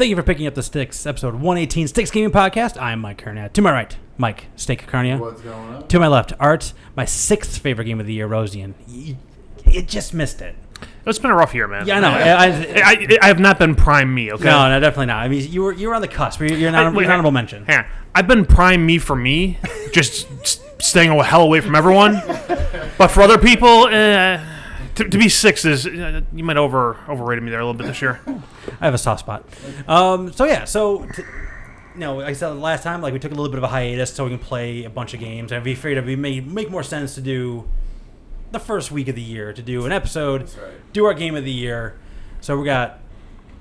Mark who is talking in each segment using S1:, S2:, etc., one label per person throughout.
S1: Thank you for picking up the Sticks, episode 118 Sticks Gaming Podcast. I'm Mike Carnett. To my right, Mike Steak Carnia.
S2: What's going on?
S1: To my left, Art, my sixth favorite game of the year, Rosian. You, you just missed it.
S3: It's been a rough year, man.
S1: Yeah, I know. I, I,
S3: I, I have not been prime me. Okay.
S1: no, no, definitely not. I mean, you were you were on the cusp. You're, you're an
S3: I-
S1: honorable,
S3: wait,
S1: an honorable mention.
S3: Hang on. I've been prime me for me, just staying a hell away from everyone. But for other people, uh, to, to be six is uh, you might over overrated me there a little bit this year.
S1: I have a soft spot. Um, so yeah, so t- no, like I said last time, like we took a little bit of a hiatus so we can play a bunch of games, and we figured it would make make more sense to do the first week of the year to do an episode,
S2: right.
S1: do our game of the year. So we got,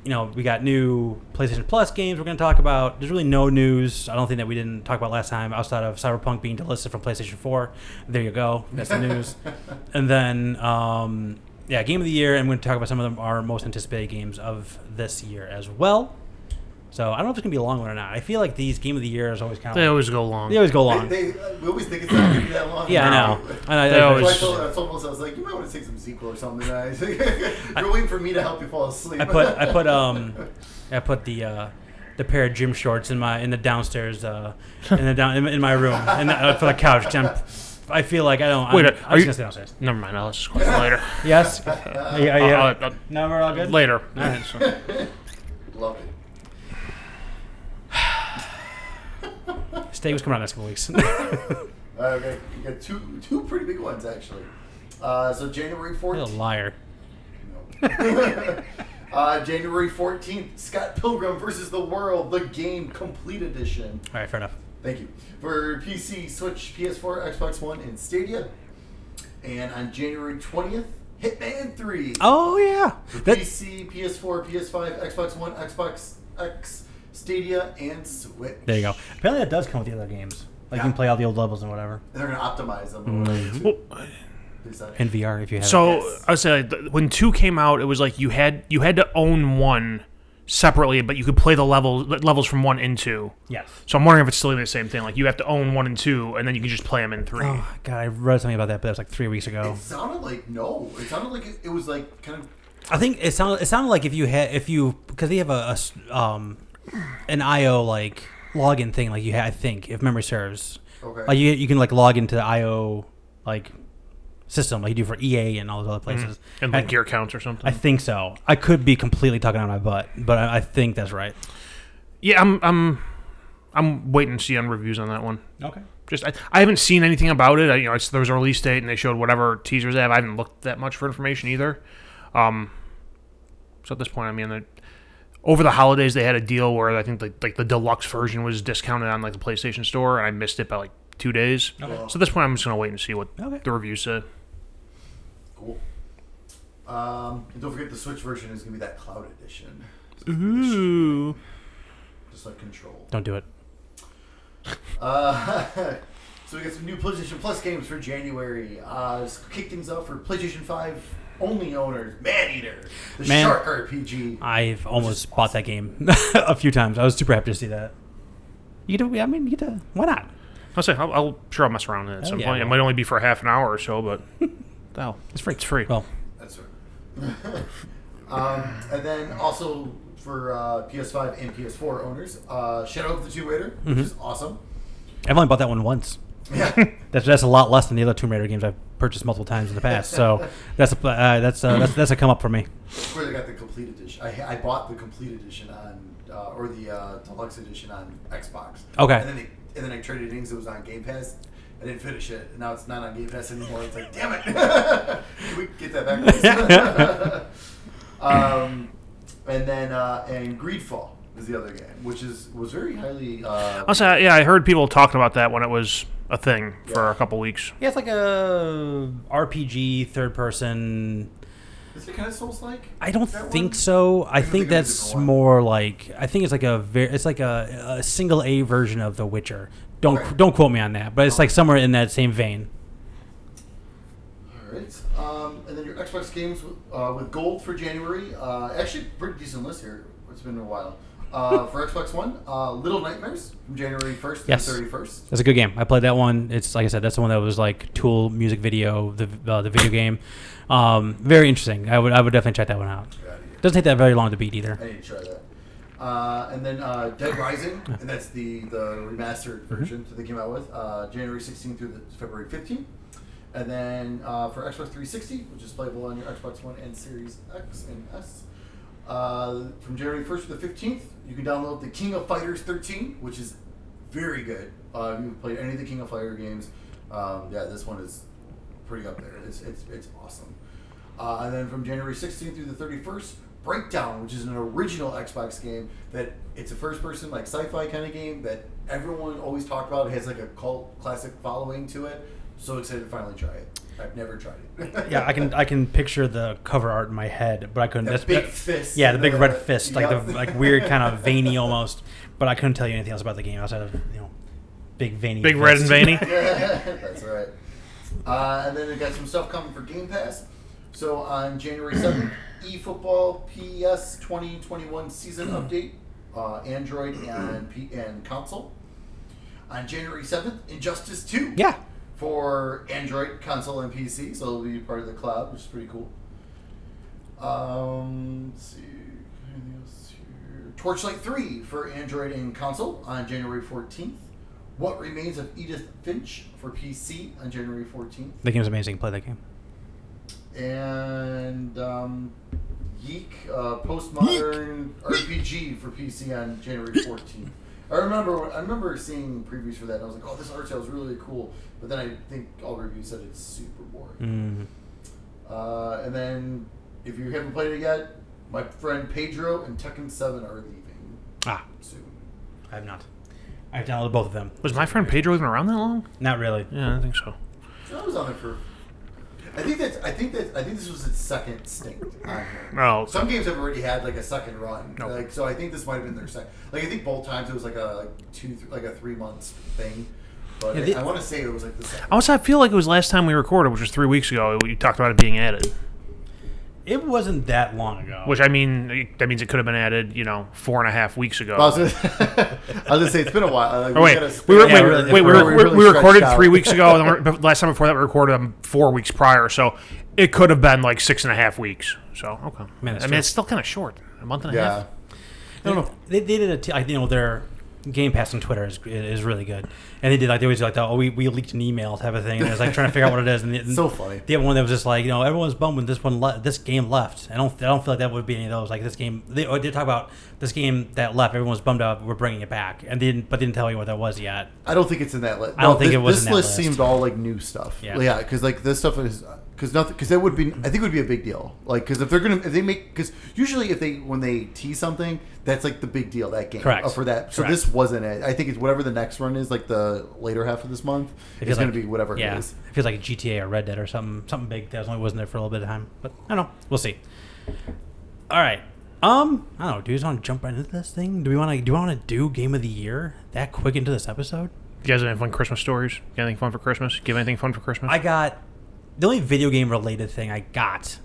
S1: you know, we got new PlayStation Plus games we're going to talk about. There's really no news. I don't think that we didn't talk about last time outside of Cyberpunk being delisted from PlayStation 4. There you go. That's the news. and then, um, yeah, game of the year, and we're going to talk about some of them our most anticipated games of this year as well. So I don't know if it's going to be a long one or not. I feel like these game of the year is always kind of.
S3: They
S1: of
S3: always go long.
S1: they always go long.
S2: They, they, uh, we always think it's not going to be that long.
S1: yeah, I know.
S2: No.
S1: I know.
S3: They
S1: I-
S3: always-
S2: So I told, I told Melissa, I was like, you might want to take some ZzzQuil or something tonight. You're waiting for me to help you fall asleep.
S1: I put I put um I put the uh, the pair of gym shorts in my in the downstairs uh, in the down in, in my room and uh, for the couch. I'm, I feel like I don't.
S3: Wait,
S1: I'm,
S3: are
S1: I'm just
S3: you-
S1: gonna stay downstairs.
S3: Never mind. I'll just go later.
S1: Yes. yeah. yeah.
S3: Uh, uh,
S1: no, we're all good.
S3: later.
S1: All right.
S3: So-
S2: Love it.
S1: Steak was coming out next couple weeks.
S2: Uh, okay, you got two two pretty big ones actually. Uh, so January
S1: What a
S2: 14th.
S1: liar.
S2: No. uh, January 14th, Scott Pilgrim versus the World, the game complete edition.
S1: All right, fair enough.
S2: Thank you. For PC, Switch, PS4, Xbox One, and Stadia. And on January 20th, Hitman 3.
S1: Oh yeah.
S2: For
S1: That,
S2: PC, PS4, PS5, Xbox One, Xbox X, Stadia, and Switch.
S1: there you go. Apparently that does come with the other games. Like you can play all the old levels and whatever.
S2: And they're going to optimize them. a little bit,
S3: Well.
S2: They said.
S1: In VR if you have. it.
S3: So
S2: Yes.
S3: I would say like, th- when two came out, it was like you had you had to own one separately, but you could play the levels levels from one and two.
S1: yes.
S3: So I'm wondering if it's still the same thing. Like you have to own one and two, and then you can just play them in three.
S1: Oh God, I read something about that, but that was like three weeks ago.
S2: It sounded like no. It sounded like it, it was like kind of
S1: I think it sounded it sounded like if you had if you because they have a, a s- um an IO like login thing like you had I think if memory serves
S2: okay.
S1: like you you can like log into the IO like system like you do for EA and all those other places.
S3: and
S1: I,
S3: like gear counts or something.
S1: I think so. I could be completely talking out my butt, but I, I think that's right.
S3: yeah, I'm I'm I'm waiting to see on reviews on that one.
S1: Okay.
S3: Just I, I haven't seen anything about it. I, you know, it's, there was a release date and they showed whatever teasers they have. I haven't looked that much for information either. Um, so at this point, I mean, they- over the holidays they had a deal where I think like, like the deluxe version was discounted on like the PlayStation Store, and I missed it by like two days.
S1: Okay.
S3: So at this point, I'm just gonna wait and see what
S1: Okay.
S3: the reviews say.
S2: Cool. Um, and don't forget the Switch version is gonna be that cloud edition.
S3: Ooh.
S2: Just like Control.
S1: Don't do it.
S2: Uh, so we got some new PlayStation Plus games for January. Uh, let's kick things off for PlayStation 5 only owners. Maneater, the
S1: Man-
S2: Shark RPG.
S1: I've almost bought that game a few times. I was super happy to see that. You get to, I mean, you get to, why not?
S3: I'll say I'll, I'll sure I'll mess around with it at
S1: Oh,
S3: some
S1: yeah,
S3: point. It might only be for half an hour or so, but oh,
S1: It's free.
S3: it's free.
S1: Well,
S2: That's right. um, and then also for uh, PS5 and PS4 owners, uh, Shadow of the Tomb Raider, which
S1: Mm-hmm.
S2: is awesome.
S1: I've only bought that one once.
S2: Yeah.
S1: That's that's a lot less than the other Tomb Raider games I've purchased multiple times in the past. So that's a uh, that's uh, that's that's a come up for me.
S2: Where they got the complete edition. I, I bought the complete edition on, uh, or the uh, deluxe edition on Xbox.
S1: Okay.
S2: And then they, and then I traded it in because it was on Game Pass. I didn't finish it, and now it's not on Game Pass anymore. It's like, damn it! Can we get that back? please? um, and then uh, and Greedfall is the other game, which is was very highly. Uh,
S3: I'll yeah, I heard people talking about that when it was a thing for
S2: Yeah.
S3: a couple weeks.
S1: Yeah, it's like a RPG third person.
S2: is it kind of Souls like?
S1: I don't think
S2: one?
S1: so. I
S2: I
S1: think
S2: think it was a
S1: that's more like I think it's like a very it's like a, a single A version of The Witcher. Don't
S2: Okay.
S1: don't quote me on that, but it's like somewhere in that same vein.
S2: All right. Um, and then your Xbox games uh, with gold for January. Uh, actually, pretty decent list here. It's been a while. Uh, for Xbox One, uh, Little Nightmares from January 1st
S1: Yes.
S2: to the 31st.
S1: That's a good game. I played that one. It's like I said, that's the one that was like Tool music video, the uh, the video game. Um, very interesting. I would I would definitely check that one out. Doesn't take that very long to beat either.
S2: I need to try that. Uh, and then uh, Dead Rising, and that's the the remastered
S1: Mm-hmm.
S2: version that they came out with, uh, January 16th through the February 15th. And then uh, for Xbox 360, which is playable on your Xbox One and Series X and S, uh, from January 1st to the 15th, you can download the King of Fighters 13, which is very good. Uh, if you've played any of the King of Fighter games, um, yeah, this one is pretty up there. It's, it's, it's awesome. Uh, and then from January 16th through the 31st, Breakdown, which is an original Xbox game that it's a first-person like sci-fi kind of game that everyone always talked about. It has like a cult classic following to it. So excited to finally try it. I've never tried it.
S1: Yeah, I can I can picture the cover art in my head, but I couldn't.
S2: That
S1: that's-
S2: big
S1: that-
S2: fist.
S1: Yeah, the big red fist, like
S2: yep.
S1: the like weird kind of veiny almost. But I couldn't tell you anything else about the game outside of you know, big veiny.
S3: Big red and
S1: fist.
S3: veiny.
S2: That's right. Uh, and then we got some stuff coming for Game Pass. So on January 7th, eFootball PES 2021 season update, uh, Android and P- and console. On January 7th, Injustice 2
S1: Yeah,
S2: for Android, console, and PC. So it'll be part of the cloud, which is pretty cool. Um, let's see. Anything else here? Torchlight 3 for Android and console on January 14th. What Remains of Edith Finch for PC on January 14th.
S1: the game's amazing. Play that game.
S2: And um, YIIK uh, Postmodern RPG for PC on January 14th. I remember I remember seeing previews for that and I was like, oh, this art style is really cool. But then I think all reviews said it's super boring.
S1: Mm.
S2: Uh, and then, if you haven't played it yet, my friend Pedro and Tekken 7 are leaving
S1: Ah,
S2: soon.
S1: I have not. I've downloaded both of them.
S3: Was my friend Pedro even around that long?
S1: Not really.
S3: Yeah, I think so.
S2: So I was on it for. I think that I think that I think this was its second stint on here.
S3: Oh,
S2: Some games have already had like a second run,
S3: No.
S2: like so. I think this might have been their second. Like I think both times it was like a like two, th- like a three months thing. But
S1: Yeah,
S2: I- I, want to say it was like the second.
S3: Also, I feel like it was last time we recorded, which was three weeks ago. We talked about it being added.
S1: It wasn't that long ago.
S3: Which I mean, that means it could have been added, you know, four and a half weeks ago.
S2: I was, gonna, I was gonna say it's been a while. Like,
S3: Oh, wait, we were,
S1: yeah,
S3: wait,
S1: really-
S3: wait, we,
S1: really-
S3: were,
S2: really
S3: we recorded
S2: stretched
S3: three weeks ago, and then last time before that we recorded them four weeks prior, so it could have been like six and a half weeks. So okay,
S1: Man, that's
S3: I mean
S1: true.
S3: it's still kind of short, a month and a
S2: Yeah.
S3: half.
S1: I don't know. They, they did a t- I- you know their Game Pass on Twitter is is really good, and they did like they always do like the, oh we, we leaked an email type of thing, and it was like trying to figure out what it is, and the,
S2: So funny.
S1: The other one that was just like you know everyone's bummed when this one le- this game left. I don't I don't feel like that would be any of those like this game. They oh, did talk about this game that left. Everyone was bummed out. We're bringing it back, and they didn't but didn't tell you what that was yet.
S2: I don't think it's in that list.
S1: I don't think
S2: this,
S1: it was
S2: This
S1: in that
S2: list,
S1: list.
S2: seemed all like new stuff.
S1: Yeah.
S2: Yeah, because like this stuff is because nothing because that would be I think it would be a big deal. Like because if they're gonna if they make because usually if they when they tease something that's like the big deal that game
S1: Correct.
S2: uh, for that. So
S1: Correct.
S2: this wasn't it. I think it's whatever the next one is like the later half of this month.
S1: It
S2: It's
S1: feels
S2: gonna
S1: like-
S2: be whatever
S1: yeah,
S2: it is.
S1: It feels like GTA or Red Dead or something something big that only wasn't there for a little bit of time. But I don't know. We'll see. All right. Um, I don't know. Do you just want to jump right into this thing? Do we want to? Do you want to do Game of the Year that quick into this episode?
S3: You guys have any fun Christmas stories? Got anything fun for Christmas? Give anything fun for Christmas?
S1: I got the only video game related thing I got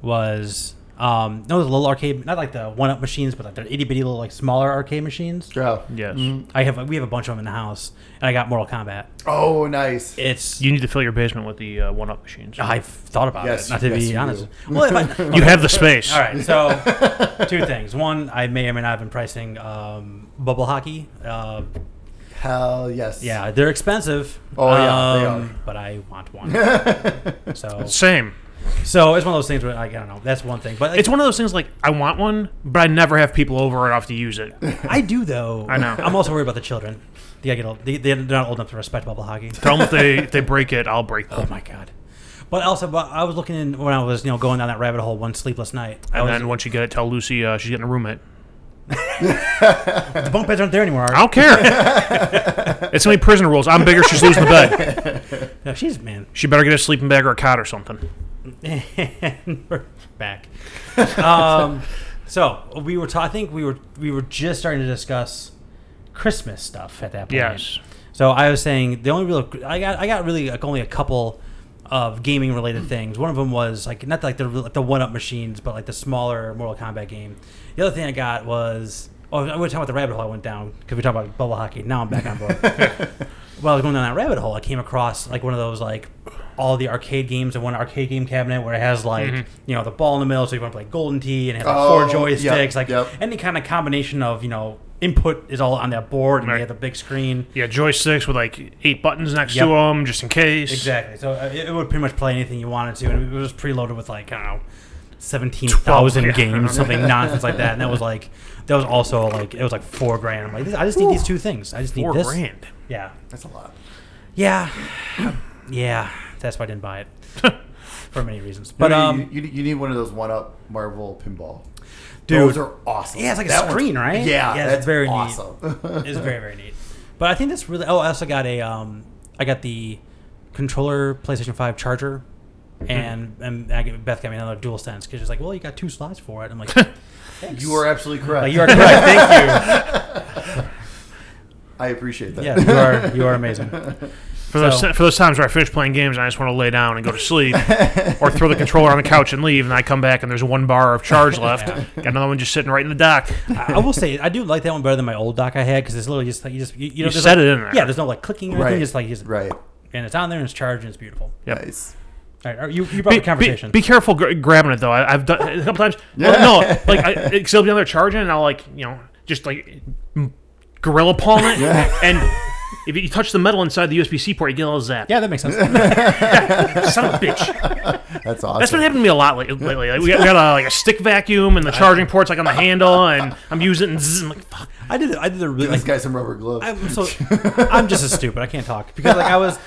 S1: was um those little arcade, not like the one up machines, but like the itty bitty little like smaller arcade machines.
S2: Yeah.
S3: yes.
S2: Mhm.
S1: I have we have a bunch of them in the house, and I got Mortal Kombat.
S2: Oh, nice.
S1: It's
S3: You need to fill your basement with the uh, one-up machines.
S1: I've thought about
S2: Yes,
S1: it, not to
S2: yes,
S1: be
S2: you
S1: honest. Well, if I,
S3: you have the space.
S1: All right, so two things. One, I may or may not have been pricing um, bubble hockey. Uh,
S2: Hell yes.
S1: yeah, they're expensive.
S2: Oh, yeah, they
S1: um,
S2: are.
S1: But I want one. So,
S3: Same.
S1: so it's one of those things where like, I don't know. That's one thing. But like,
S3: It's one of those things like I want one, but I never have people over enough to use it.
S1: I do though.
S3: I know.
S1: I'm also worried about the children. They gotta get old, they, they're not old enough to respect bubble hockey.
S3: Tell them if they if they break it, I'll break
S1: Oh my god. But also, but I was looking in when I was, you know, going down that rabbit hole one sleepless night. I
S3: And
S1: was,
S3: then once you get it, tell Lucy uh, she's getting a roommate.
S1: The bunk beds aren't there anymore.
S3: I don't care. it's only prison rules. I'm bigger. She's losing the bed.
S1: No, she's man.
S3: She better get a sleeping bag or a cot or something.
S1: and we're back. Um, so we were. Ta- I think we were. We were just starting to discuss Christmas stuff at that point.
S3: Yes.
S1: So I was saying the only real. I got. I got really like only a couple of gaming related things. One of them was like not like the like the one up machines, but like the smaller Mortal Kombat game. The other thing I got was. Oh, we were talking about the rabbit hole I went down because we talked about bubble hockey. Now I'm back on board. well, I was going down that rabbit hole. I came across like one of those like all the arcade games in one arcade game cabinet where it has like
S3: Mm-hmm.
S1: you know the ball in the middle, so you want to play Golden Tee, and it has like
S2: Oh,
S1: four
S2: yep,
S1: joysticks, like
S2: yep.
S1: any kind of combination of you know input is all on that board, and
S3: Right.
S1: you have the big screen.
S3: Yeah, joysticks with like eight buttons next
S1: Yep.
S3: to them, just in case.
S1: Exactly. So uh, it, it would pretty much play anything you wanted to, and it was preloaded with like I don't know, seventeen thousand games, something nonsense like that. And that was like that was also like it was like four grand. I'm like, this, I just need these two things. I just need
S3: Four
S1: this.
S3: grand.
S1: Yeah.
S2: That's a lot.
S1: Yeah. yeah. That's why I didn't buy it for many reasons. But
S2: But
S1: um,
S2: you, you, you need one of those one-up Marvel pinball.
S1: Dude.
S2: those are awesome.
S1: Yeah, it's like a
S2: That one's-
S1: screen, right?
S2: Yeah,
S1: Yeah, it's
S2: that's
S1: very neat.
S2: awesome.
S1: it's very very neat. But I think that's really. Oh, I also got a um, I got the controller PlayStation Five charger, Mm-hmm. and and I get, Beth got me another DualSense because she's like, well, you got two slots for it. I'm like, thanks.
S2: You are absolutely correct.
S1: Like, you are correct. Thank you.
S2: I appreciate that.
S1: you. Yeah, you are you are amazing.
S3: For those
S1: So-
S3: for those times where I finish playing games and I just want to lay down and go to sleep, or throw the controller on the couch and leave, and I come back and there's one bar of charge left.
S1: Yeah.
S3: Got another one just sitting right in the dock.
S1: I, I will say I do like that one better than my old dock I had because it's literally just like you just you, you know
S3: You
S1: there's
S3: set
S1: no-
S3: it in there.
S1: Yeah, there's no like clicking or anything.
S2: Right.
S1: Just like just,
S2: right.
S1: and it's on there and it's charged and it's beautiful.
S3: Yep.
S2: Nice.
S1: All right, you you brought
S3: Be,
S1: the conversation.
S3: be, be careful gr- grabbing it though. I, I've done a couple times. Well, no, like I, because it'll be on there charging, and I'll like you know just like gorilla palm it, and if you touch the metal inside the USB C port, you get a little zap.
S1: yeah, that makes sense.
S3: Son of a bitch.
S2: That's awesome.
S3: That's been happening to me a lot lately. lately. Like, we got, we got a, like a stick vacuum, and the charging port's like on the handle, and I'm using it, and zzz, I'm like, fuck.
S1: I did I did a really
S2: Give this
S1: like
S2: guy some rubber gloves.
S1: I'm so I'm just as stupid. I can't talk because like I was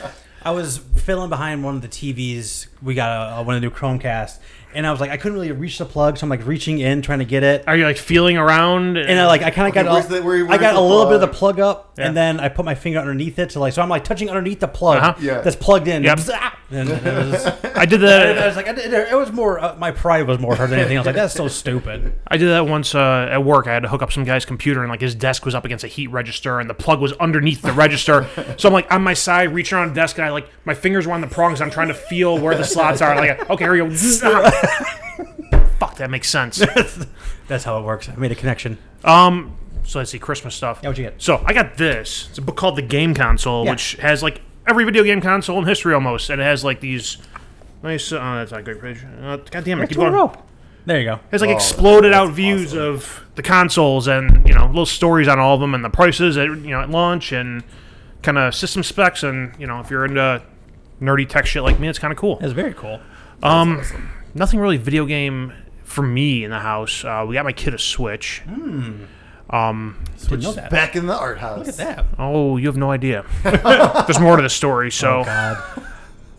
S1: I was filling behind one of the TVs. We got a, one of the new Chromecast, and I was like I couldn't really reach the plug, so I'm like reaching in trying to get it.
S3: Are you like feeling around?
S1: And I like I kind of
S2: Okay,
S1: got
S2: where's
S1: a-
S2: the- where-
S1: I
S2: where's
S1: got
S2: the
S1: a little bit of the
S2: plug?
S1: plug up,
S3: Yeah.
S1: and then I put my finger underneath it to like so I'm like touching underneath the plug
S3: Uh-huh.
S2: Yeah.
S1: that's plugged in.
S3: Yep.
S1: And it was,
S3: I did
S1: I
S3: that.
S1: was like, I did, it was more. Uh, my pride was more hurt than anything. I was like, that's so stupid.
S3: I did that once uh, at work. I had to hook up some guy's computer, and like his desk was up against a heat register, and the plug was underneath the register. So I'm like on my side, reaching around the desk, and I like my fingers were on the prongs. I'm trying to feel where the slots are. Like, okay, here we go. Fuck, that makes sense.
S1: That's how it works. I made a connection.
S3: Um, so let's see, Christmas stuff.
S1: Yeah, what'd you get?
S3: So I got this. It's a book called The Game Console,
S1: Yeah.
S3: which has like every video game console in history almost, and it has like these nice. Uh, that's not a great page. Uh, God damn it! Keep
S1: Two in a
S3: going.
S1: row. There you go.
S3: It's like
S2: Oh,
S3: exploded out
S2: that's
S3: views
S2: awesome.
S3: of the consoles and you know little stories on all of them and the prices at you know at launch and kind of system specs and you know if you're into nerdy tech shit like me, it's kind of cool.
S1: It's very cool.
S3: Um, nothing really video game for me in the house. Uh, we got my kid a Switch.
S1: Hmm.
S3: Um,
S1: know that.
S2: Back in the art house.
S1: Look at that.
S3: oh, you have no idea. There's more to the story. So,
S1: Oh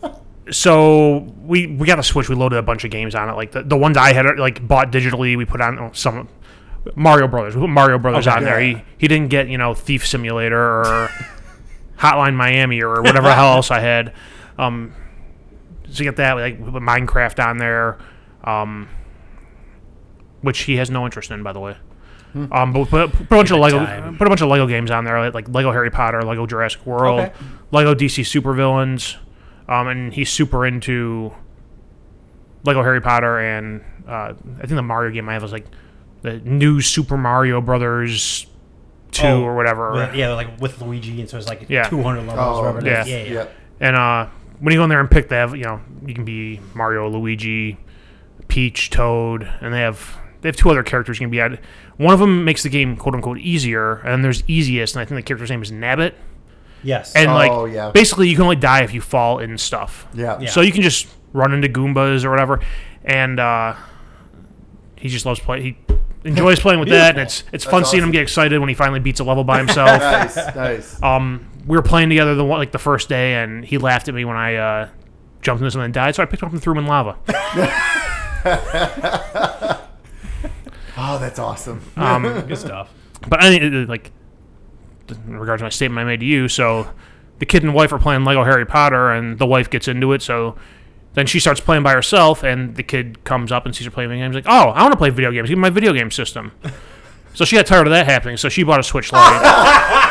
S1: God.
S3: so we we got a Switch. We loaded a bunch of games on it. Like the, the ones I had like bought digitally. We put on oh, some Mario Brothers. We put Mario Brothers
S1: Okay.
S3: on there. He he didn't get you know Thief Simulator or Hotline Miami or whatever the hell else I had. Um, so you get that. Like Minecraft on there. Um, which he has no interest in, by the way. Um, but put, put a bunch of Lego,
S1: time.
S3: put a bunch of Lego games on there, like, like Lego Harry Potter, Lego Jurassic World,
S1: Okay.
S3: Lego DC Supervillains, um, and he's super into Lego Harry Potter, and uh, I think the Mario game I have is like the new Super Mario Brothers two
S1: Oh,
S3: or whatever.
S1: With- yeah, like with Luigi, and so it's like
S3: Yeah.
S1: 200 levels.
S2: Oh,
S1: or whatever it
S3: yeah.
S1: yeah, yeah.
S3: And uh, when you go in there and pick, they have you know you can be Mario, Luigi, Peach, Toad, and they have they have two other characters you can be added. One of them makes the game quote unquote easier, and then there's easiest, and I think the character's name is Nabbit.
S1: Yes.
S3: And
S2: Oh,
S3: like
S2: yeah.
S3: basically you can only die if you fall in stuff.
S2: Yeah.
S1: Yeah.
S3: So you can just run into Goombas or whatever, and uh, he just loves playing. He enjoys playing with that, and it's it's fun
S2: That's
S3: seeing him get excited when he finally beats a level by himself.
S2: nice, nice.
S3: um, we were playing together the one, like the first day, and he laughed at me when I uh, jumped into something and died. So I picked him up and threw him in lava.
S2: Oh, that's awesome.
S3: Um,
S1: Good stuff.
S3: but I think, like in regards to my statement I made to you, so the kid and wife are playing Lego Harry Potter, and the wife gets into it, so. Then she starts playing by herself, and the kid comes up and sees her playing video games. Like, oh, I want to play video games. Give me my video game system. so she got tired of that happening. So she bought a Switch Lite.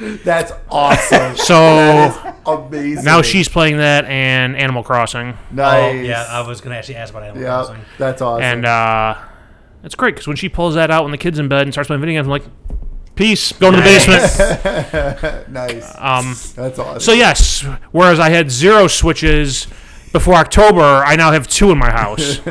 S2: That's awesome.
S3: so
S2: Amazing.
S3: now she's playing that and Animal Crossing,
S2: nice.
S1: Oh, yeah, I was going to actually ask about Animal
S2: Yeah,
S1: Crossing.
S2: that's awesome.
S3: and uh, it's great because when she pulls that out when the kid's in bed and starts playing video games, I'm like, Peace. Go to the basement.
S2: nice.
S3: Um,
S2: That's awesome.
S3: So yes, whereas I had zero switches before October, I now have two in my house.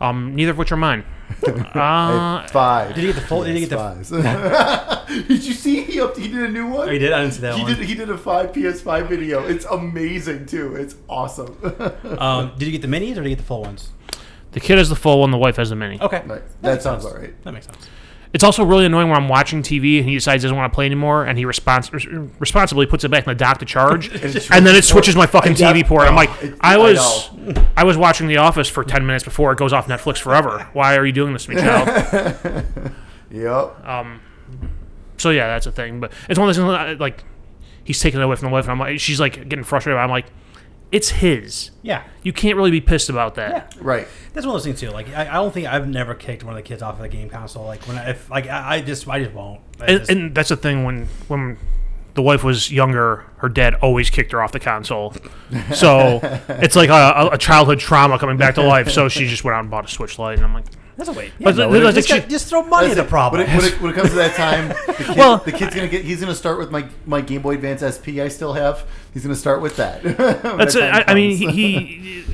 S3: Um, neither of which are mine. Uh,
S2: five.
S1: Did he get the full- did he get the-
S2: PS5s. did you see he up, he did a new one?
S1: Oh, you did? I didn't see that
S2: He
S1: one.
S2: did. He did a five PS5 video. It's amazing too. It's awesome.
S1: Um, did you get the minis or did you get the full ones?
S3: the kid has the full one, the wife has the mini.
S1: Okay.
S2: Nice.
S1: That
S2: That sounds
S1: sense.
S2: alright.
S1: That makes sense.
S3: It's also really annoying when I'm watching TV and he decides he doesn't want to play anymore, and he respons- res- responsibly puts it back in the dock to charge, and then it
S2: switches
S3: my fucking. TV port. I'm like, I was, I, was watching The Office for ten minutes before it goes off Netflix forever. Why are you doing this to me, child?
S2: Yep.
S3: Um, so yeah, that's a thing. But it's one of those things like he's taking it away from the wife, and I'm like, she's like getting frustrated. I'm like, it's his.
S1: Yeah.
S3: You can't really be pissed about that.
S1: Yeah.
S2: Right.
S1: That's one of those things too. Like I, I don't think I've never kicked one of the kids off of the game console. Like when I, if like I, I just I just won't. I
S3: And,
S1: just-
S3: and that's the thing when when the wife was younger, her dad always kicked her off the console. So it's like a, a childhood trauma coming back to life. So she just went out and bought a Switch Lite, and I'm like,
S1: that's a wait.
S3: But
S1: Yeah,
S3: the-
S1: no,
S3: the-
S1: just,
S3: the-
S1: got- just throw money at the problem.
S2: When it, when, it, when it comes to that time, the, kid,
S3: Well-
S2: the kid's gonna get. He's gonna start with my my Game Boy Advance SP. I still have. He's gonna start with that. When
S3: that's.
S2: that
S3: it.
S2: time
S3: I, I mean,
S2: comes.
S3: he, he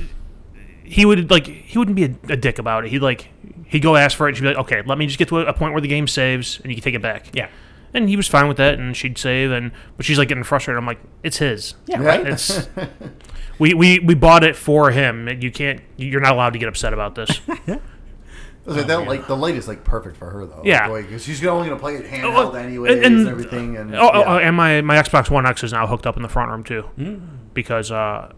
S3: he would like he wouldn't be a, a dick about it. He'd like he'd go ask for it. and She'd be like, okay, let me just get to a, a point where the game saves, and you can take it back.
S1: yeah.
S3: And he was fine with that, and she'd save, and but she's like getting frustrated. I'm like, it's his.
S1: Yeah.
S2: Yeah.
S1: Right.
S3: It's we, we we bought it for him. You can't. You're not allowed to get upset about this.
S2: I was like, that, like the light is like perfect for her though.
S3: Yeah.
S2: Like, 'cause she's only gonna play it handheld
S3: Oh,
S2: anyways
S3: and-
S2: and,
S3: and-
S2: everything. And
S3: Oh, oh,
S2: yeah.
S3: oh, and my, my Xbox One X is now hooked up in the front room too,
S1: Mm.
S3: because uh,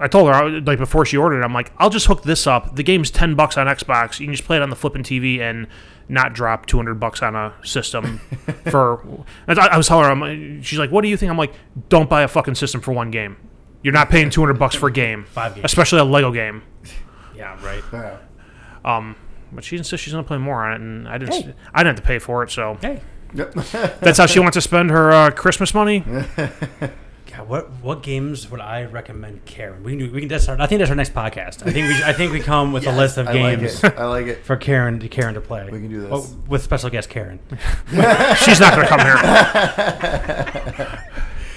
S3: I told her I was- like before she ordered, it, I'm like, I'll just hook this up. The game's ten bucks on Xbox. You can just play it on the flipping TV and not drop two hundred bucks on a system for. I, I was telling her, I'm, she's like, "What do you think?" I'm like, "Don't buy a fucking system for one game. You're not paying two hundred bucks for a game,
S1: Five games.
S3: especially a Lego game."
S1: Yeah. Right.
S2: Yeah.
S3: Um, but she insists she's gonna play more on it, and I didn't.
S1: Hey.
S3: I didn't have to pay for it, so
S1: Hey.
S2: Yep.
S3: that's how she wants to spend her uh, Christmas money.
S1: God, what what games would I recommend Karen? We can we can that's our, I think that's our next podcast. I think we I think we come with
S2: Yes,
S1: a list of
S2: I like
S1: games
S2: it. I like it.
S1: for Karen to Karen to play.
S2: We can do this.
S1: Oh, with special guest Karen.
S3: She's not gonna come here.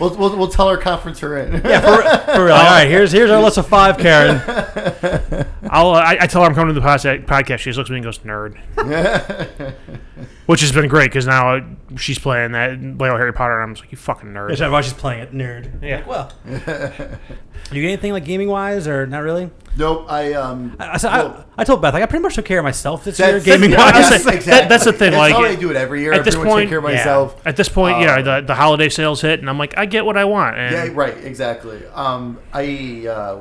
S2: We'll, we'll, we'll tell our conference her in.
S1: Yeah, for, for real. All right, here's here's our list of five, Karen.
S3: I'll. I, I tell her I'm coming to the podca- podcast. She just looks at me and goes, "Nerd," which has been great because now she's playing that Lego Harry Potter, and I'm just like, "You fucking nerd."
S1: That's why she's playing it, nerd.
S3: Yeah.
S1: Like, well, do you get anything like gaming wise or not really?
S2: nope. I um.
S1: I, I, said,
S2: well,
S1: I, I told Beth like I pretty much took care of myself this year,
S2: that's-
S1: gaming
S3: yeah, I was
S1: wise.
S3: that- that's the thing,
S2: That's
S3: like,
S2: how I do it every year.
S3: at
S2: I
S3: this point,
S2: take care of
S1: yeah.
S2: myself.
S3: At this point, yeah,
S2: Um,
S3: the, the holiday sales hit, and I'm like, I get what I want. And
S2: Yeah, right, exactly. Um, I uh,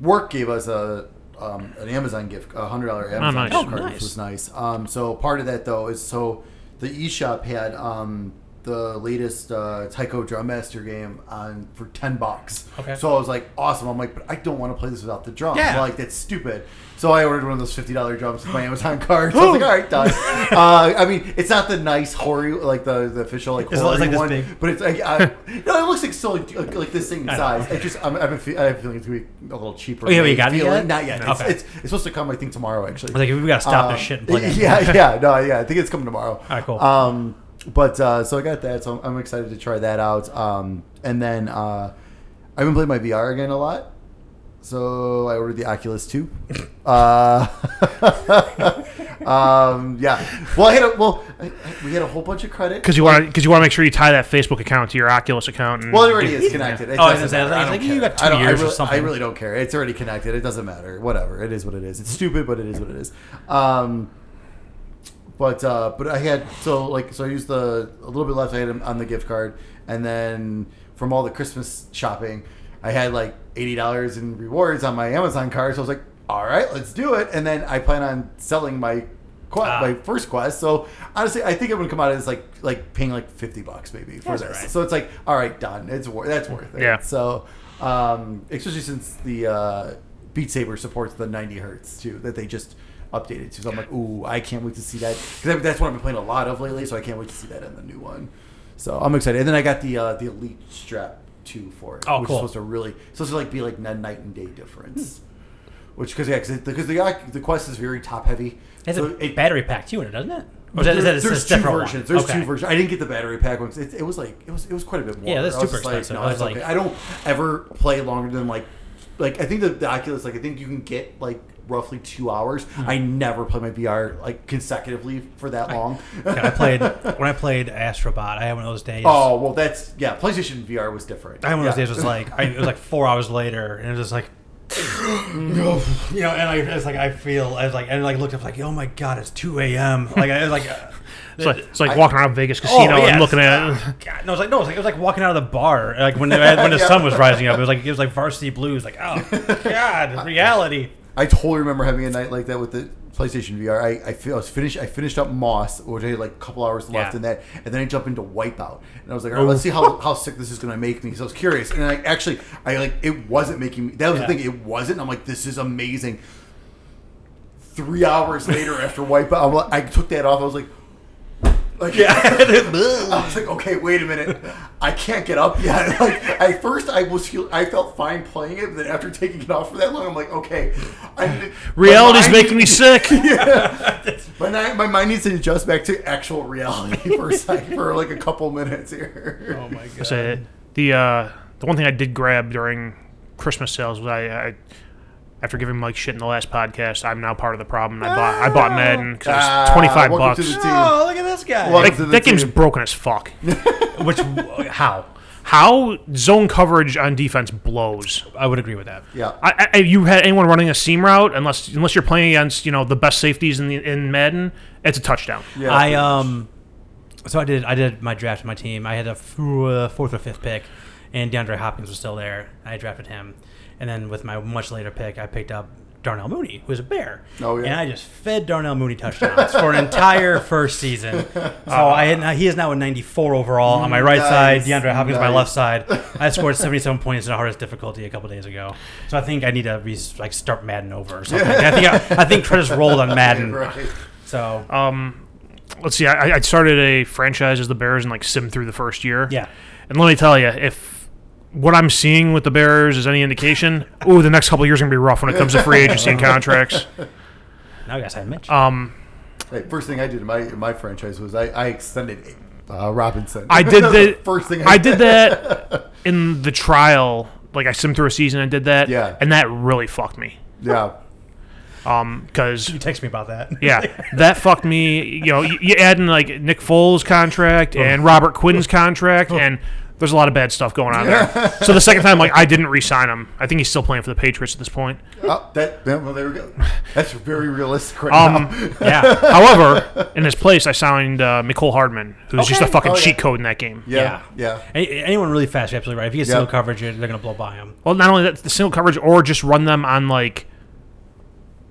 S2: work gave us a um, an Amazon gift, a hundred dollar Amazon
S3: nice.
S2: gift
S1: Oh,
S2: card,
S1: nice.
S2: which was nice. Um, so part of that though is so the eShop had um, the latest uh, Taiko Drum Master game on for ten bucks.
S1: Okay.
S2: So I was like, awesome. I'm like, but I don't want to play this without the drum.
S1: Yeah.
S2: I'm like that's stupid. So I ordered one of those fifty dollar drums with my Amazon card. So I was like, all right, done. uh, I mean, it's not the nice Hori like the, the official like
S1: It's- it's
S2: Hori
S1: like this
S2: one,
S1: big.
S2: but it's like I, no, it looks like so like, like this thing in
S1: I know.
S2: size. It just I'm, I have a fe- I have a feeling it's gonna be a little cheaper.
S1: Oh, yeah, you got it
S2: feeling.
S1: yet?
S2: Not yet. It's,
S1: Okay.
S2: it's, it's supposed to come I think tomorrow actually.
S1: I was like, we gotta stop
S2: Um,
S1: this shit and play that.
S2: Yeah, yeah, no, yeah. I think it's coming tomorrow. All
S1: right, cool.
S2: Um, but uh, so I got that, so I'm excited to try that out. Um, and then uh, I've been playing my VR again a lot. So I ordered the Oculus 2. Uh, um, yeah. Well, I had a well, I, I- we had a whole bunch of credit
S3: because you want because you want to make sure you tie that Facebook account to your Oculus account. And
S2: Well, it already
S3: do-
S2: is connected. It
S1: Oh, I was
S2: doesn't
S1: gonna say,
S2: matter.
S1: I
S2: I
S1: was
S2: don't
S1: like, you got two
S2: I don't- I
S1: years or
S2: really,
S1: something.
S2: I really don't care. It's already connected. It doesn't matter. Whatever. It is what it is. It's stupid, but it is what it is. Um, but uh, but I had so like so I used the a little bit left I had on the gift card, and then from all the Christmas shopping, I had like eighty dollars in rewards on my Amazon card. So I was like, all right, let's do it. And then I plan on selling my. que-
S1: Ah.
S2: My first quest, so honestly, I think I'm gonna come out as like like paying like fifty bucks maybe for
S1: That's
S2: this.
S1: alright.
S2: So it's like, all right, done. It's worth. That's worth it.
S3: Yeah.
S2: So, um, especially since the uh, Beat Saber supports the 90 hertz too, that they just updated to. So I'm like, ooh, I can't wait to see that because that's what I've been playing a lot of lately. So I can't wait to see that in the new one. So I'm excited. And then I got the uh, the Elite Strap two for it,
S1: Oh,
S2: which
S1: cool.
S2: is supposed to really supposed to like be like a night and day difference. Which because yeah, because the the Quest is very top heavy.
S1: It's
S2: so
S1: a
S2: it,
S1: battery pack too in it, doesn't it? That- that a
S2: there's two
S1: separate one?
S2: versions. There's
S1: Okay.
S2: two versions. I didn't get the battery pack ones. It, it was like it was it was quite a bit more.
S1: Yeah, that's super
S2: just like,
S1: expensive.
S2: no,
S1: I was
S2: that's
S1: like-
S2: okay. I don't ever play longer than like like I think the, the Oculus like I think you can get like roughly two hours.
S1: Hmm.
S2: I never play my VR like consecutively for that long.
S1: God, I played when I played Astrobot. I had one of those days.
S2: oh well, that's yeah. PlayStation VR was different.
S1: I had one of those
S2: Yeah.
S1: days was like I, it was like four hours later, and it was just like. you know, and I, it's like I feel, I was like, and I like looked up, like, oh my god, it's two a.m. Like I was like, uh,
S3: It's like, it's like
S2: I-
S3: walking around Vegas casino
S1: yes.
S3: and looking at.
S1: God, no, it was like no, it was like it was like walking out of the bar, like when the, when the
S2: Yeah.
S1: sun was rising up. It was like it was like Varsity Blues, like oh god, reality.
S2: I totally remember having a night like that with the PlayStation VR. I, I, feel, I was finished. I finished up Moss, which I had like a couple hours left
S1: Yeah.
S2: in that, and then I jumped into Wipeout, and I was like, all right, let's see how, oh. how sick this is going to make me. So I was curious, and I actually, I like it wasn't making me. That was
S1: Yeah.
S2: the thing. It wasn't. I'm like, this is amazing. Three hours later, after Wipeout, I'm like, I took that off. I was like. Like, I was like, okay, wait a minute, I can't get up yet. Like, at first, I was feel, I felt fine playing it, but then after taking it off for that long, I'm like, okay, I
S3: Reality's
S2: mind-
S3: making me sick.
S2: yeah, My, my mind needs to adjust back to actual reality for a second, for like a couple minutes here.
S1: Oh my god.
S3: So the uh, the one thing I did grab during Christmas sales was I, I after giving Mike shit in the last podcast, I'm now part of the problem. I bought I bought Madden because
S2: Ah,
S3: it's 25
S2: welcome
S3: bucks.
S2: to the team.
S1: Oh, look at this guy.
S2: Well,
S3: Like,
S2: to the
S3: that game's
S2: team.
S3: broken as fuck.
S1: Which how?
S3: How zone coverage on defense blows.
S1: I would agree with that.
S2: Yeah.
S3: I, I, you had anyone running a seam route unless unless you're playing against you know the best safeties in the in Madden, it's a touchdown.
S2: yeah
S1: I um, so I did I did my draft with my team. I had a f- uh, fourth or fifth pick, and DeAndre Hopkins was still there. I drafted him, and then with my much later pick, I picked up Darnell Mooney, who's a bear.
S2: Oh, yeah.
S1: And I just fed Darnell Mooney touchdowns for an entire first season. So I had, he is now a 94 overall on my right
S2: Nice,
S1: side. DeAndre Hopkins on my left side. I scored 77 points in the hardest difficulty a couple days ago. So I think I need to re- like start Madden over or something. I think I, I think Trent has rolled on Madden.
S2: right.
S1: So
S3: Um, let's see. I, I started a franchise as the Bears and like sim through the first year.
S1: yeah.
S3: And let me tell you, if what I'm seeing with the Bears is any indication, ooh, the next couple of years are gonna be rough when it comes to free agency and contracts.
S1: Now I guess I Mitch.
S3: Um,
S2: Hey, first thing I did in my in my franchise was I, I extended uh, Robinson.
S3: I did
S2: That
S3: the
S2: first thing
S3: I did that in the trial. Like I simmed through a season and did that.
S2: Yeah.
S3: And that really fucked me.
S2: Yeah.
S3: Um, because
S1: you text me about that.
S3: yeah, that fucked me. You know, you, you add in like Nick Foles' contract and Robert Quinn's contract, and there's a lot of bad stuff going on there. So the second time, like I didn't re-sign him. I think he's still playing for the Patriots at this point.
S2: Oh, that yeah, well there we go. That's very realistic right
S3: Um,
S2: now.
S1: yeah.
S3: However, in his place, I signed uh, Mecole Hardman, who's just a fucking
S2: Oh, yeah.
S3: cheat code in that game.
S2: Yeah. Yeah.
S1: Any, anyone really fast, you're absolutely right. If you get
S2: Yep.
S1: single coverage, they're going to blow by him.
S3: Well, not only that, the single coverage, or just run them on like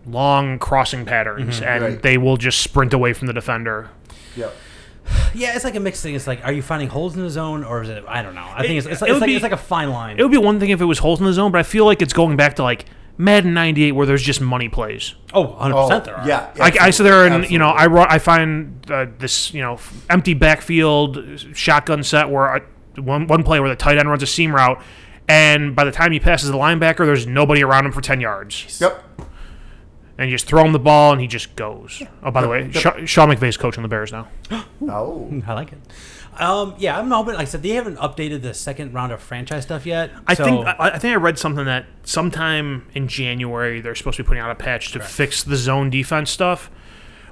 S3: long crossing patterns, and
S2: Right.
S3: they will just sprint away from the defender.
S2: Yeah.
S1: Yeah, it's like a mixed thing. It's like, are you finding holes in the zone, or is it? I don't know. I think it's it's,
S3: it
S1: it's like
S3: be-
S1: it's like a fine line.
S3: It would be one thing if it was holes in the zone, but I feel like it's going back to like Madden '98, where there's just money plays.
S1: oh, 100
S2: Oh,
S1: percent there are.
S2: yeah.
S3: I, I sit there and
S2: Absolutely.
S3: you know I I find uh, this you know empty backfield shotgun set where I, one one play where the tight end runs a seam route, and by the time he passes the linebacker, there's nobody around him for ten yards,
S2: Yep.
S3: And you just throw him the ball and he just goes. Oh, by the way, Sha- Sean McVay's coaching the Bears now.
S2: Oh.
S1: I like it. Um, yeah, I'm hoping. Like I said, they haven't updated the second round of franchise stuff yet.
S3: I
S1: so-
S3: think I, I think I read something that sometime in January they're supposed to be putting out a patch to fix the zone defense stuff.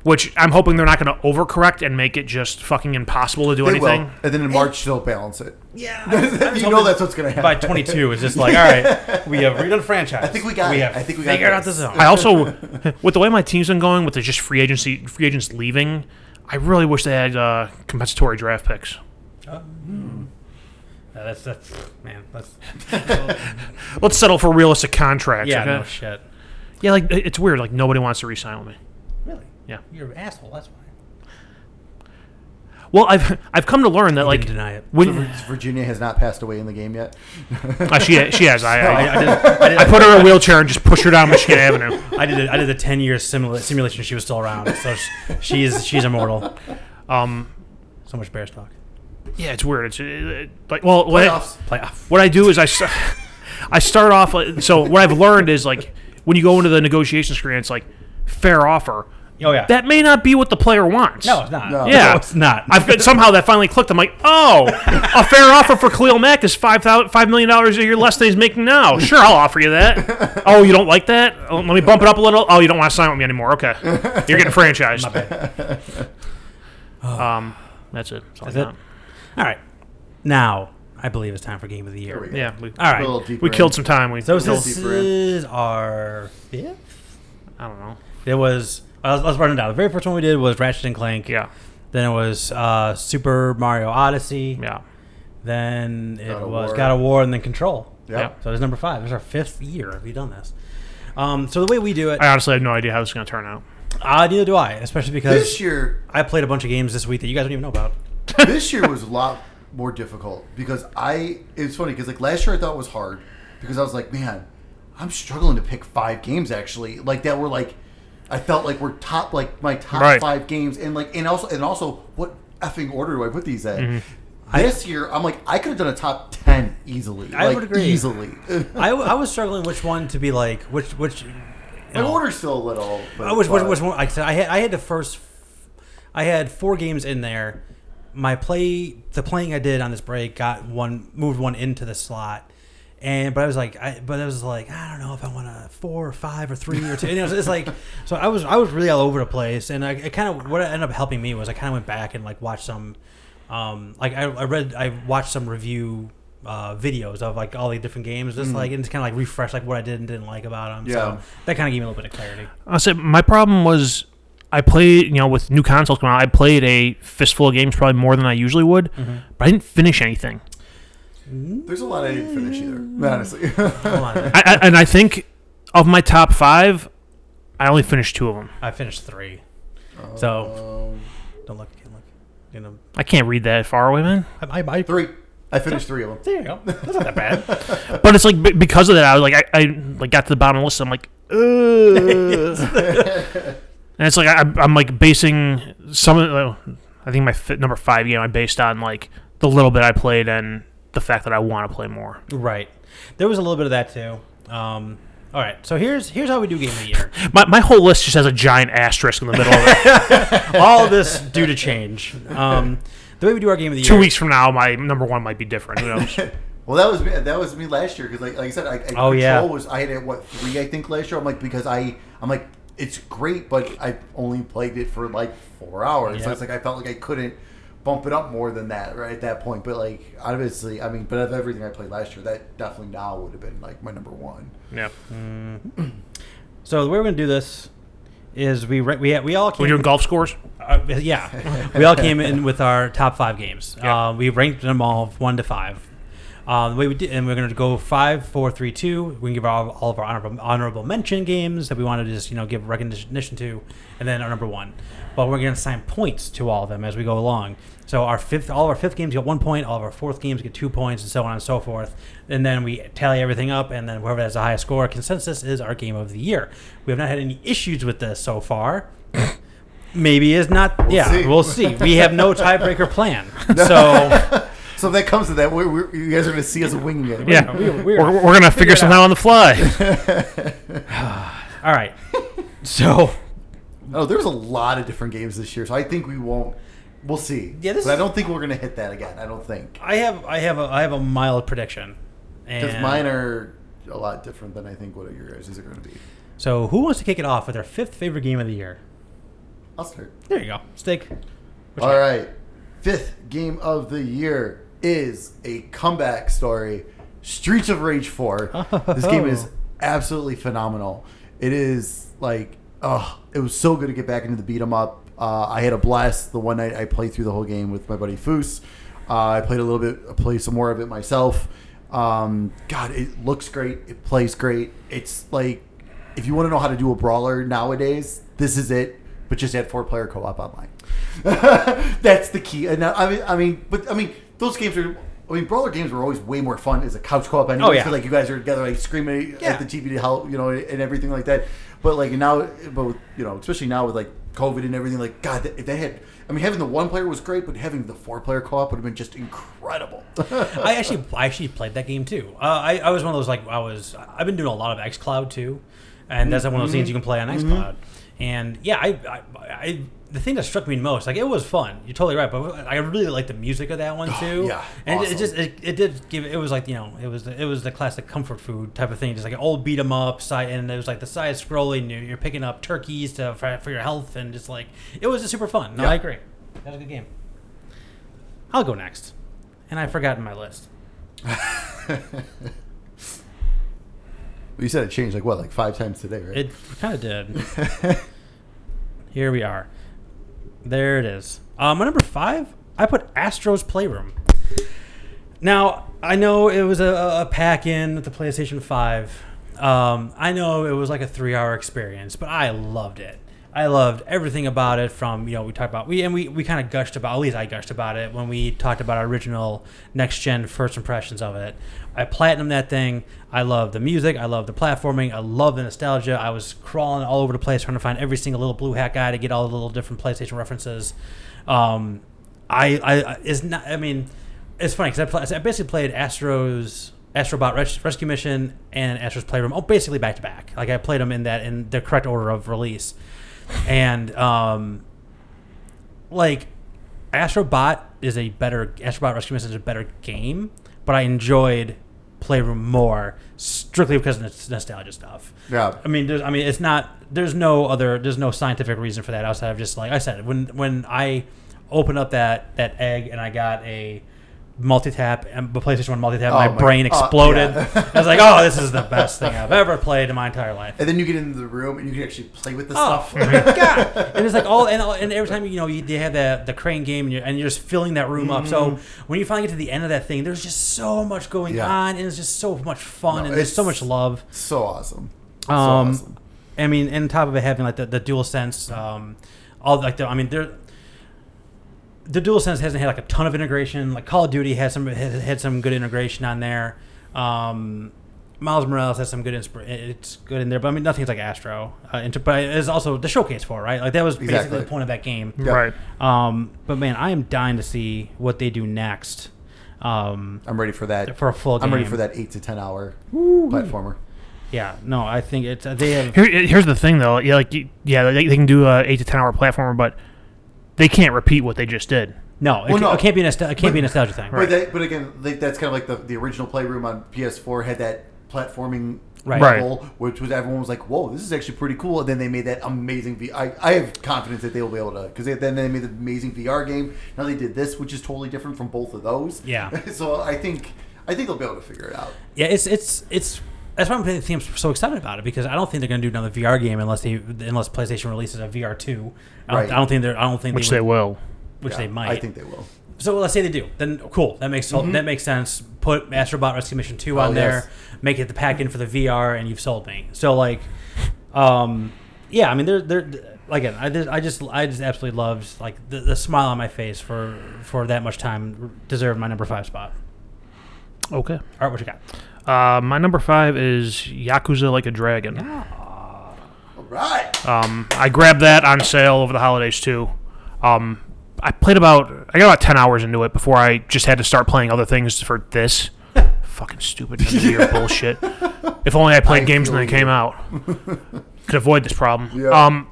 S3: Which I'm hoping they're not going to overcorrect and make it just fucking impossible to do
S2: They
S3: anything.
S2: will. And then in March they'll balance it.
S1: yeah, I I
S2: you know that's what's gonna happen.
S1: by 22 it's just like, all right, we have redone franchise.
S2: I think we got
S1: we
S2: it.
S1: have
S2: I think we got
S1: figured out the
S2: this.
S1: zone.
S3: I also, with the way my team's been going, with the just free agency, free agents leaving, I really wish they had uh, compensatory draft picks.
S1: Uh, that's that's man. That's
S3: Let's settle for realistic contracts.
S1: yeah,
S3: okay?
S1: no shit.
S3: yeah, like it's weird. Like nobody wants to re-sign with me.
S1: Really?
S3: Yeah.
S1: You're an asshole. That's why.
S3: Well, I've I've come to learn that
S1: Like
S3: like
S1: deny it.
S3: When
S2: Vir- Virginia has not passed away in the game yet.
S3: uh, she she has I
S1: I,
S3: I,
S1: I did. I did.
S3: I put her in a wheelchair and just push her down Michigan Avenue.
S1: I did. A, I did a 10 year simula- simulation. She was still around, so sh- she's she's immortal.
S3: Um,
S1: So much Bears talk.
S3: yeah, it's weird. It's uh, like well, what I,
S2: Playoffs.
S1: Playoff.
S3: what I do is I st- I start off like, so what I've learned is like when you go into the negotiation screen, it's like fair offer.
S1: Oh yeah.
S3: that may not be what the player wants.
S1: no, it's not.
S2: No.
S3: Yeah.
S1: No, it's not.
S3: I've got, somehow that finally clicked. I'm like, oh, a fair offer for Khalil Mack is five thousand five million dollars a year less than he's making now. Sure, I'll offer you that. Oh, you don't like that? Oh, let me bump it up a little. Oh, you don't want to sign with me anymore? Okay, you're getting franchised.
S1: My bad.
S3: Um, that's it. That's all
S1: That's
S3: I
S1: it? All right. Now, I believe it's time for game of the
S2: Here we
S1: year.
S2: go.
S3: Yeah, we,
S1: All
S2: A little
S1: right.
S2: deeper
S3: we
S2: in.
S3: killed some time. We
S1: So this is our fifth.
S3: I don't know.
S1: It was. I was, I was running down. The very first one we did was Ratchet and Clank.
S3: Yeah,
S1: Then it was uh, Super Mario Odyssey.
S3: yeah.
S1: Then it
S2: God of
S1: was
S2: War.
S1: God of War, and then Control.
S2: Yeah.
S1: So it's number five. This is our fifth year we've done this. Um, so the way we do it,
S3: I honestly had no idea how this is going to turn out.
S1: uh, neither do I, especially because
S2: This year,
S1: I played a bunch of games this week that you guys don't even know about.
S2: this year was a lot more difficult because I. It's funny because like last year I thought it was hard because I was like, man, I'm struggling to pick five games actually like that were like. I felt like we're top like my top
S3: Right.
S2: five games and like and also and also what effing order do I put these in?
S3: Mm-hmm.
S2: This year I'm like I could have done a top ten easily.
S1: I
S2: like,
S1: would agree.
S2: easily.
S1: I, I was struggling which one to be like which which. you
S2: My
S1: know,
S2: order's still a little. But,
S1: I was which, which one? I said I had I had the first. I had four games in there. My play, the playing I did on this break, got one moved one into the slot, and but I was like, I but I was like, I don't know if I want a four or five or three or two. And it was, it's like, so I was I was really all over the place, and I it kind of what ended up helping me was I kind of went back and like watched some, um, like I, I read I watched some review. Uh, videos of like all the different games, just like and just kind of like refresh like what I did and didn't like about them.
S2: Yeah.
S1: So that kind of gave me a little bit of clarity.
S3: I said my problem was I played, you know, with new consoles coming out, I played a fistful of games probably more than I usually would, but I didn't finish anything.
S2: There's a lot I didn't finish either. Honestly.
S1: Hold on.
S3: I, I, and I think of my top five, I only finished two of them.
S1: I finished three. So
S2: Um,
S1: don't look. Can't look. You know,
S3: I can't read that far away, man.
S1: I, I, I
S2: three. I finished three of them.
S1: there you go. That's not that bad.
S3: But it's like be- because of that, I was like, I, I like got to the bottom of the list. I'm like, Ugh. and it's like I, I'm like basing some of. The, I think my fi- number five game I based on like the little bit I played and the fact that I want to play more.
S1: right. There was a little bit of that too. Um, all right. So here's here's how we do game of the year.
S3: My, my whole list just has a giant asterisk in the middle of it.
S1: All of this due to change. Um, the way we do our game of the year.
S3: Two weeks from now, my number one might be different. Who knows?
S2: Well, that was me, that was me last year because, like, like I said, I, I,
S1: Oh,
S2: Control
S1: yeah.
S2: was I had it what three I think last year. I'm like because I I'm like it's great, but I only played it for like four hours. So
S1: Yep.
S2: it's like I felt like I couldn't bump it up more than that right at that point. But like obviously, I mean, but of everything I played last year, that definitely now would have been like my number one.
S3: yeah.
S1: So the way we're gonna do this is we ra- we we all came
S3: We doing golf scores?
S1: Uh, yeah, we all came in with our top five games.
S3: Yeah.
S1: Uh, we ranked them all one to five. Uh, the way we did, and we're going to go five, four, three, two. We can give all, all of our honorable, honorable mention games that we want to just you know give recognition to, and then our number one. But we're going to assign points to all of them as we go along. So our fifth, all of our fifth games get one point. All of our fourth games get two points, and so on and so forth. And then we tally everything up, and then whoever has the highest score, consensus is our game of the year. We have not had any issues with this so far. Maybe is not. yeah,
S2: see.
S1: we'll see. We have no tiebreaker plan. So
S2: So if that comes to that, we're, we're, you guys are going to see us winging it.
S3: Yeah.
S1: we-
S3: We,
S1: we're-
S3: are we're going to figure
S1: it
S3: something
S1: out.
S3: out on the fly.
S1: all right. So
S2: Oh, there's a lot of different games this year, so I think we won't. We'll see.
S1: Yeah, this
S2: but I don't think we're going to hit that again. I don't think
S1: I have I have a I have a mild prediction.
S2: because mine are a lot different than I think what your guys' are going to be.
S1: So who wants to kick it off with our fifth favorite game of the year?
S2: I'll start.
S1: There you go. Steak. What you
S2: All
S1: got?
S2: right. Fifth game of the year is a comeback story Streets of Rage 4. This game is absolutely phenomenal. It is like, oh, it was so good to get back into the beat 'em up. Uh, I had a blast the one night I played through the whole game with my buddy Foos. Uh, I played a little bit, I played some more of it myself. Um, God, it looks great. It plays great. It's like, if you want to know how to do a brawler nowadays, this is it. But just add four player co op online. That's the key. And I mean, I mean, but I mean, those games are. I mean, brawler games were always way more fun as a couch co-op. Anyway,
S1: Oh, yeah.
S2: like you guys are together, like screaming
S1: Yeah.
S2: at the TV to help, you know, and everything like that. But like now, but with, you know, especially now with like COVID and everything, like God, if they had. I mean, having the one player was great, but having the four player co-op would have been just incredible.
S1: I actually I actually played that game too. Uh, I I was one of those like I was I've been doing a lot of XCloud too, and that's one of those things you can play on XCloud. And yeah, I, I, I the thing that struck me most, like it was fun. You're totally right, but I really like the music of that one oh, too.
S2: yeah,
S1: and it, it just it, it did give it was like you know it was the, it was the classic comfort food type of thing, just like an old beat 'em up side, and it was like the side scrolling. You're, you're picking up turkeys to for, for your health, and just like it was just super fun. No,
S2: Yeah.
S1: I agree. That was a good game. I'll go next, and I've forgotten my list.
S2: You said it changed like what, like five times today, right?
S1: It kind of did. Here we are. There it is. Um, my number five, I put Astro's Playroom. Now, I know it was a, a pack in with the PlayStation 5. Um, I know it was like a three hour experience, but I loved it. I loved everything about it from, you know, we talked about, we and we, we kind of gushed about, at least I gushed about it when we talked about our original next gen first impressions of it. I platinum that thing. I love the music. I love the platforming. I love the nostalgia. I was crawling all over the place trying to find every single little blue hat guy to get all the little different PlayStation references. Um, I, I, is not. I mean, it's funny because I, I basically played Astro's Astrobot Res- Rescue Mission and Astro's Playroom, oh, basically back to back. Like I played them in that in the correct order of release, and um, like Astrobot is a better Astrobot Rescue Mission is a better game, but I enjoyed Playroom more strictly because of the nostalgia stuff.
S2: yeah.
S1: I mean, there's, I mean, it's not. There's no other. There's no scientific reason for that outside of just like I said. When when I opened up that that egg and I got a multi tap and the PlayStation One multi tap,
S2: Oh
S1: my,
S2: my-
S1: brain
S2: uh,
S1: exploded.
S2: yeah.
S1: I was like, oh, this is the best thing I've ever played in my entire life.
S2: And then you get into the room and you can actually play with the
S1: Oh
S2: stuff.
S1: my god! And it's like all and, all- and every time you know you, they have the the crane game and you're, and you're just filling that room up. So when you finally get to the end of that thing, there's just so much going
S2: Mm-hmm. Yeah.
S1: on and it's just so much fun
S2: No,
S1: and there's so much love.
S2: so awesome. So
S1: Um,
S2: awesome.
S1: I mean, and on top of it having like the, the DualSense, um, all like the I mean there. The DualSense hasn't had like a ton of integration. Like Call of Duty has some had, had some good integration on there. Um, Miles Morales has some good inspir- It's good in there, but I mean nothing's like Astro. Uh, into, but it's also the showcase for it, right. Like that was basically
S2: Exactly.
S1: the point of that game.
S2: Yeah.
S3: Right.
S1: Um, but man, I am dying to see what they do next. Um,
S2: I'm ready for that.
S1: for a full game.
S2: I'm ready for that eight to ten hour platformer.
S1: Yeah, no, I think it's they have.
S3: Here, here's the thing, though. Yeah, like yeah, they, they can do a eight to ten hour platformer, but they can't repeat what they just did.
S1: No, it,
S2: Well,
S1: ca-
S2: no.
S1: it can't be a nostal- it can't
S2: But-
S1: be a nostalgia thing.
S2: But, that, but again, like, that's kind of like the, the original Playroom on PS4 had that platforming
S1: Right.
S2: level, which was everyone was like, "Whoa, this is actually pretty cool." And then they made that amazing. V- I, I have confidence that they will be able to because then they made the amazing VR game. Now they did this, which is totally different from both of those.
S1: Yeah.
S2: so I think I think they'll be able to figure it out.
S1: Yeah, it's it's it's. That's why I'm, I think I'm so excited about it because I don't think they're going to do another VR game unless they unless PlayStation releases a VR two. I don't,
S2: Right.
S1: I don't think they're. I don't think
S3: Which
S1: they,
S3: they
S1: would,
S3: will.
S1: which
S2: Yeah,
S1: they might.
S2: I think they will.
S1: so. Let's say they do. Then cool. That makes
S2: Mm-hmm.
S1: that makes sense. Put Astrobot Rescue Mission two
S2: Oh,
S1: on there.
S2: yes.
S1: Make it the pack in for the VR, and you've sold me. So like, um, yeah. I mean, they're they're again. I just I just I just absolutely loved like the, the smile on my face for for that much time deserved my number five spot.
S3: Okay.
S1: All right, what you got?
S3: Uh, my number five is Yakuza Like a Dragon.
S2: All right.
S3: Um, I grabbed that on sale over the holidays too. Um, I played about I got about ten hours into it before I just had to start playing other things for this. Fucking stupid end of year bullshit. If only I played
S2: I
S3: games when they came out, could avoid this problem.
S2: Yeah.
S3: Um,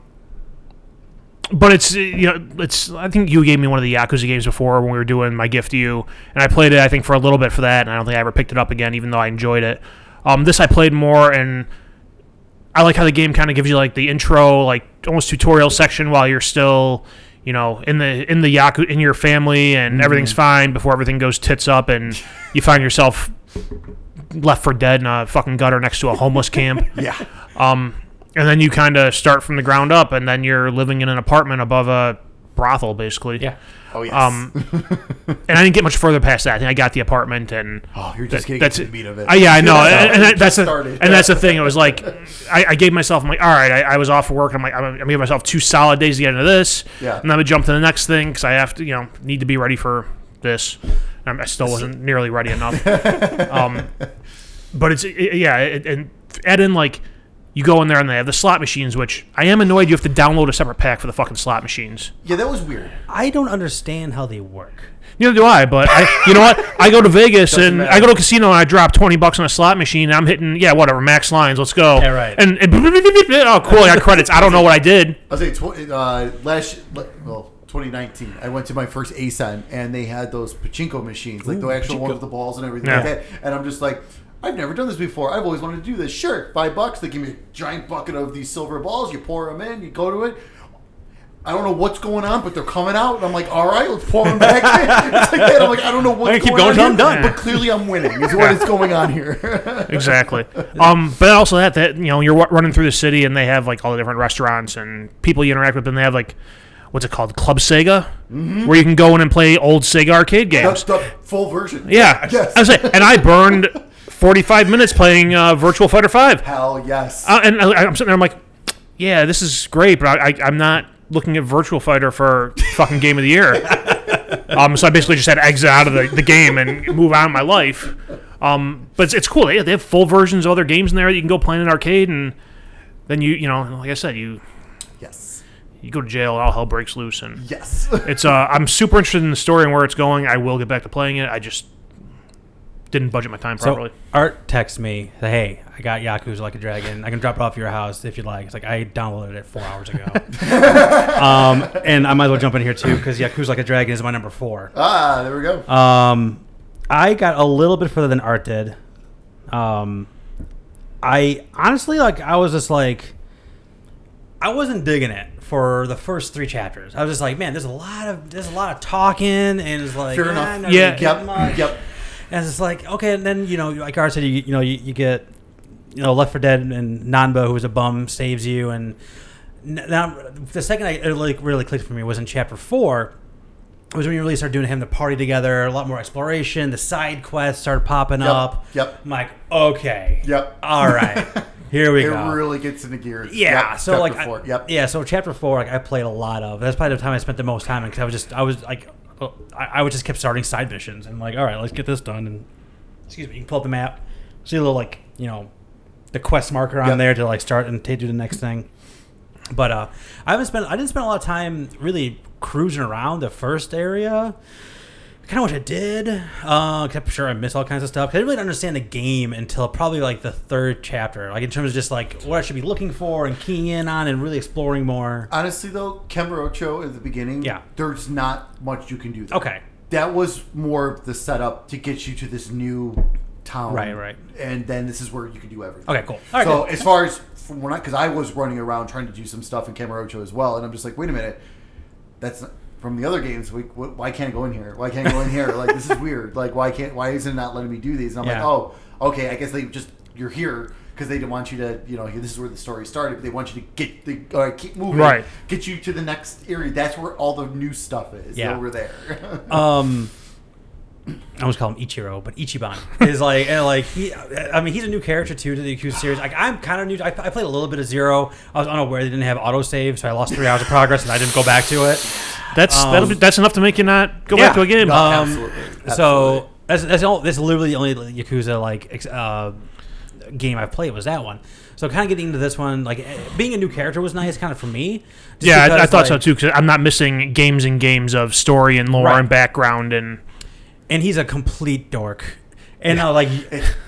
S3: but it's uh, you know it's I think you gave me one of the Yakuza games before when we were doing my gift to you, and I played it I think for a little bit for that, and I don't think I ever picked it up again, even though I enjoyed it. Um, this I played more, and I like how the game kind of gives you like the intro, like almost tutorial section while you're still, you know, in the in the Yaku in your family and everything's fine before everything goes tits up and you find yourself left for dead in a fucking gutter next to a homeless camp.
S2: Yeah.
S3: Um, and then you kind of start from the ground up, and then you're living in an apartment above a brothel, basically.
S1: Yeah.
S2: Oh yes.
S3: Um, and I didn't get much further past that. I think I got the apartment, and
S2: oh, you're just
S3: that-
S2: getting
S3: that's
S2: to the meat of it.
S3: Uh, yeah, I know, and, and that, that's
S2: just
S3: the,
S2: started.
S3: and that's the thing. It was like I, I gave myself, I'm like, all right, I, I was off of work. I'm like, I'm, I'm gonna give myself two solid days to get into this,
S2: Yeah.
S3: and then I'm gonna jump to the next thing because I have to, you know, need to be ready for this. And I still wasn't nearly ready enough. um, but it's it, yeah, it, and add in like you go in there and they have the slot machines, which I am annoyed you have to download a separate pack for the fucking slot machines.
S2: Yeah, that was weird.
S1: I don't understand how they work.
S3: Neither do I, but I, you know what? I go to Vegas
S2: Doesn't
S3: and
S2: matter.
S3: I go to a casino and I drop twenty bucks on a slot machine. And I'm hitting, yeah, whatever, max lines. Let's go.
S1: Yeah, right.
S3: And, and oh, cool, I got credits. I don't know what I did.
S2: I was saying, tw- uh, last well, 2019, I went to my first ASUN and they had those pachinko machines, like the actual ones
S1: pachinko.
S2: with the balls and everything
S3: Yeah.
S2: like that. And I'm just like, I've never done this before. I've always wanted to do this. Sure, five bucks. They give me a giant bucket of these silver balls. You pour them in. You go to it. I don't know what's going on, but they're coming out. And I'm like, all right, let's pour them back in. It's like that. I'm like, I don't know what's
S1: I keep
S2: going
S1: going
S2: on
S1: I'm done.
S2: But clearly I'm winning is what is going on here.
S3: Exactly. Um, but also that that you know you're running through the city and they have like all the different restaurants and people you interact with, and they have like what's it called, Club Sega, where you can go in and play old Sega arcade
S2: That's
S3: games.
S2: the full version.
S3: Yeah,
S2: Yes.
S3: I was and I burned 45 minutes playing uh, Virtual Fighter Five.
S2: Hell yes.
S3: Uh, and I, I'm sitting there, I'm like, yeah, this is great, but I, I, I'm not looking at Virtual Fighter for fucking game of the year. um, so I basically just had to exit out of the, the game and move on in my life. Um, but it's, it's cool. They, they have full versions of other games in there that you can go play in an arcade, and then you, you know, like I said, you
S2: yes.
S3: you go to jail, all hell breaks loose, and
S2: Yes.
S3: it's. Uh, I'm super interested in the story and where it's going. I will get back to playing it. I just didn't budget my time properly.
S1: So Art texts me, "Hey, I got Yakuza Like a Dragon. I can drop it off your house if you'd like." It's like I downloaded it four hours ago, um, and I might as well jump in here too because Yakuza Like a Dragon is my number four.
S2: ah, there we go.
S1: Um, I got a little bit further than Art did. Um, I honestly like. I was just like, I wasn't digging it for the first three chapters. I was just like, man, there's a lot of there's a lot of talking, and it's like,
S2: Fair enough.
S1: I'm
S3: Yeah.
S2: Yep. Yep.
S1: And it's like, okay, and then you know, like I said, you you know, you, you get you know Left for Dead and Nanba, who's a bum, saves you, and now the second I, it like really clicked for me was in chapter four. Was when you really started doing him the party together, a lot more exploration. The side quests started popping
S2: Yep.
S1: up.
S2: Yep.
S1: I'm like, okay,
S2: Yep.
S1: all right, here we
S2: It
S1: go.
S2: It really gets into gear.
S1: Yeah,
S2: Yep,
S1: so like, I-
S2: four. yep.
S1: yeah, so chapter four, like I played a lot of. That's probably the time I spent the most time in because I was just, I was like, I, I would just kept starting side missions and like, all right, let's get this done. And excuse me, you can pull up the map, see a little like, you know, the quest marker on
S2: Yep.
S1: there to like start and take do the next thing. But uh, I haven't spent, I didn't spend a lot of time really cruising around the first area. Kind of wish I did, uh, except sure I missed all kinds of stuff. I didn't really understand the game until probably like the third chapter, like in terms of just like what I should be looking for and keying in on and really exploring more.
S2: Honestly, though, Kamurocho at the beginning,
S1: Yeah.
S2: there's not much you can do. There.
S1: Okay,
S2: That was more of the setup to get you to this new town.
S1: Right, right.
S2: And then this is where you can do everything.
S1: okay, cool. All right,
S2: so as far as from when I, because I was running around trying to do some stuff in Kamurocho as well, and I'm just like, wait a minute, that's not, from the other games. We, wh- why can't I go in here? Why can't I go in here? Like this is weird. Like why can't? Why isn't it not letting me do these? And I'm like, oh, okay. I guess they just you're here because they didn't want you to. You know, this is where the story started. But they want you to get the uh, keep moving,
S3: Right.
S2: Get you to the next area. That's where all the new stuff is.
S1: Yeah.
S2: over there.
S1: um I almost call him Ichiro, but Ichiban is like and like he. I mean, he's a new character too to the Yakuza series. Like I'm kind of new. I, I played a little bit of Zero. I was unaware they didn't have autosave, so I lost three hours of progress and I didn't go back to it.
S3: That's
S1: Um,
S3: that'll be, that's enough to make you not go back to a game.
S2: No,
S1: Um,
S2: absolutely.
S1: So that's that's, all, that's literally the only Yakuza like ex- uh, game I've played was that one. So kind of getting into this one, like eh, being a new character was nice, kind of for me. just
S3: yeah, I, I
S1: because,
S3: thought so too because I'm not missing games and games of story and lore
S1: Right.
S3: and background and
S1: And he's a complete dork. And uh, like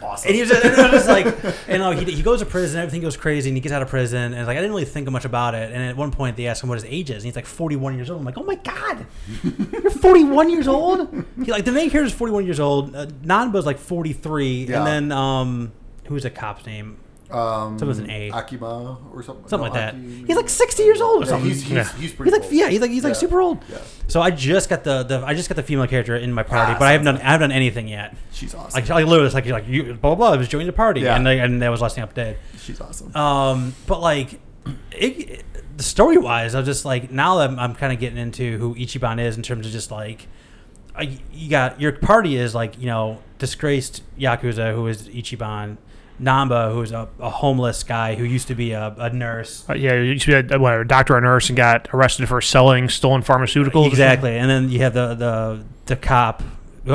S2: awesome.
S1: And he was, and it was like, and uh, he, he goes to prison, everything goes crazy, and he gets out of prison, and like I didn't really think much about it. And at one point, they ask him what his age is, and he's like 41 years old. I'm like, oh my god, you're 41 years old. He like the main character is 41 years old. Uh, Nanba's like 43,
S2: Yeah.
S1: and then um, who's a cop's name?
S2: Um,
S1: Something with an A.
S2: Akima or something.
S1: Something
S2: No,
S1: like that.
S2: Aki-
S1: He's like 60 years old or
S2: Yeah,
S1: something.
S2: he's, he's,
S3: Yeah.
S2: he's pretty
S1: He's like
S2: old.
S1: yeah, he's like he's like super old.
S2: Yeah.
S1: So I just got the, the I just got the female character in my party,
S2: Ah,
S1: but I haven't done
S2: sounds
S1: I haven't done anything yet.
S2: She's awesome.
S1: Like I literally was like like you blah blah blah. I was joining the party,
S2: Yeah.
S1: and I, and that was last thing I updated.
S2: She's awesome.
S1: Um, but like, it, the story wise, I'm just like now that I'm, I'm kind of getting into who Ichiban is in terms of just like, I, you got your party is like you know disgraced yakuza who is Ichiban, Nanba who's a, a homeless guy who used to be a, a nurse.
S3: uh, yeah, you used to be a, what, a doctor or nurse and got arrested for selling stolen pharmaceuticals.
S1: Exactly, and then you have the the the cop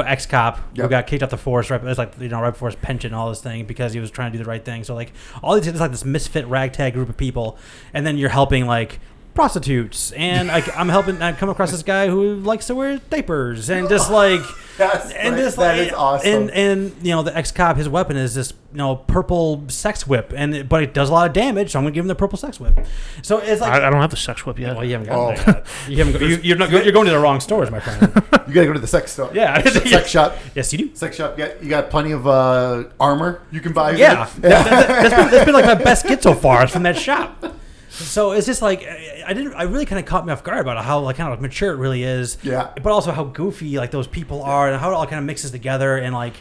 S1: ex cop who got kicked out the force right, it was like you know right before his pension, and all this thing because he was trying to do the right thing. So like all these, it's like this misfit ragtag group of people, and then you're helping like prostitutes, and like I'm helping. I come across this guy who likes to wear diapers, and just like.
S2: That's
S1: And
S2: right.
S1: this
S2: that
S1: like,
S2: is awesome.
S1: And and you know the ex cop, his weapon is this you know purple sex whip, and it, but it does a lot of damage. So I'm gonna give him the purple sex whip. So it's like
S3: I, I don't have the sex whip yet.
S1: well, you haven't
S2: Oh.
S1: gotten there yet. You haven't. Go, you, you're not. You're going to the wrong stores, my friend.
S2: you gotta go to the sex store.
S1: Yeah.
S2: sex shop.
S1: yes, you do.
S2: Sex shop. You got, you got plenty of uh, armor you can buy.
S1: Yeah, that, that, that's, been, that's been like my best get so far. It's from that shop. So it's just like I didn't. I really kind of caught me off guard about how like kind of mature it really is.
S2: Yeah.
S1: But also how goofy like those people are and how it all kind of mixes together and like.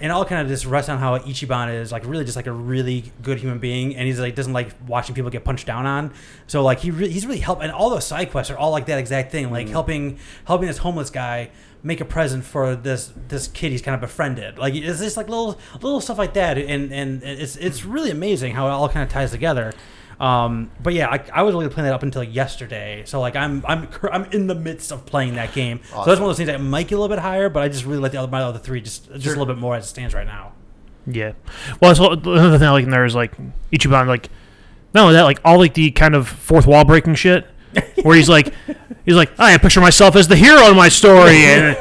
S1: And all kind of just rests on how Ichiban is like really just like a really good human being, and he's like doesn't like watching people get punched down on. So like he re- he's really helped, and all those side quests are all like that exact thing, like mm-hmm. helping helping this homeless guy make a present for this this kid he's kind of befriended. Like it's just like little little stuff like that, and and it's it's really amazing how it all kind of ties together. Um, but yeah, I, I was only playing that up until yesterday. So like I'm I'm I'm in the midst of playing that game. So that's one of those things that might get a little bit higher, but I just really like the other my other three just just a little bit more as it stands right now.
S3: Yeah. Well, so another thing I like in there is like Ichiban, like not only that, like all like the kind of fourth wall breaking shit, where he's like, he's like, I picture myself as the hero in my story, and,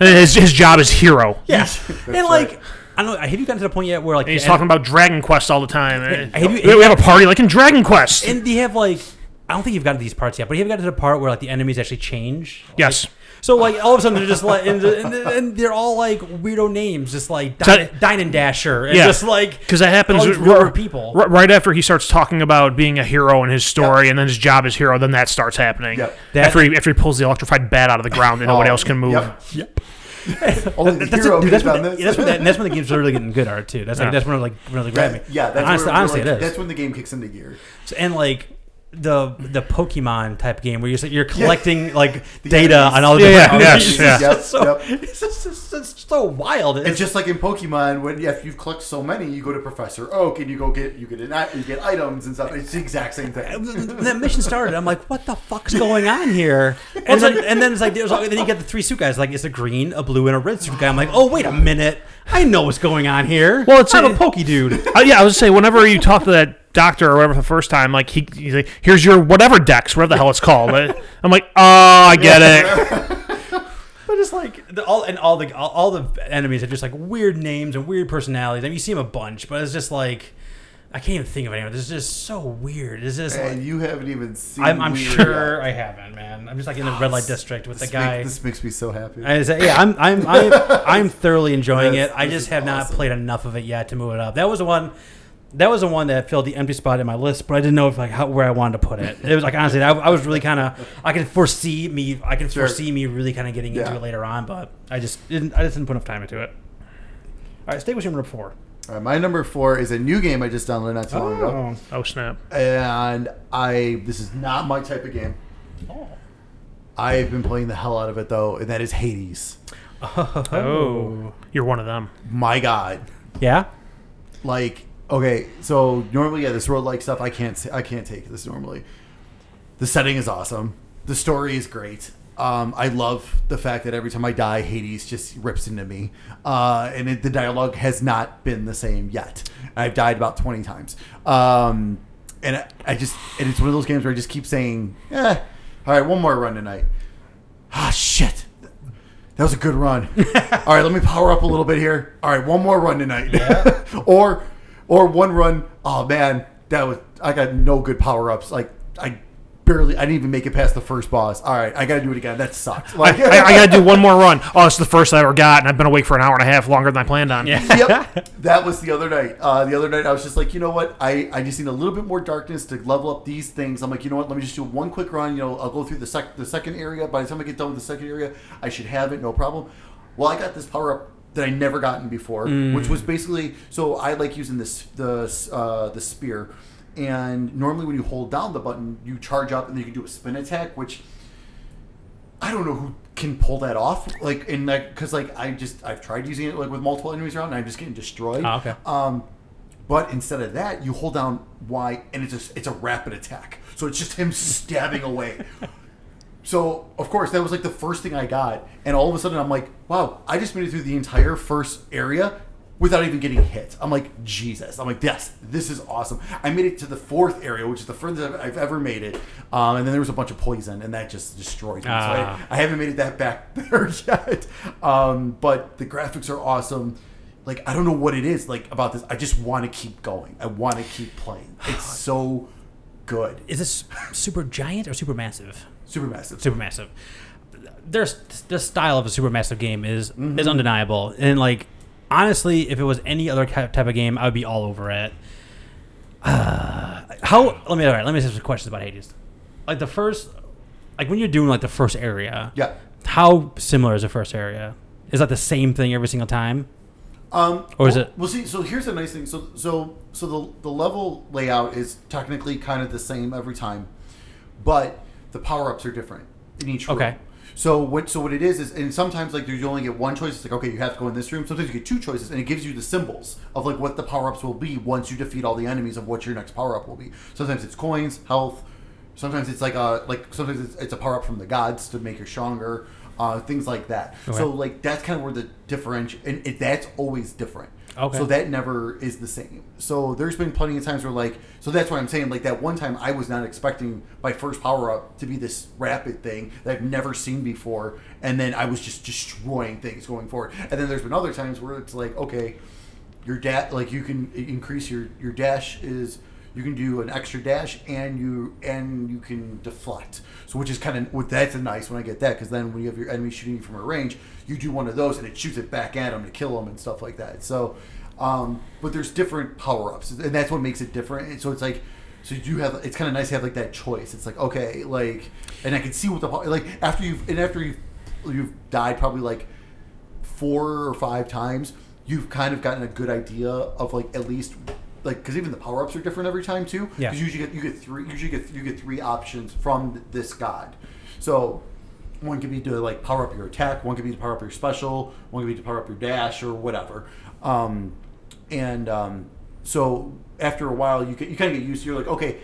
S3: and his his job is hero.
S1: Yeah, and like
S2: right.
S1: I don't know. Have you gotten to the point yet where like
S3: And he's
S1: the-
S3: talking about Dragon Quest all the time. and-
S1: have you-
S3: we have a party like in Dragon Quest.
S1: And do you have like I don't think you've gotten to these parts yet, but you have gotten to the part where like the enemies actually change. Like,
S3: Yes.
S1: So like all of a sudden they're just like and, and, and they're all like weirdo names, just like
S3: So-
S1: Dine, Dine and Dasher, and
S3: Yeah.
S1: just like
S3: Because that happens
S1: all these
S3: r-
S1: people.
S3: r- right after he starts talking about being a hero in his story, and then his job is hero. Then that starts happening.
S2: Yep.
S1: That-
S3: after he after he pulls the electrified bat out of the ground and nobody
S2: Oh,
S3: else can move.
S2: Yep.
S1: Yep.
S2: Only the
S1: That's,
S2: hero
S1: it, dude, that's, when, the,
S2: this.
S1: that's when that, that's when the game's really getting good art too. That's like
S3: Yeah.
S1: that's when it like really grabbed me.
S2: Yeah, that's
S1: honestly,
S2: where,
S1: honestly
S2: like,
S1: it is.
S2: That's when the game kicks into gear.
S1: So- and like the the Pokemon type game where you're you're collecting like
S2: The
S1: data
S2: enemies.
S1: on all the
S3: Yeah,
S1: different
S3: yeah,
S1: enemies.
S3: yes, yeah.
S1: It's just so
S2: Yep,
S1: it's just it's, it's so wild.
S2: It's just like in Pokemon when yeah, if you collect so many, you go to Professor Oak and you go get you get an, you get items and stuff. It's the exact same thing.
S1: when that mission started, I'm like, what the fuck's going on here? And then, and then it's like, there's, then you get the three suit guys. Like, it's a green, a blue, and a red suit guy. I'm like, oh, wait a minute. I know what's going on here.
S3: Well, it's
S1: I'm
S3: a-
S1: a pokey dude.
S3: Uh, yeah, I was gonna say whenever you talk to that doctor or whatever the first time, like he, he's like, "Here's your whatever dex, whatever the hell it's called." I'm like, "Oh, I get it."
S1: But it's like the, all and all the all, all the enemies are just like weird names and weird personalities. I mean, you see them a bunch, but it's just like I can't even think of anyone. It's just so weird. It's just
S2: And
S1: like,
S2: you haven't even seen.
S1: I'm, I'm sure
S2: yet.
S1: I haven't, man. I'm just like in the oh, red light district with the
S2: This
S1: guy.
S2: Make, this makes me so happy.
S1: I say, yeah, I'm, I'm, I'm, I'm thoroughly enjoying
S2: This-
S1: it. I just
S2: is
S1: have not played enough of it yet to move it up. That was the one. That was the one that filled the empty spot in my list, but I didn't know if like how, where I wanted to put it. It was like honestly, I, I was really kind of I can foresee me, I can
S2: Sure.
S1: foresee me really kind of getting into it later on, but I just didn't, I just didn't put enough time into it. All right, stay with your number four.
S2: All right, my number four is a new game I just downloaded not too long ago,
S3: oh. oh snap!
S2: and I this is not my type of game.
S1: Oh.
S2: I've been playing the hell out of it though, and that is Hades.
S3: Oh, oh you're one of them.
S2: My God,
S1: yeah.
S2: like okay, so normally yeah, this roguelike stuff I can't I can't take this normally. The setting is awesome. The story is great. Um, I love the fact that every time I die, Hades just rips into me, uh, and it, the dialogue has not been the same yet. I've died about twenty times, um, and I, I just and it's one of those games where I just keep saying, "Eh, all right, one more run tonight." Ah, shit. That was a good run. All right, let me power up a little bit here. All right, one more run tonight. or or one run. Oh man, that was I got no good power ups. Like I barely I didn't even make it past the first boss. All right, I got to do it again. That sucked.
S3: I,
S2: Like
S3: I, I gotta do one more run. Oh, it's the first I ever got, and I've been awake for an hour and a half longer than I planned on.
S1: Yeah.
S2: yep. That was the other night. Uh, the other night, I was just like, you know what? I, I just need a little bit more darkness to level up these things. I'm like, you know what? Let me just do one quick run. You know, I'll go through the sec- the second area. By the time I get done with the second area, I should have it, no problem. Well, I got this power up that I never gotten before, which was basically so I like using this the uh, the spear. And normally, when you hold down the button, you charge up, and then you can do a spin attack, which I don't know who can pull that off. Like, in like, because like I just I've tried using it like with multiple enemies around, and I'm just getting destroyed.
S1: Oh, okay.
S2: Um, but instead of that, you hold down Y, and it's a it's a rapid attack. So it's just him stabbing away. so of course that was like the first thing I got, and all of a sudden I'm like, wow, I just made it through the entire first area without even getting hit. I'm like, Jesus. I'm like, yes, this is awesome. I made it to the fourth area, which is the furthest I've- ever made it. Um, and then there was a bunch of poison, and that just destroyed me.
S1: Ah.
S2: So I, I haven't made it that back there yet. Um, but the graphics are awesome. Like I don't know what it is like about this. I just want to keep going. I want to keep playing. It's so good.
S1: Is this super giant or super massive?
S2: Super massive.
S1: Super massive. There's the style of a super massive game is is undeniable, and like honestly, if it was any other type of game, I would be all over it. Uh, how? Let me all right. Let me ask some questions about Hades. Like the first, like when you're doing like the first area.
S2: Yeah.
S1: How similar is the first area? Is that the same thing every single time?
S2: Um,
S1: Or is
S2: well,
S1: it-
S2: Well, see. So here's the nice thing. So so so the the level layout is technically kind of the same every time, but the power ups are different in each room.
S1: Okay.
S2: So what so what it is is and sometimes like you only get one choice. It's like okay, you have to go in this room. Sometimes you get two choices, and it gives you the symbols of like what the power ups will be once you defeat all the enemies of what your next power up will be. Sometimes it's coins, health. Sometimes it's like a like sometimes it's, it's a power up from the gods to make you stronger. Uh, things like that.
S1: Okay.
S2: So like that's kind of where the differential and it, that's always different.
S1: Okay.
S2: So that never is the same. So there's been plenty of times where like so that's why I'm saying like that one time I was not expecting my first power up to be this rapid thing that I've never seen before, and then I was just destroying things going forward. And then there's been other times where it's like okay, your dash like you can increase your your dash is you can do an extra dash and you and you can deflect. So which is kind of that's a nice when i get that because then when you have your enemy shooting you from a range you do one of those and it shoots it back at them to kill them and stuff like that. So um, but there's different power-ups and that's what makes it different. And so it's like so you have it's kind of nice to have like that choice. It's like okay like and i can see what the like after you've and after you've you've died probably like four or five times, you've kind of gotten a good idea of like at least like because even the power ups are different every time too.
S1: Yeah.
S2: Because usually get, you get three. Usually get you get three options from this god. So one could be to like power up your attack. One could be to power up your special. One could be to power up your dash or whatever. Um, and um, so after a while, you get, you kind of get used to. You're like, okay,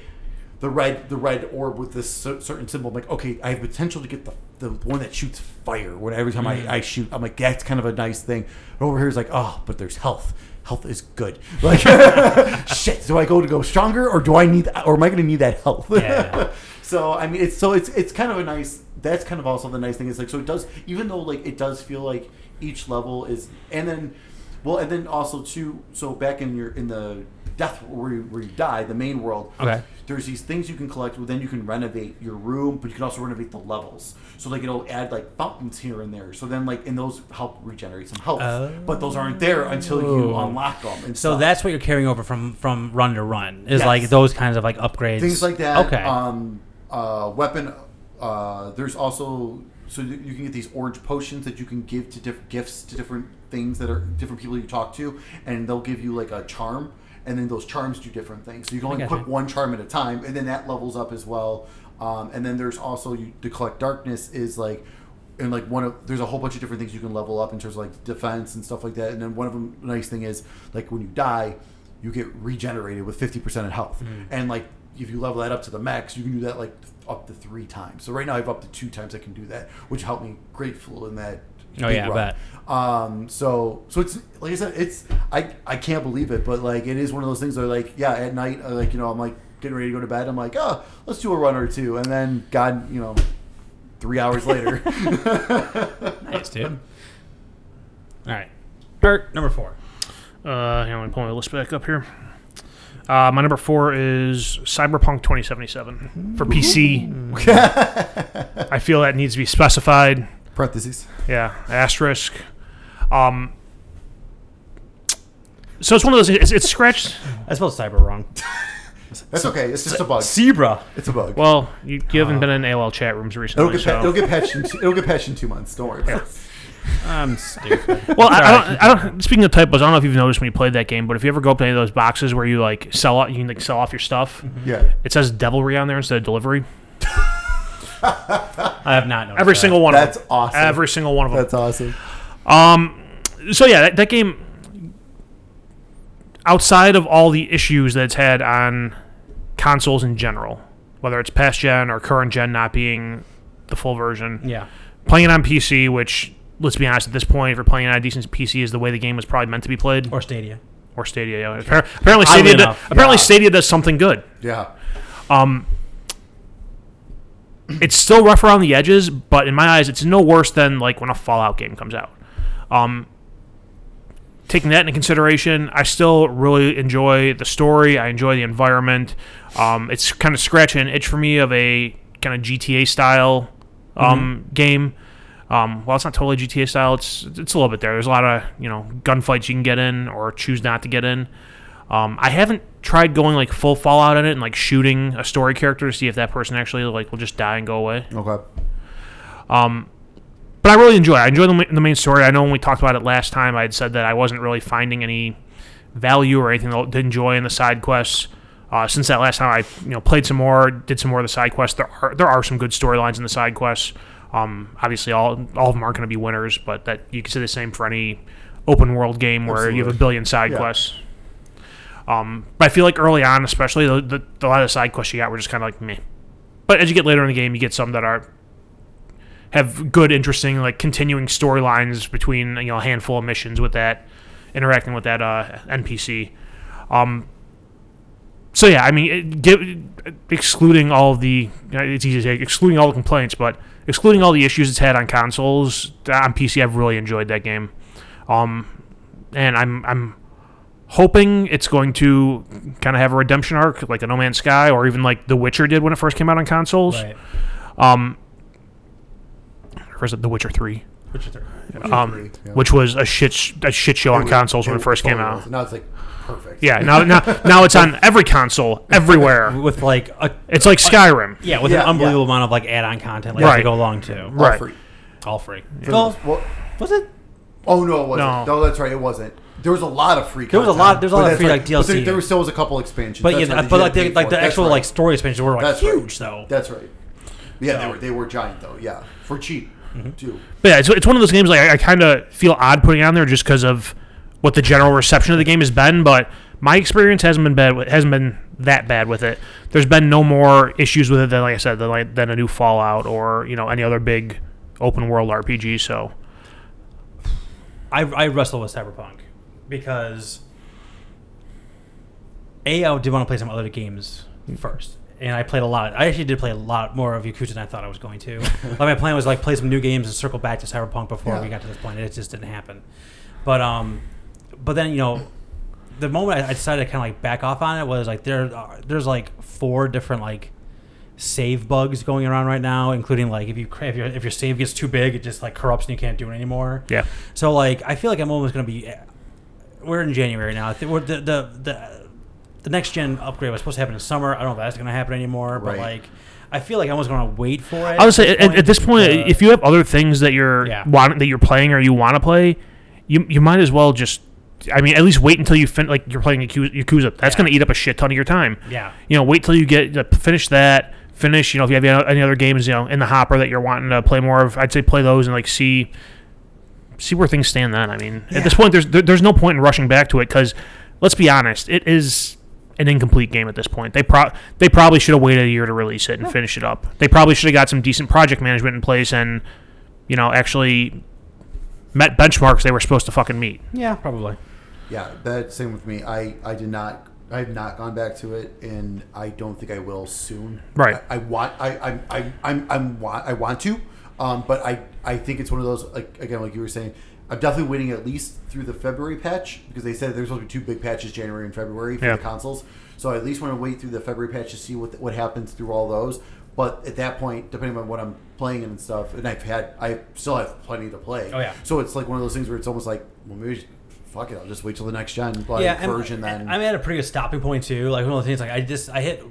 S2: the red the red orb with this certain symbol. I'm like, okay, I have potential to get the, the one that shoots fire. When every time I, I shoot, I'm like, that's kind of a nice thing. And over here is like, oh, but there's health. Health is good. Like, shit. Do I go to go stronger, or do I need, or am I going to need that health?
S1: Yeah.
S2: so I mean, it's so it's it's kind of a nice. That's kind of also the nice thing is like so it does even though like it does feel like each level is and then well and then also too so back in your in the death where you, where you die the main world
S1: Okay.
S2: there's these things you can collect well then you can renovate your room but you can also renovate the levels so like it'll add like fountains here and there so then like and those help regenerate some health but those aren't there until you
S1: Oh.
S2: unlock them
S1: So
S2: stuff.
S1: that's what you're carrying over from from run to run is
S2: Yes.
S1: like those kinds of like upgrades,
S2: things like that.
S1: Okay.
S2: Um, uh, weapon. Uh, there's also so you you can get these orange potions that you can give to different gifts to different things that are different people you talk to, and they'll give you like a charm, and then those charms do different things. So you can only equip one charm at a time, and then that levels up as well. Um, and then there's also you, to collect darkness is like. And like one of there's a whole bunch of different things you can level up in terms of like defense and stuff like that. And then one of them nice thing is like when you die, you get regenerated with 50% of health.
S1: Mm-hmm.
S2: And like if you level that up to the max, you can do that like up to three times. So right now I have up to two times I can do that, which helped me grateful in that.
S1: Oh, yeah, I bet.
S2: Um, so so it's like I said, it's I I can't believe it, but like it is one of those things that like yeah at night uh, like you know I'm like getting ready to go to bed. I'm like oh let's do a run or two, and then God you know three hours later.
S1: nice, dude. All right. Art number four.
S3: Uh, hang on, let me pull my list back up here. Uh, my number four is Cyberpunk 2077 for PC. I feel that needs to be specified.
S2: Parentheses.
S3: Yeah, asterisk. Um, so it's one of those. It's, it's scratched.
S1: I spelled cyber wrong.
S2: That's okay. It's just a bug.
S1: Zebra.
S2: It's a bug.
S3: Well, you, you haven't been in AOL chat rooms
S2: It'll
S3: recently.
S2: get, pa-
S3: so.
S2: it'll get patched. In two, it'll get patched in two months. Don't worry. About it.
S1: I'm stupid.
S3: Well, I, I don't. I don't. Speaking of typos, I don't know if you've noticed when you played that game, but if you ever go up to any of those boxes where you like sell out, you can like sell off your stuff.
S2: Yeah.
S3: It says devilry on there instead of delivery.
S1: I have not noticed
S3: Every
S1: that.
S3: single one.
S2: That's
S3: of them.
S2: awesome.
S3: Every single one of them.
S2: That's awesome.
S3: Um, so yeah, that, that game. Outside of all the issues that it's had on consoles in general, whether it's past gen or current gen not being the full version.
S1: Yeah.
S3: Playing it on PC, which let's be honest, at this point, if you're playing on a decent PC, is the way the game was probably meant to be played, or, Stadia.
S1: Or Stadia.
S3: Stadia. Yeah. Appar- Apparently, Stadia. does-
S1: enough,
S3: apparently,
S2: yeah.
S3: Stadia does something good.
S2: Yeah.
S3: Um, it's still rough around the edges, but in my eyes, it's no worse than like when a Fallout game comes out. Um, taking that into consideration, I still really enjoy the story. I enjoy the environment. Um, it's kind of scratching an itch for me of a kind of GTA style um, game. Um, while it's not totally GTA style, it's it's a little bit there. There's a lot of you know gunfights you can get in or choose not to get in. Um, I haven't tried going like full Fallout in it and like shooting a story character to see if that person actually like will just die and go away.
S2: Okay.
S3: Um, but I really enjoy. it. I enjoy the, the main story. I know when we talked about it last time, I had said that I wasn't really finding any value or anything to enjoy in the side quests. Uh, since that last time, I you know played some more, did some more of the side quests. There are there are some good storylines in the side quests. Um, obviously, all all of them aren't going to be winners, but that you can say the same for any open world game where you have a billion side
S2: Yeah.
S3: quests. Um, but I feel like early on, especially the, the, the a lot of the side quests you got were just kind of like meh. But as you get later in the game, you get some that are have good, interesting, like continuing storylines between you know a handful of missions with that interacting with that uh, NPC. Um, so yeah, I mean, it, give, excluding all the it's easy to say excluding all the complaints, but excluding all the issues it's had on consoles on PC, I've really enjoyed that game. Um, and I'm I'm hoping it's going to kind of have a redemption arc like a No Man's Sky or even like The Witcher did when it first came out on consoles.
S1: Right.
S3: Um, or is it The Witcher Three?
S1: Which is
S3: Um,
S2: Three, yeah.
S3: which was a shit sh- a shit show on consoles when it first came out.
S2: Now it's like perfect.
S3: Yeah, now now now it's on every console everywhere.
S1: with like a
S3: It's like Skyrim.
S1: yeah, with
S2: Yeah,
S1: an unbelievable amount of like add-on content like
S3: Right.
S1: to go along too.
S2: All
S3: Right.
S2: free.
S1: All free.
S2: For
S1: Well,
S2: well,
S1: was it?
S2: oh no, it wasn't.
S3: No.
S2: No. that's right. It wasn't. There was a lot of free.
S1: There was a
S2: content,
S1: lot- there's a lot of free,
S2: right.
S1: like,
S2: But there,
S1: DLC.
S2: there was still was a couple expansions.
S1: But
S2: That's
S1: yeah,
S2: right, that
S1: but
S2: you
S1: like
S2: had to
S1: the,
S2: pay
S1: like
S2: for.
S1: the
S2: That's
S1: actual
S2: right.
S1: like story expansions were like
S2: That's right.
S1: huge though.
S2: That's right. Yeah, they
S1: So-
S2: were they were giant though. Yeah, for cheap
S1: Mm-hmm.
S2: too.
S3: But yeah, it's, it's one of those games like I, I kind of feel odd putting it on there just because of what the general reception of the game has been. But my experience hasn't been bad. With, hasn't been that bad with it. There's been no more issues with it than like I said than like than a new Fallout or you know any other big open world RPG. So
S1: I, I wrestle with Cyberpunk because a I did want to play some other games first, and I played a lot. I actually did play a lot more of Yakuza than I thought I was going to. like my plan was like play some new games and circle back to Cyberpunk before
S2: Yeah.
S1: we got to this point. It just didn't happen. But um, but then you know, the moment I, I decided to kind of like back off on it was like there are, there's like four different like save bugs going around right now, including like if you if your if your save gets too big, it just like corrupts and you can't do it anymore.
S3: yeah,
S1: So like, I feel like I'm almost gonna be. We're in January now. I think we're the the the, the next gen upgrade was supposed to happen in summer. I don't know if that's gonna happen anymore. But
S2: Right.
S1: like, I feel like I'm almost gonna wait for it.
S3: I would say at, at this point,
S1: Uh,
S3: if you have other things that you're
S1: Yeah.
S3: want that you're playing or you want to play, you you might as well just. I mean, at least wait until you fin- like you're playing Yakuza. Yakuza. That's
S1: Yeah.
S3: going to eat up a shit ton of your time.
S1: yeah,
S3: you know, wait till you get uh, finish that. Finish, you know, if you have any any other games, you know, in the hopper that you're wanting to play more of, I'd say play those and like see see where things stand. Then, I mean, at this
S1: Yeah.
S3: point, there's there, there's no point in rushing back to it because let's be honest, it is an incomplete game at this point. They pro they probably should have waited a year to release it and finish it up. They probably should have got some decent project management in place and you know actually met benchmarks they were supposed to fucking meet.
S1: yeah, probably.
S2: Yeah, that same with me. I I did not. I have not gone back to it, and I don't think I will soon.
S3: Right.
S2: I, I want. I I I I'm, I'm want. I want to. Um, but I I think it's one of those like again like you were saying. I'm definitely waiting at least through the February patch because they said there's supposed to be two big patches, January and February for
S3: Yeah.
S2: the consoles. So I at least want to wait through the February patch to see what what happens through all those. But at that point, depending on what I'm playing and stuff, and I've had, I still have plenty to play.
S1: Oh, yeah.
S2: So it's like one of those things where it's almost like, well, maybe just- fuck it, I'll just wait till the next gen like,
S1: yeah,
S2: version then.
S1: I'm at a pretty good stopping point too. Like one of the things, like I just I hit.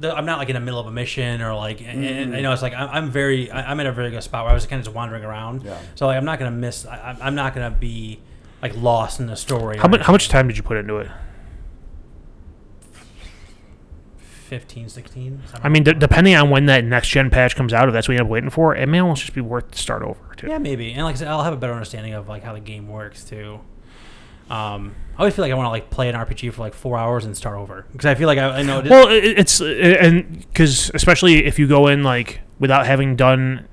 S1: The, I'm not like in the middle of a mission or like, and, and, mm-hmm. you know, it's like I'm, I'm very, I, I'm in a very good spot where I was kind of just wandering around.
S2: Yeah.
S1: So like, I'm not gonna miss. I, I'm- I'm not gonna be like lost in the story.
S3: How much how much time did you put into it?
S1: 15, 16?
S3: I mean, d- depending on when that next gen patch comes out, if that's what you end up waiting for, it may almost just be worth to start over. Too.
S1: Yeah, maybe. And like I said, I'll have a better understanding of like how the game works too. Um, I always feel like I want to like play an RPG for like four hours and start over because I feel like I, I know.
S3: Well, it, it's uh, and because especially if you go in like without having done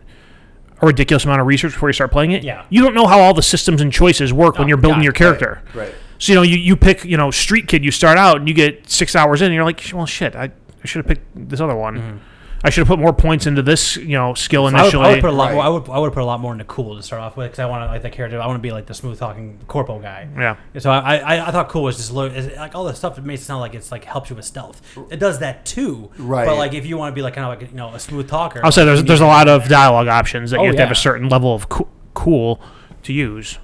S3: a ridiculous amount of research before you start playing it.
S1: Yeah.
S3: You don't know how all the systems and choices work when
S1: Oh,
S3: you're building
S1: God,
S3: your character.
S2: Right.
S3: So you know, you, you pick you know Street Kid. You start out and you get six hours in, and you're like, well, shit, I, I should have picked this other one. I should have put more points into this you know skill
S1: Mm-hmm. I would,
S3: initially.
S1: I would put a lot
S2: Right.
S1: more. I would I would put a lot more into cool to start off with because I want to like the character. I want to be like the smooth talking corpo guy.
S3: yeah.
S1: So I, I, I thought cool was just lo- is- like all the stuff. It makes it sound like it's like helps you with stealth. It does that too.
S2: Right.
S1: But like if you want to be like kind of like you know a smooth talker.
S3: I'll say
S1: like,
S3: there's there's a lot of dialogue options that
S1: Oh,
S3: you have to have a certain level of co- cool to use.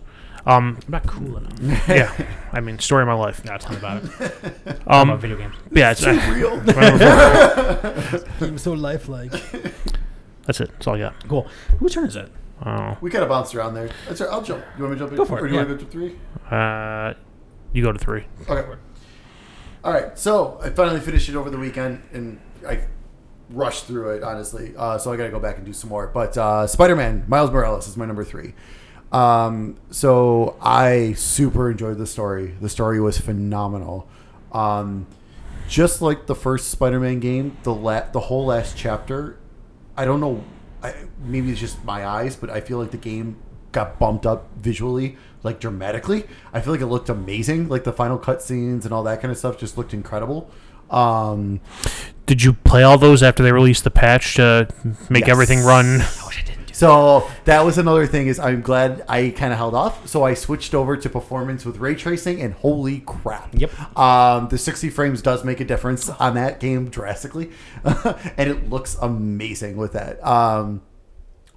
S3: Um,
S1: I'm not cool enough.
S3: yeah, I mean, story of my life.
S1: No, tell me about it.
S3: Um,
S1: about video games.
S3: yeah, it's, uh,
S2: Real.
S1: Game's so lifelike.
S3: that's it. That's all I got.
S1: Cool. Whose turn is it?
S3: Oh,
S2: We kind of bounced around there. That's right. I'll jump. Do you want me to jump? in?
S1: Go for it,
S2: Or do you want
S1: yeah.
S2: to go to three?
S3: uh, you go to three.
S2: Okay. All right. So I finally finished it over the weekend, and I rushed through it honestly. Uh, so I got to go back and do some more. But uh, Spider-Man Miles Morales is my number three. Um, so I super enjoyed the story. The story was phenomenal. Um, just like the first Spider-Man game, the la- the whole last chapter, I don't know. I, maybe it's just my eyes, but I feel like the game got bumped up visually, like dramatically. I feel like it looked amazing. Like the final cutscenes and all that kind of stuff just looked incredible. Um,
S3: Did you play all those after they released the patch to make
S2: Yes.
S3: everything run?
S2: So that was another thing is I'm glad I kind of held off. So I switched over to performance with ray tracing, and holy crap!
S1: Yep.
S2: Um, the 60 frames does make a difference on that game drastically, and it looks amazing with that. Um,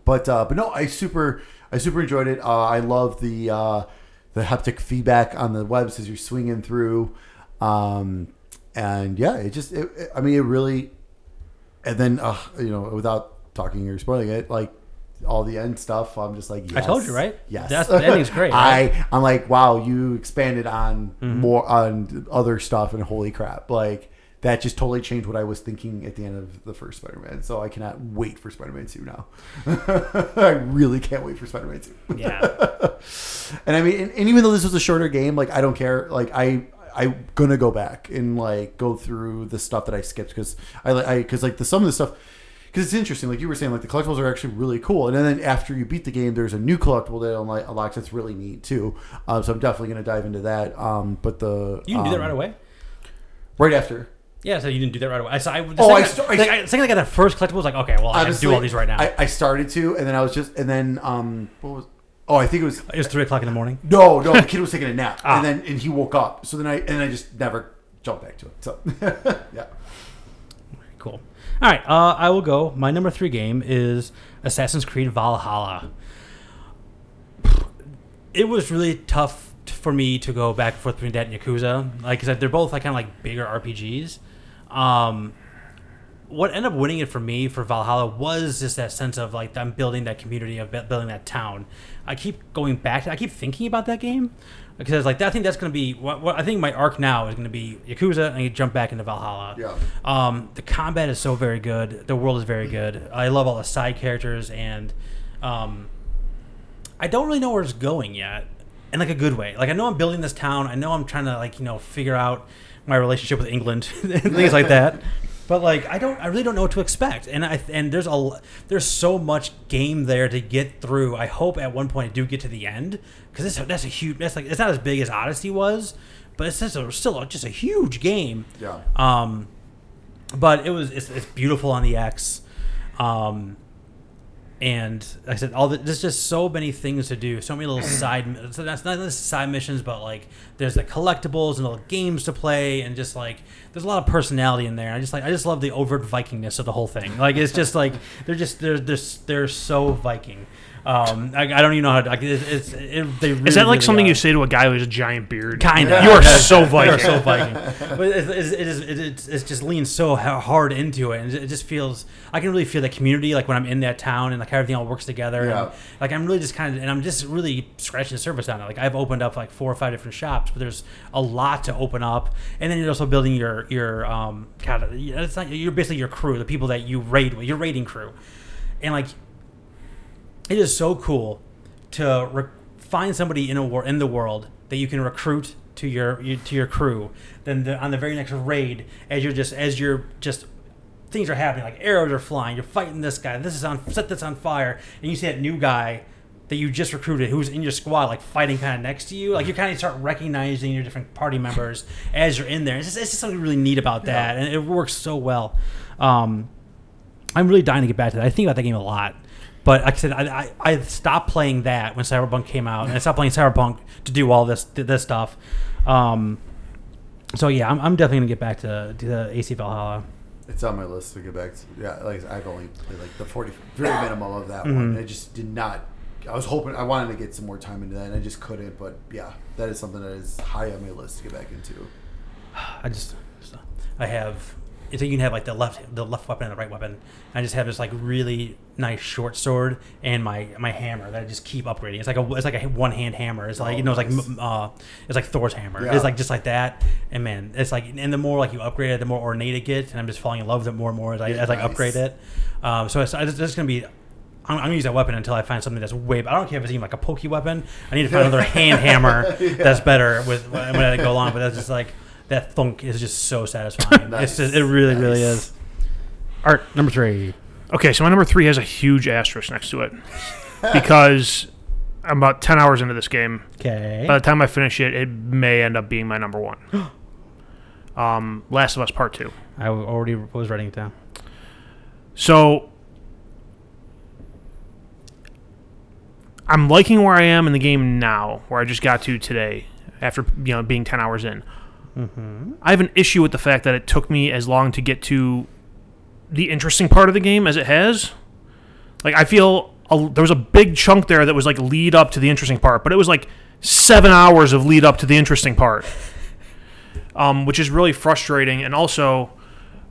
S2: but uh, but no, I super I super enjoyed it. Uh, I love the uh, the haptic feedback on the webs as you're swinging through, um, and yeah, it just it, it- I mean it really, and then uh, you know without talking or spoiling it, like all the end stuff, I'm just like
S1: I told you, right?
S2: Yes,
S1: That's- the ending's great, right?
S2: I I'm like wow, you expanded on
S1: Mm-hmm.
S2: more on other stuff, and holy crap, like. That just totally changed what I was thinking at the end of the first Spider-Man. So I cannot wait for Spider-Man 2 now. I really can't wait for Spider-Man 2.
S1: Yeah.
S2: And I mean, and, and even though this was a shorter game, like I don't care. Like I, I'm gonna go back and like go through the stuff that I skipped because I, like I, because like the some of the stuff, because it's interesting. Like you were saying, like the collectibles are actually really cool. And then after you beat the game, there's a new collectible that unlock- unlocks that's really neat too. Um, so I'm definitely gonna dive into that. Um, but the
S1: You didn't do that
S2: um,
S1: right away.
S2: Right after.
S1: Yeah, so you didn't do that right away. I, so I, the
S2: Oh, I st- I
S1: I, the second I got that first collectible, I was like, okay, well, I to do all these right now.
S2: I, I started to, and then I was just, and then um, what was? Oh, I think it was
S1: it was three o'clock in the morning.
S2: No, no, the kid was taking a nap,
S1: Ah.
S2: and then and he woke up. So then I and then I just never jumped back to it. So yeah.
S1: All right, uh, I will go. My number three game is Assassin's Creed Valhalla. It was really tough for me to go back and forth between that and Yakuza. Like I said, they're both like kind of like bigger RPGs. Um, what ended up winning it for me for Valhalla was just that sense of like I'm building that community of building that town. I keep going back. I keep thinking about that game because I was like, I think that's going to be what, what I think my arc now is going to be Yakuza, and you jump back into Valhalla.
S2: Yeah.
S1: Um, the combat is so very good. The world is very good. I love all the side characters, and um, I don't really know where it's going yet, in like a good way. Like I know I'm building this town. I know I'm trying to like you know figure out my relationship with England and things like that. But like I don't, I really don't know what to expect, and I and there's a there's so much game there to get through. I hope at one point I do get to the end because that's that's a huge. That's like it's not as big as Odyssey was, but it's just a, still just a huge game.
S2: yeah.
S1: Um, but it was it's, it's beautiful on the X, um, and like I said all the, there's just so many things to do, so many little side. So that's not just side missions, but like there's the collectibles and little games to play, and just like there's a lot of personality in there. I just like I just love the overt Vikingness of the whole thing. Like it's just like they're just they're they're they're so Viking. Um, I, I don't even know how to. Like, it's, it's it, they really,
S3: Is that like
S1: really
S3: something
S1: are.
S3: you say to a guy who has a giant beard?
S1: Kind of.
S3: You are so Viking.
S1: You're so Viking. But it, it, it, is, it, it's, it's just leans so hard into it, and it just feels. I can really feel the community, like when I'm in that town, and like everything all works together.
S2: Yeah.
S1: And, like I'm really just kind of, and I'm just really scratching the surface on it. Like I've opened up like four or five different shops, but there's a lot to open up, and then you're also building your your um kind of it's not you're basically your crew, the people that you raid with, your raiding crew, and like it is so cool to re- find somebody in a war in the world that you can recruit to your, you, to your crew. Then the, on the very next raid, as you're just as you're just things are happening, like arrows are flying. You're fighting this guy. This is on set this on fire, and you see that new guy that you just recruited who's in your squad, like fighting kind of next to you. Like you kind of start recognizing your different party members as you're in there. It's just, it's just something really neat about that, and it works so well. Um, I'm really dying to get back to that. I think about that game a lot. But like I said, I, I, I stopped playing that when Cyberpunk came out, and I stopped playing Cyberpunk to do all this this stuff. Um, so yeah, I'm, I'm definitely gonna get back to, to AC Valhalla.
S2: It's on my list to get back to. Yeah, like I've only played like the forty, very minimum of that
S1: Mm-hmm.
S2: one. I just did not. I was hoping I wanted to get some more time into that, and I just couldn't. But yeah, that is something that is high on my list to get back into.
S1: I just I have so you can have like the left the left weapon and the right weapon. I just have this like really nice short sword and my my hammer that I just keep upgrading. It's like a it's like a one hand hammer. It's like
S2: Oh,
S1: you know it's like
S2: nice.
S1: m- uh it's like Thor's hammer.
S2: Yeah.
S1: It's like just like that. And man, it's like and the more like you upgrade it, the more ornate it gets. And I'm just falling in love with it more and more as I as I upgrade it. Um, so it's, it's just gonna be. I'm, I'm gonna use that weapon until I find something that's way. I don't care if it's even like a pokey weapon. I need to find another hand hammer that's better with when I go along. But that's just like that funk is just so satisfying.
S2: Nice.
S1: It's just, it really, really is. Art number three.
S3: Okay, so my number three has a huge asterisk next to it because I'm about ten hours into this game.
S1: Okay.
S3: By the time I finish it, it may end up being my number one. um, Last of Us Part Two.
S1: I already was writing it down.
S3: So I'm liking where I am in the game now, where I just got to today after you know being 10 hours in. I have an issue with the fact that it took me as long to get to the interesting part of the game as it has. Like I feel a, there was a big chunk there that was like lead up to the interesting part, but it was like 7 hours of lead up to the interesting part. Um, which is really frustrating and also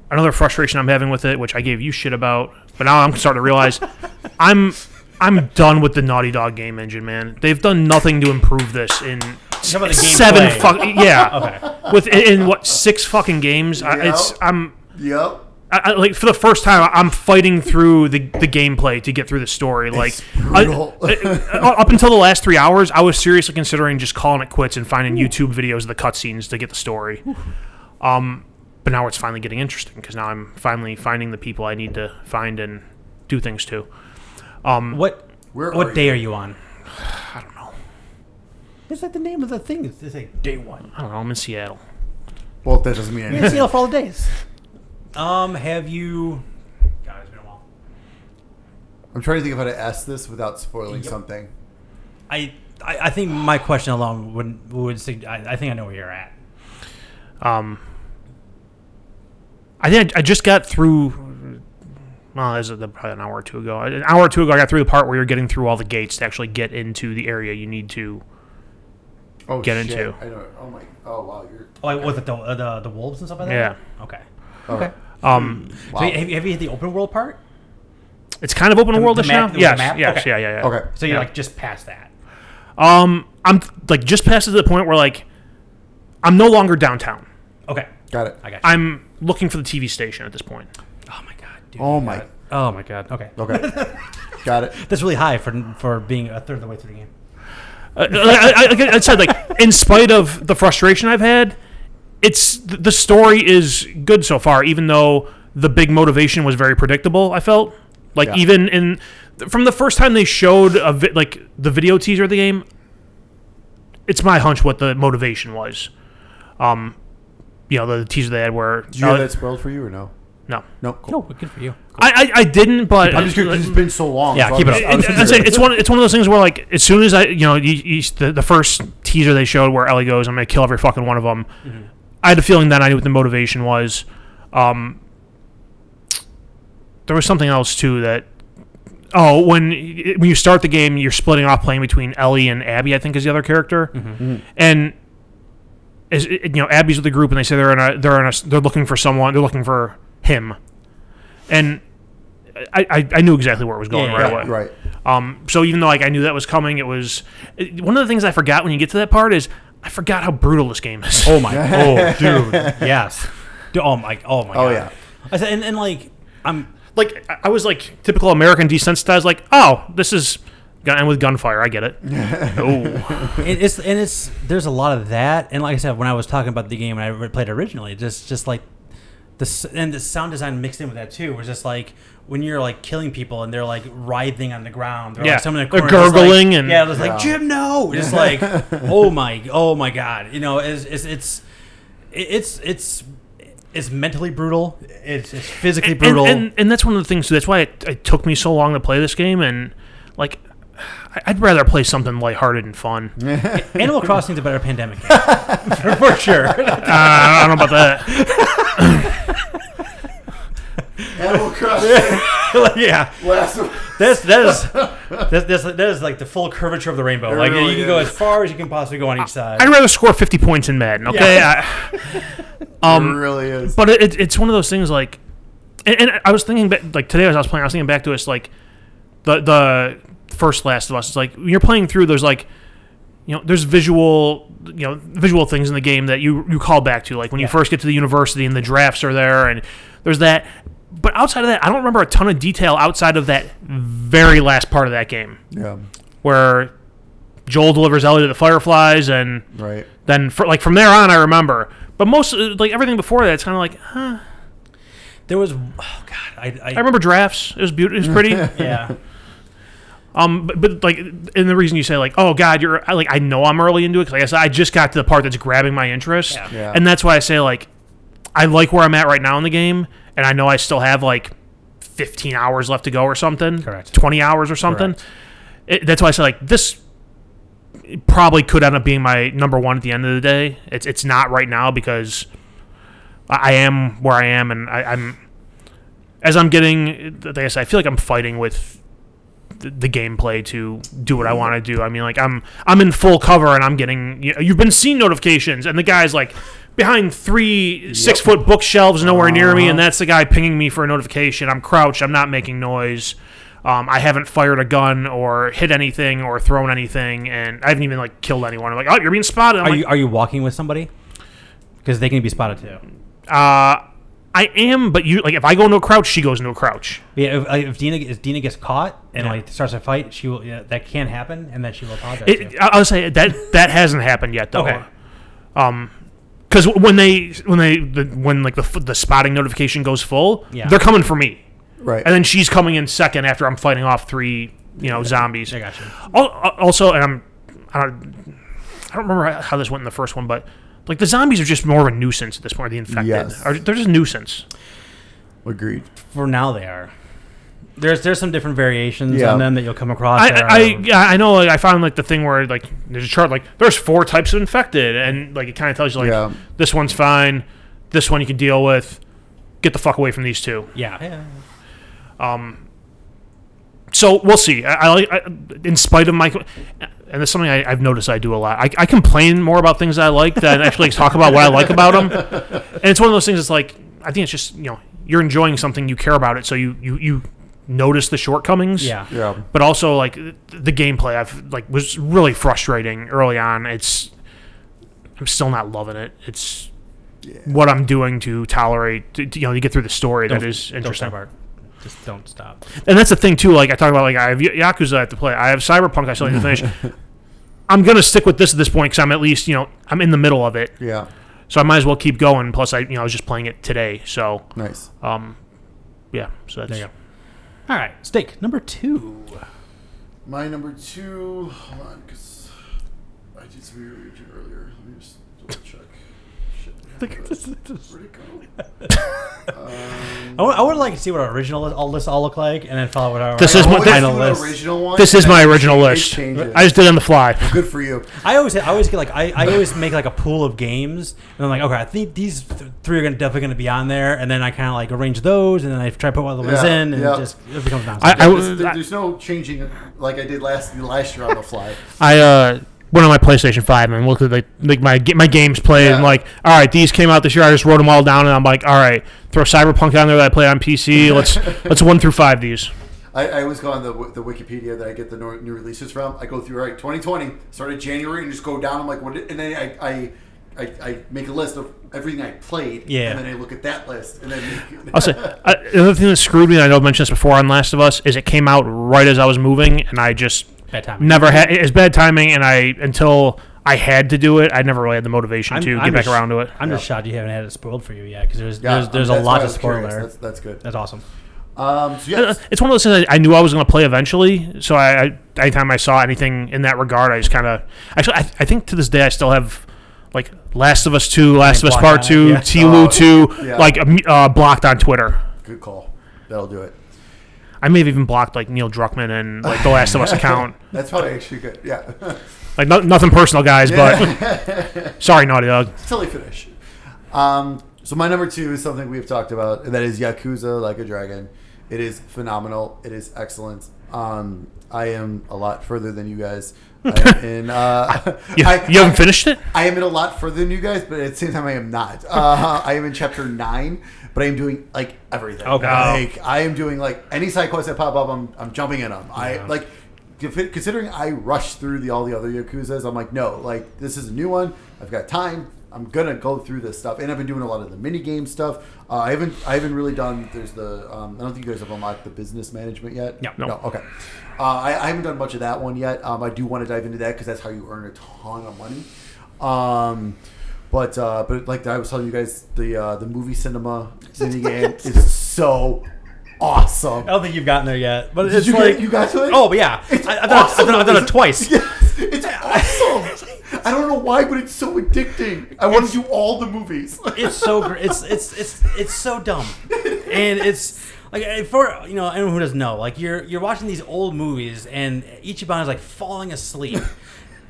S3: another frustration I'm having with it, which I gave you shit about, but now I'm starting to realize I'm I'm done with the Naughty Dog game engine, man. They've done nothing to improve this in
S1: How about the
S3: seven
S1: gameplay?
S3: fuck yeah.
S1: Okay.
S3: With in, in what six fucking games? I, it's
S2: Yep.
S3: I'm
S2: Yep.
S3: I, I, like for the first time I'm fighting through the, the gameplay to get through the story. Like
S2: It's
S3: I-
S2: brutal.
S3: uh, up until the last three hours, I was seriously considering just calling it quits and finding YouTube videos of the cutscenes to get the story. Um, but now it's finally getting interesting because now I'm finally finding the people I need to find and do things to. Um,
S1: What
S2: Where
S1: what
S2: are
S1: day
S2: you?
S1: are you on?
S3: I don't know.
S1: It's like the name of the thing. It's it's like day one.
S3: I don't know. I'm in Seattle.
S2: Well, that doesn't mean
S1: You're in
S2: anything.
S1: Seattle for all the days. Um, have you? God, it's been a while.
S2: I'm trying to think of how to ask this without spoiling
S1: Yep.
S2: something.
S1: I, I I think my question alone would would sug- I, I think I know where you're at.
S3: Um, I think I, I just got through. Well, is it probably an hour or two ago? An hour or two ago, I got through the part where you're getting through all the gates to actually get into the area you need to.
S2: Oh,
S3: Get
S2: shit.
S3: into.
S2: I know. Oh my. Oh wow. You're.
S1: Oh, like, with the, uh, the the wolves and stuff like that.
S3: Yeah.
S1: Okay.
S2: Okay.
S3: Um,
S2: Wow.
S1: So have you, have you hit the open world part?
S3: it's kind of open
S1: The-
S3: worldish
S1: the map-
S3: now.
S1: the
S3: Yes,
S1: map?
S3: yes,
S1: Okay.
S3: yeah, yeah, yeah.
S2: Okay.
S1: So you're
S3: Yeah.
S1: like just past that.
S3: Um, I'm like just past to the point where like I'm no longer downtown.
S2: Okay. Got it.
S1: I got you.
S3: I'm looking for the TV station at this point.
S1: oh my god. Dude,
S2: Oh my-
S1: got. Oh my god. Okay.
S2: Okay. Got it.
S1: That's really high for for being a third of the way through the game.
S3: Uh, I, I, I said, like in spite of the frustration I've had, it's the story is good so far. Even though the big motivation was very predictable, I felt like
S2: Yeah.
S3: even in from the first time they showed a vi- like the video teaser of the game, it's my hunch what the motivation was. Um, you know the teaser they had where
S2: Did you
S3: uh,
S2: have that spoiled for you or no?
S3: No,
S2: No. Cool.
S1: No, good for you.
S3: I, I I didn't, but
S2: I'm just curious 'cause it's been so long.
S1: Yeah,
S2: so
S1: keep it up.
S2: I was
S3: It- it's,
S2: curious.
S3: it's one. It's one of those things where, like, as soon as I, you know, you, you, the, the first teaser they showed where Ellie goes, "I'm gonna kill every fucking one of them." Mm-hmm. I had a feeling then I knew what the motivation was. Um, there was something else too that. Oh, when when you start the game, you're splitting off playing between Ellie and Abby. I think is the other character, mm-hmm. Mm-hmm. and is you know Abby's with the group, and they say they're in a they're in a they're looking for someone. They're looking for him, and I I, I knew exactly where it was going
S1: Yeah,
S3: right
S1: yeah,
S3: away.
S2: Right.
S3: Um, so even though like I knew that was coming, it was it- one of the things I forgot when you get to that part is I forgot how brutal this game is.
S1: Oh my. God. Oh, dude. Yes. Dude, oh my. Oh my.
S2: Oh,
S1: god.
S2: yeah.
S1: I said, and, and like, I'm.
S3: like I- I was like typical American desensitized. Like, oh, this is gonna end with gunfire. I get it. oh,
S1: It, it's and it's there's a lot of that, and like I said, when I was talking about the game when I re- played originally, just just like the and the sound design mixed in with that too was just like when you're like killing people and they're like writhing on the ground. They're
S3: Yeah,
S1: like, someone in the
S3: they're
S1: corner just, like-
S3: gurgling and-
S1: yeah, it was
S2: Yeah.
S1: like Jim, no, just like oh my, oh my god, you know, it's it's it's it's it's, it's mentally brutal. It's, it's physically
S3: And-
S1: brutal.
S3: And, and, that's one of the things. Too, that's why it, it took me so long to play this game. And like, I- I'd rather play something lighthearted and fun. uh,
S1: Animal Crossing's a better pandemic game. for, for sure.
S3: I don't know about that.
S2: Animal Crossing.
S1: yeah,
S2: last of
S1: that's that is that's, that's that is like the full curvature of the rainbow.
S2: It
S1: like
S2: really
S1: you can go
S2: is.
S1: as far as you can possibly go on each side.
S3: I'd rather score 50 points in Madden. Okay.
S1: Yeah.
S3: I,
S2: it
S3: um,
S2: really is.
S3: but it, it's one of those things like, and, and I was thinking back, like today as I was playing, I was thinking back to us like the the first Last of Us. It's like when you're playing through, there's like, you know, there's visual, you know, visual things in the game that you you call back to, like when you first get to the university and the drafts are there, and there's that. But outside of that, I don't remember a ton of detail outside of that very last part of that game
S2: yeah.
S3: where Joel delivers Ellie to the Fireflies and
S2: Right.
S3: then for, like from there on, I remember. But most like everything before that, it's kind of like, huh.
S1: There was oh god, I I,
S3: I remember drafts. It was beautiful. It was pretty.
S1: yeah.
S3: um, but, but like, and the reason you say like, oh God, you're I, like, I know I'm early into it because like I said, I just got to the part that's grabbing my interest,
S1: Yeah.
S2: Yeah.
S3: and that's why I say like, I like where I'm at right now in the game, and I know I still have like 15 hours left to go or something.
S1: Correct.
S3: 20 hours or something. It, that's why I say like this probably could end up being my number one at the end of the day. It's it's not right now because I I am where I am, and I, I'm as I'm getting. Like I said, I feel like I'm fighting with the, the gameplay to do what I want to do. I mean, like I'm I'm in full cover, and I'm getting. You know, you've been seeing notifications, and the guy's like behind three six foot bookshelves nowhere near me, and that's the guy pinging me for a notification. I'm crouched. I'm not making noise. Um, I haven't fired a gun or hit anything or thrown anything, and I haven't even like killed anyone. I'm like, oh, you're being spotted. I'm
S1: Are
S3: like,
S1: you are you walking with somebody? Because they can be spotted too.
S3: uh, I am, but you like if I go into a crouch, she goes into a crouch.
S1: Yeah, if, like, if Dina if Dina gets caught and
S3: Yeah.
S1: like starts a fight, she will. Yeah, that can happen, and then she will apologize. to
S3: It,
S1: you.
S3: I- I'll say that that hasn't happened yet though.
S1: Okay.
S3: Um, because when they when they the, when like the f- the spotting notification goes full,
S1: Yeah.
S3: they're coming for me,
S2: Right.
S3: and then she's coming in second after I'm fighting off three you know zombies.
S1: I got you.
S3: Al- Also, and I'm I don't I don't remember how this went in the first one, but like the zombies are just more of a nuisance at this point. The infected,
S2: Yes.
S3: are, they're just a nuisance.
S2: Agreed.
S1: For now, they are. There's there's some different variations
S2: Yeah.
S1: on them that you'll come across.
S3: I,
S1: that
S3: I,
S1: um,
S3: yeah, I know. Like, I found like the thing where like there's a chart like there's four types of infected, and like it kind of tells you like
S2: Yeah.
S3: this one's fine, this one you can deal with. Get the fuck away from these two.
S1: yeah. yeah.
S3: Um, so we'll see. I, I like, I, in spite of my, and that's something I, I've noticed I do a lot. I, I complain more about things I like than actually talk about what I like about them. And it's one of those things. It's like I think it's just you know you're enjoying something, you care about it, so you you you notice the shortcomings.
S1: Yeah.
S2: Yeah.
S3: but also like the gameplay I've like was really frustrating early on. It's I'm still not loving it. It's what I'm doing to tolerate to, to, you know to get through the story that
S1: Don't-
S3: is
S1: don't
S3: interesting.
S1: Stop, Art. Just don't stop.
S3: And that's the thing too. Like I talk about like I have Y- Yakuza I have to play. I have Cyberpunk I still need to finish. I'm gonna stick with this at this point because I'm at least you know I'm in the middle of it,
S2: Yeah.
S3: so I might as well keep going. Plus I you know I was just playing it today, so
S2: Nice.
S3: um yeah. So that's
S1: There you go. All right, steak number two.
S2: My number two. Hold on, because I did some rearranging earlier. Let me just double check. Shit. Where'd it go? Um,
S1: I would, I would like to see what our original list, all lists all look like, and then follow what our
S3: This is my-
S2: always
S1: final
S2: do an
S1: list.
S2: original one,
S3: this is
S2: and
S3: my
S2: then
S3: original
S2: change-
S3: list.
S2: change it.
S3: I just did it on the fly.
S2: Good for you.
S1: I always I always get like I, I always make like a pool of games and I'm like okay I think these th- three are gonna definitely gonna be on there and then I kind of like arrange those and then I try to put one of the ones
S2: Yeah,
S1: in and
S2: yeah.
S1: it just it becomes nonsense.
S3: I-
S2: Yeah,
S3: w-
S2: this- there-
S3: I-
S2: there's no changing it like I did last last year on the fly.
S3: I uh went on my PlayStation Five and looked at like, like my my games played and like all right these came out this year. I just wrote them all down and I'm like all right throw Cyberpunk on there that I play on PC. Let's let's one through five these.
S2: I, I always go on the, the Wikipedia that I get the new new releases from. I go through, all right, 2020, started January, and just go down. I'm like, what? did- And then I, I, I, I make a list of everything I played.
S1: Yeah.
S2: And then I look at that list, and then make,
S3: I'll say uh, another thing that screwed me. and I know I mentioned this before on Last of Us is it came out right as I was moving and I just
S1: Bad timing.
S3: never had it's bad timing and I until I had to do it. I never really had the motivation
S1: I'm-
S3: to
S1: I'm
S3: get back
S1: just-
S3: around to it.
S1: I'm just shocked you haven't had it spoiled for you yet because there's
S2: Yeah,
S1: there's,
S2: I
S1: there's
S2: mean,
S1: a
S2: that's
S1: lot
S2: why I
S1: to
S2: was
S1: spoil
S2: curious.
S1: there.
S2: That's, that's good.
S1: That's awesome.
S2: Um, so
S3: Uh,
S2: yes,
S3: It's one of those things I, I knew I was going to play eventually. So I, I, anytime I saw anything in that regard, I just kind of actually I, I think to this day I still have like Last of Us Two, Last of Us
S1: blocked
S3: Part
S1: on it,
S3: Two,
S1: yeah.
S3: Tilu
S2: Oh,
S3: Two,
S2: yeah.
S3: like um, uh, blocked on Twitter.
S2: good call. That'll do it.
S3: I may have even blocked like Neil Druckmann and like the Last of Us account.
S2: That's probably actually good. Yeah.
S3: Like no, nothing personal, guys, but sorry, Naughty Dog.
S2: Till they finish. Um, so my number two is something we've talked about, and that is Yakuza Like a Dragon. It is phenomenal. It is excellent. Um, I am a lot further than you guys. I in, uh,
S3: You,
S2: I,
S3: you haven't finished it?
S2: I am in a lot further than you guys, but at the same time, I am not. Uh, I am in chapter nine, but I am doing like everything.
S1: Okay.
S2: Like I am doing like any side quests that pop up, I'm, I'm jumping in them. I like considering I rushed through the all the other Yakuza's. I'm like, no, like this is a new one. I've got time. I'm gonna go through this stuff, and I've been doing a lot of the mini game stuff. Uh, I haven't, I haven't really done. There's the, um, I don't think you guys have unlocked the business management yet.
S1: No.
S3: No.
S2: no okay. Uh, I, I haven't done much of that one yet. Um, I do want to dive into that because that's how you earn a ton of money. Um, but uh, but like I was telling you guys, the uh, the movie cinema mini game is so awesome.
S1: I don't think you've gotten there yet, but
S2: Did
S1: it's
S2: you get-
S1: like
S2: you got to it?
S1: Oh, yeah,
S2: It's
S1: I, I've, done, it- I've,
S2: awesome,
S1: done, I've done it
S2: isn't
S1: twice.
S2: Yes, it's awesome. I don't know why, but it's so addicting. I want to do all the movies.
S1: It's so gr- it's it's it's it's so dumb, and it's like eh, for you know anyone who doesn't know, like you're you're watching these old movies, and Ichiban is like falling asleep,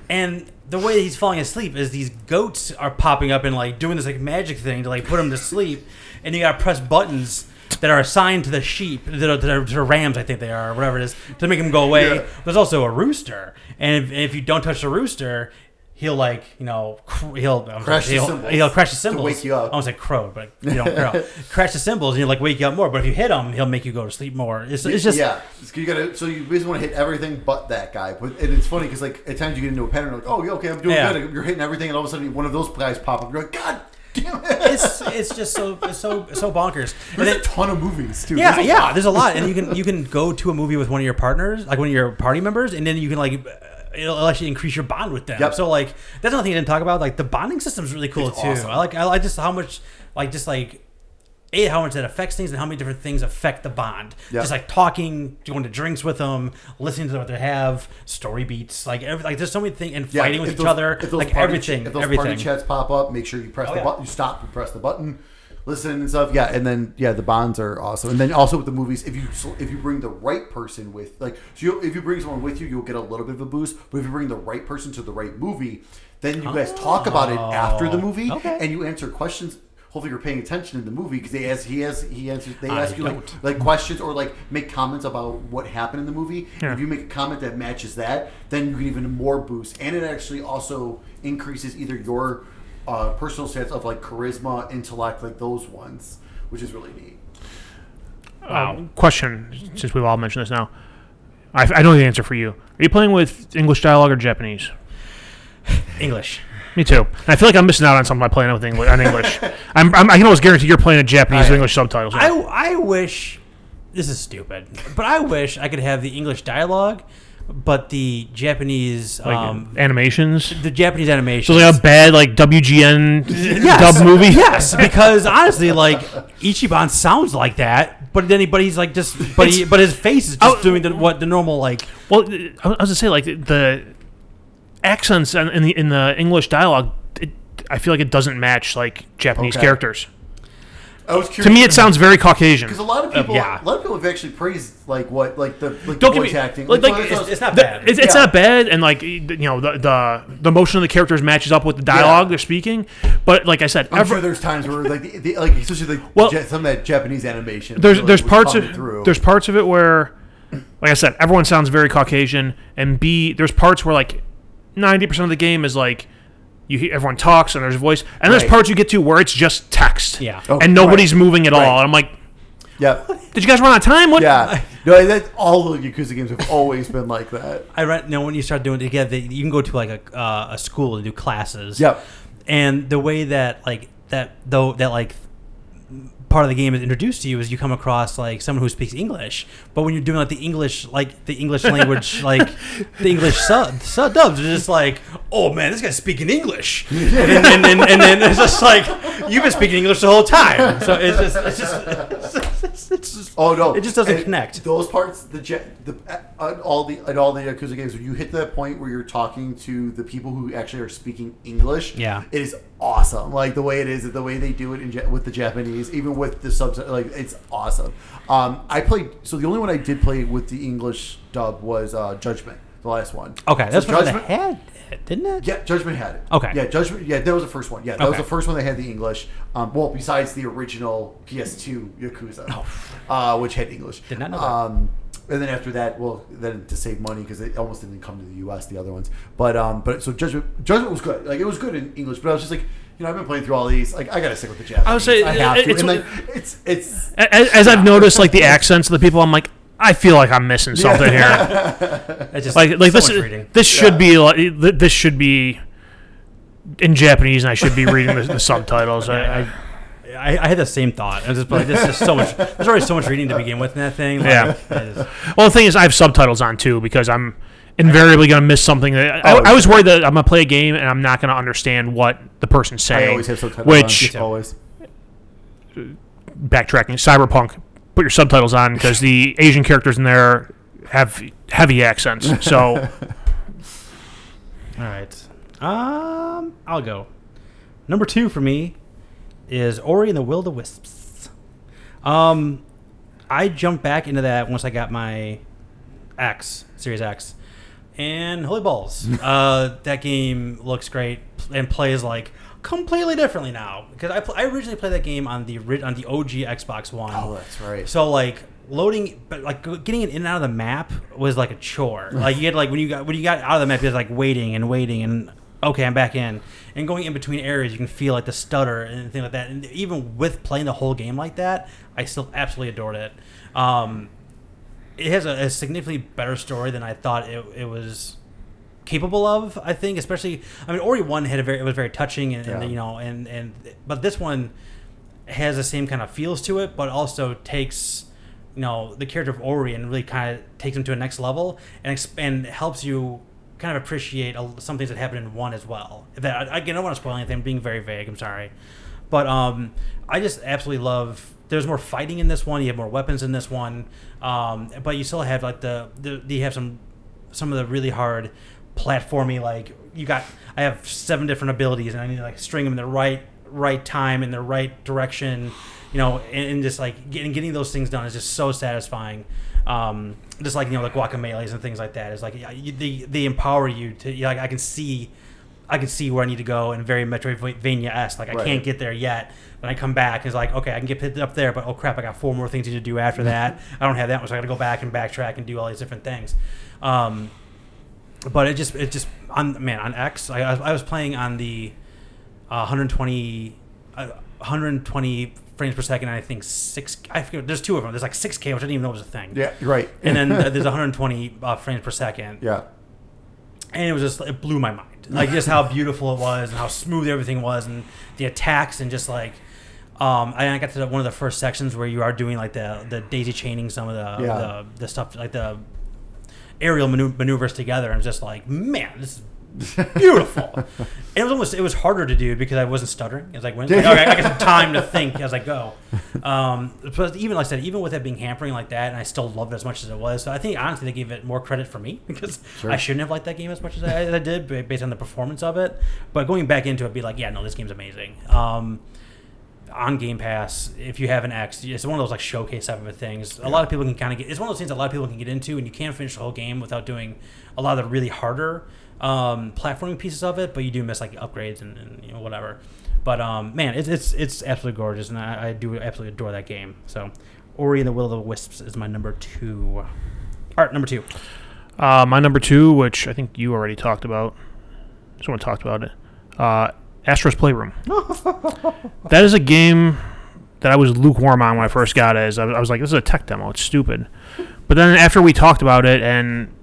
S1: and the way he's falling asleep is these goats are popping up and like doing this like magic thing to like put him to sleep, and you gotta press buttons. That are assigned to the sheep, that are, that are, to rams, I think they are, or whatever it is, to make them go away.
S2: Yeah.
S1: There's also a rooster, and if, if you don't touch the rooster, he'll like you know cr- he'll
S2: Crash
S1: sorry,
S2: the
S1: he'll,
S2: cymbals
S1: he'll crash the
S2: to wake you up.
S1: I almost like crow, but you don't crow. crash the cymbals and you like wake you up more. But if you hit him, he'll make you go to sleep more. It's, it's just
S2: yeah. You gotta so you basically want to hit everything but that guy. But and it's funny because like at times you get into a pattern like oh yeah okay I'm doing
S1: Yeah.
S2: good. You're hitting everything and all of a sudden one of those guys pop up. You're like God damn it.
S1: it's it's just so it's so so bonkers. And
S2: There's a ton of movies too.
S1: yeah,
S2: There's
S1: yeah. There's a lot, and you can you can go to a movie with one of your partners, like one of your party members, and then you can like. It'll actually increase your bond with them.
S2: Yep.
S1: So like that's another thing I didn't talk about. Like the bonding system is really cool
S2: It's
S1: too.
S2: awesome.
S1: I like I like just how much like just like a how much that affects things and how many different things affect the bond.
S2: Yep.
S1: Just like talking, going to drinks with them, listening to what they have, story beats, like every like there's so many things and
S2: Yeah,
S1: fighting with each
S2: those-
S1: other,
S2: if those
S1: like
S2: party
S1: everything,
S2: ch- if those
S1: everything.
S2: party chats pop up, make sure you press
S1: Oh,
S2: the
S1: yeah.
S2: button. You stop and press the button. Listen and stuff. Yeah, and then yeah, the bonds are awesome. And then also with the movies, if you if you bring the right person with like, so you, if you bring someone with you, you'll get a little bit of a boost. But if you bring the right person to the right movie, then you guys talk about it after the oh, movie,
S1: Oh, Okay.
S2: and you answer questions. Hopefully, you're paying attention in the movie because they ask he has he answers they
S1: I
S2: ask you like like questions or like make comments about what happened in the movie.
S3: Yeah.
S2: If you make a comment that matches that, then you get even more boost, and it actually also increases either your uh, personal stats of like charisma, intellect, like those ones, which is really neat.
S3: Uh, question, since we've all mentioned this now. I, I know the answer for you. Are you playing with English dialogue or Japanese?
S1: English.
S3: Me too. And I feel like I'm missing out on something by playing with English on English. I'm, I'm, I can always guarantee you're playing a Japanese
S2: I
S3: with. English subtitles.
S1: I, I wish this is stupid, but I wish I could have the English dialogue, but the Japanese
S3: like
S1: um,
S3: animations.
S1: the Japanese animation.
S3: So like a bad like WGN
S1: Yes.
S3: dub movie.
S1: Yes, because honestly, like Ichiban sounds like that, but then he, but he's like just, but he, but his face is just
S3: Oh.
S1: doing the, what the normal like.
S3: Well, I was gonna say like the accents in in the in the English dialogue. It, I feel like it doesn't match like Japanese
S2: Okay.
S3: characters.
S2: I was curious
S3: To me, it sounds very Caucasian.
S2: because a lot of uh, people,
S1: yeah.
S2: a lot of people have actually praised like what like the like
S3: Don't
S2: the
S3: get
S2: voice
S3: me-
S2: acting.
S3: like-
S2: so
S3: like,
S1: It's, it's
S2: was-
S1: not
S3: The-
S1: bad.
S3: it's, it's
S2: Yeah.
S3: not bad, and like you know the the the motion of the characters matches up with the dialogue they're speaking. But like I said,
S2: I'm
S3: every,
S2: sure there's times where like the, the, like especially like
S3: Well,
S2: Ja- some of that Japanese animation.
S3: there's
S2: really
S3: there's parts of
S2: through.
S3: there's parts of it where, like I said, everyone sounds very Caucasian, and B there's parts where like ninety percent of the game is like. You hear, everyone talks and there's a voice, and there's
S2: Right.
S3: parts you get to where it's just text,
S1: Yeah.
S2: Oh,
S3: and nobody's moving at all. And I'm like,
S2: yeah
S3: did you guys run out of time? What?
S2: yeah no that all the Yakuza games have always been like that.
S1: I read. You know, when you start doing it together, you can go to like a uh, a school and do classes.
S2: Yep.
S1: and the way that like that though that like part of the game is introduced to you is you come across like someone who speaks English, but when you're doing like the English like the English language like the English sub, sub dubs, it's just like oh man, this guy's speaking English, and, then, and, then, and then it's just like you've been speaking English the whole time, so it's just it's just it's just, it's just
S2: Oh no!
S1: It just doesn't
S2: And
S1: connect.
S2: Those parts, the the uh, all the in all the Yakuza games, when you hit that point where you're talking to the people who actually are speaking English,
S1: Yeah.
S2: it is awesome. Like the way it is, the way they do it in with the Japanese, even with the subs, like it's awesome. Um, I played. So the only one I did play with the English dub was uh, Judgment, the last one.
S1: okay.
S2: So
S1: That's what they
S2: Judgment.
S1: had, it, didn't it?
S2: Yeah, Judgment had it.
S1: Okay.
S2: Yeah, Judgment. Yeah, that was the first one. Yeah, that was
S1: Okay.
S2: the first one that had the English. Um, well, besides the original PS2 Yakuza,
S1: Oh.
S2: uh, which had English.
S1: Did not know that.
S2: Um, and then after that, well, then to save money because it almost didn't come to the U.S. The other ones, but um, but so Judgment, Judgment was good. Like it was good in English, but I was just like, you know, I've been playing through all these. Like I gotta stick with the Japanese.
S3: I would say
S2: have to.
S3: it's-
S2: and like it's it's
S3: As, as I've noticed, like the accents of the people, I'm like, I feel like I'm missing something here.
S1: It's just
S3: Like, like
S1: so
S3: this,
S1: much reading.
S3: this should be like th- this should be in Japanese, and I should be reading the, the subtitles. I, I,
S1: I, I had the same thought. I was just like, this is so much. There's already so much reading to begin with in that thing. Like,
S3: Yeah.
S1: it is-
S3: well, the thing is, I have subtitles on too because I'm invariably gonna miss something. That, I,
S2: Oh,
S3: I was worried that I'm gonna play a game and I'm not gonna understand what the person's
S2: I
S3: saying.
S2: always have subtitles.
S3: which
S2: on, always.
S3: backtracking, Cyberpunk, put your subtitles on because the Asian characters in there have heavy accents. So
S1: all right. Um, I'll go. Number two for me is Ori and the Will of the Wisps. Um, I jumped back into that once I got my X Series X, and holy balls, uh, that game looks great and plays like completely differently now because I, pl- I originally played that game on the on the OG Xbox One.
S2: Oh, that's right.
S1: So like loading, but like getting it in and out of the map was like a chore. like you had like when you got when you got out of the map, you was like waiting and waiting and okay, I'm back in. And going in between areas, you can feel like the stutter and things like that. And even with playing the whole game like that, I still absolutely adored it. Um, it has a, a significantly better story than I thought it, it was capable of. I think, especially I mean, Ori one had a very it was very touching and, and you know and and but this one has the same kind of feels to it, but also takes you know the character of Ori and really kind of takes him to a next level and exp- and helps you kind of appreciate a, some things that happened in one as well. That I, I don't want to spoil anything. I'm being very vague. I'm sorry, but um, I just absolutely love. There's more fighting in this one. You have more weapons in this one, um, but you still have like the, the you have some some of the really hard platformy like you got I have seven different abilities and I need to like string them in the right right time in the right direction you know and, and just like getting getting those things done is just so satisfying um, just like you know the Guacamelees and things like that is like you, they they empower you to you know, like I can see I can see where I need to go and very Metroidvania esque. Like I
S2: Right.
S1: can't get there yet. When I come back, it's like okay, I can get picked up there, but oh crap, I got four more things to do after that. I don't have that much. So I got to go back and backtrack and do all these different things. Um, but it just it just on man on X. I, I was- playing on the uh, 120 uh, 120 frames per second. And I think six. I forget. There's two of them. There's like 6K, which I didn't even know was a thing.
S2: Yeah, right.
S1: And then there's 120 uh, frames per second
S2: yeah.
S1: and it was just it blew my mind like just how beautiful it was and how smooth everything was and the attacks and just like um, I, I got to the, one of the first sections where you are doing like the the daisy chaining some of the
S2: Yeah.
S1: the, the stuff like the aerial manu- maneuvers together and I'm just like man this is beautiful. And it was almost it was harder to do because I wasn't stuttering. As I went like, okay, I got some time to think as I go. Um, but even like I said even with it being hampering like that and I still loved it as much as it was so I think honestly they gave it more credit for me because
S2: Sure.
S1: I shouldn't have liked that game as much as I, as I did based on the performance of it. But going back into it be like yeah no this game's amazing. Um, on Game Pass, if you have an X, it's one of those like showcase type of things. A lot of people can kind of get. It's one of those things a lot of people can get into, and you can't finish the whole game without doing a lot of the really harder um, platforming pieces of it. But you do miss like upgrades and, and you know whatever. But um, man, it's it's it's absolutely gorgeous, and I, I do absolutely adore that game. So, Ori and the Will of the Wisps is my number two. All right, number two.
S3: Uh, my number two, which I think you already talked about, someone talked about it. Uh, Astro's Playroom. that is a game that I was lukewarm on when I first got it. As I was, I was like, this is a tech demo. It's stupid. But then after we talked about it, and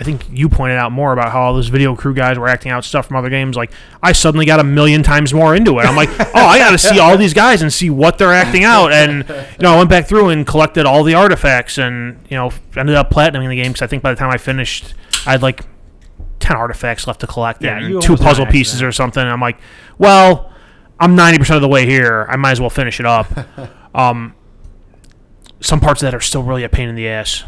S3: I think you pointed out more about how all those video crew guys were acting out stuff from other games. Like I suddenly got a million times more into it. I'm like, oh, I got to see all these guys and see what they're acting out. And you know, I went back through and collected all the artifacts, and you know, ended up platinuming the game because I think by the time I finished, I'd like ten artifacts left to collect
S1: Yeah,
S3: and two puzzle pieces or something. I'm like, well, I'm ninety percent of the way here. I might as well finish it up. um, some parts of that are still really a pain in the ass.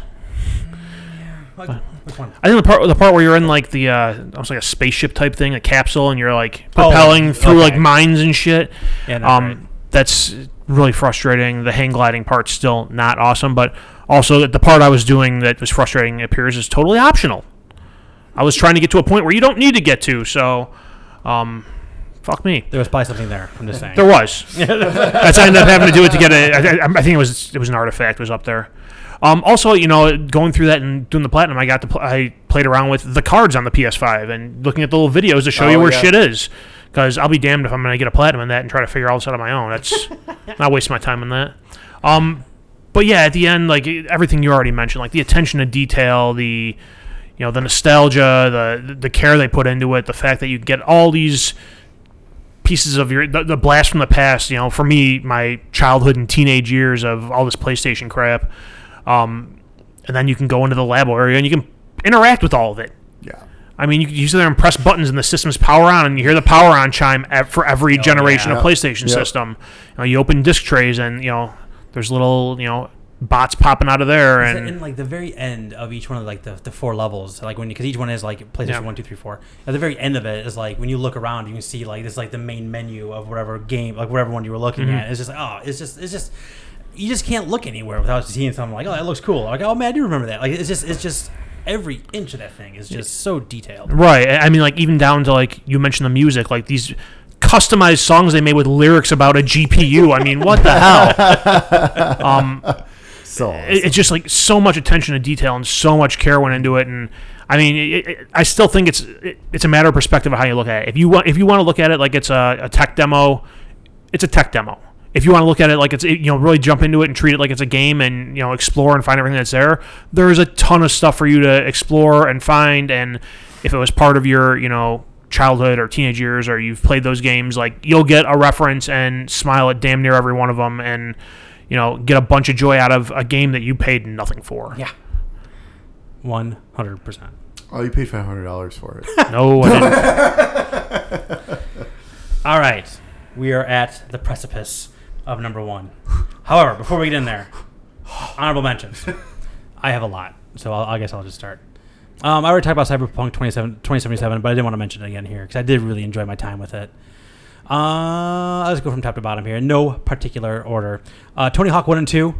S1: Like, which one?
S3: I think the part the part where you're in like the uh, almost like a spaceship type thing, a capsule, and you're like
S1: Oh,
S3: propelling through like mines and shit.
S1: Yeah.
S3: Um, that's really frustrating. The hang gliding part's still not awesome, but also the part I was doing that was frustrating appears is totally optional. I was trying to get to a point where you don't need to get to, so um, fuck me.
S1: There was probably something there. I'm just saying.
S3: There was. That's I ended up having to do it to get a. I, I, I think it was it was an artifact was up there. Um, also, you know, going through that and doing the platinum, I got to pl- I played around with the cards on the PS5 and looking at the little videos to show you
S2: Oh,
S3: where
S2: yeah.
S3: shit is. Because I'll be damned if I'm gonna get a platinum in that and try to figure all this out on my own. That's not wasting my time on that. Um, but yeah, at the end, like everything you already mentioned, like the attention to detail, the you know the nostalgia, the the care they put into it, the fact that you get all these pieces of your the, the blast from the past. You know, for me, my childhood and teenage years of all this PlayStation crap, um, and then you can go into the lab area and you can interact with all of it.
S2: Yeah.
S3: I mean, you, you sit there and press buttons, and the system's power on, and you hear the power on chime for every generation
S2: yeah.
S3: of PlayStation
S2: Yep.
S3: system. You, know, you open disc trays, and you know there's little you know bots popping out of there and
S1: in like the very end of each one of like the, the four levels, like when because each one is like PlayStation
S3: Yeah.
S1: one, two, three, four. At the very end of it is like when you look around, you can see like this like the main menu of whatever game, like whatever one you were looking
S3: Mm-hmm.
S1: at. It's just like oh, it's just it's just you just can't look anywhere without seeing something like oh that looks cool. Like oh man, I do remember that. Like it's just it's just every inch of that thing is just so detailed.
S3: right. I I mean, like even down to like you mentioned the music, like these customized songs they made with lyrics about a GPU. I mean, what the hell? Um,
S2: So
S3: it- it's just like so much attention to detail and so much care went into it and I mean, it, it, I still think it's it, it's a matter of perspective of how you look at it. If you want, if you want to look at it like it's a, a tech demo, it's a tech demo. If you want to look at it like it's you know really jump into it and treat it like it's a game and you know explore and find everything that's there, there's a ton of stuff for you to explore and find. And if it was part of your you know childhood or teenage years or you've played those games, like you'll get a reference and smile at damn near every one of them and you know get a bunch of joy out of a game that you paid nothing for.
S1: Yeah, one hundred percent.
S2: oh, you paid five hundred dollars for it.
S3: No, I didn't.
S1: All right, we are at the precipice of number one. However, before we get in there, honorable mentions. I have a lot, so I'll, I guess I'll just start. Um, I already talked about Cyberpunk 27, 2077, but I didn't want to mention it again here because I did really enjoy my time with it. Uh, let's go from top to bottom here. No particular order. Uh, Tony Hawk 1 and 2.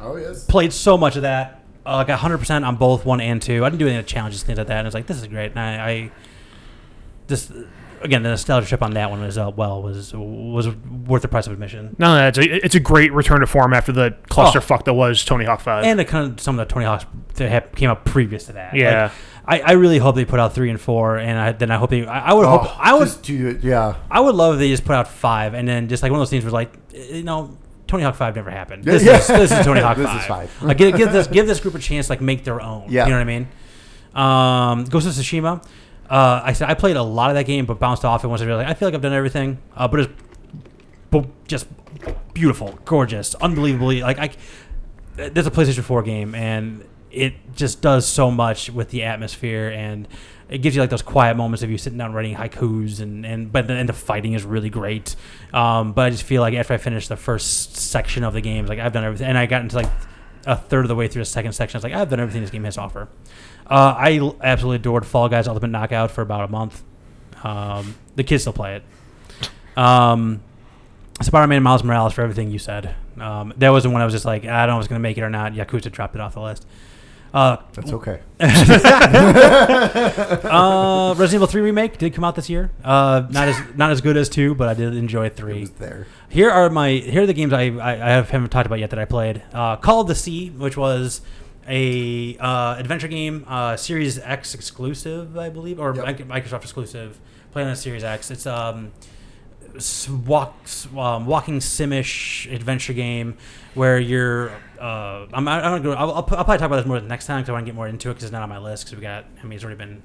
S2: oh yes.
S1: Played so much of that. Uh, got 100% on both 1 and 2. I didn't do any of the challenges, things like that. And I was like, this is great. And I, I just, again, the nostalgia trip on that one as uh, well was was worth the price of admission.
S3: No, no, it's a, it's a great return to form after the clusterfuck that was Tony Hawk Five.
S1: and the kind of some of the Tony Hawks that have, came up previous to that.
S3: Yeah.
S1: Like, I, I really hope they put out three and four, and I, then I hope they. I, I would
S2: Oh,
S1: hope. I would.
S2: do it. Yeah.
S1: I would love if they just put out five, and then just like one of those things was like, eh, you know, Tony Hawk Five never happened. This
S2: Yeah.
S1: is this is Tony Hawk
S2: This
S1: Five.
S2: is five.
S1: like give, give this give this group a chance to like make their own.
S2: Yeah.
S1: You know what I mean? Um, Ghost of Tsushima. Uh, I said I played a lot of that game, but bounced off it once I realized I feel like I've done everything. Uh, but it's just beautiful, gorgeous, unbelievably like I. There's a PlayStation 4 game, and it just does so much with the atmosphere, and it gives you like those quiet moments of you sitting down writing haikus, and and but then and the fighting is really great. Um, but I just feel like after I finished the first section of the games, like I've done everything, and I got into like a third of the way through the second section. I was like, I've done everything this game has to offer. Uh, I absolutely adored Fall Guys Ultimate Knockout for about a month. Um, the kids still play it. Um, Spider-Man Miles Morales for everything you said. Um, that was the one I was just like, I don't know if it's going to make it or not. Yakuza dropped it off the list. Uh,
S2: That's okay.
S1: uh, Resident Evil 3 remake did come out this year. Uh, not as not as good as two, but I did enjoy three.
S2: there.
S1: Here are my here are the games I I, I have, haven't talked about yet that I played. Uh, Call of the Sea, which was a uh, adventure game, uh, Series X exclusive, I believe, or
S2: Yep.
S1: Mic- Microsoft exclusive. Playing on the Series X. It's um walk, um, walking simish adventure game where you're. Uh, I'm, I don't go. I'll, I'll, I'll probably talk about this more the next time because I want to get more into it because it's not on my list because we got. I mean, it's already been.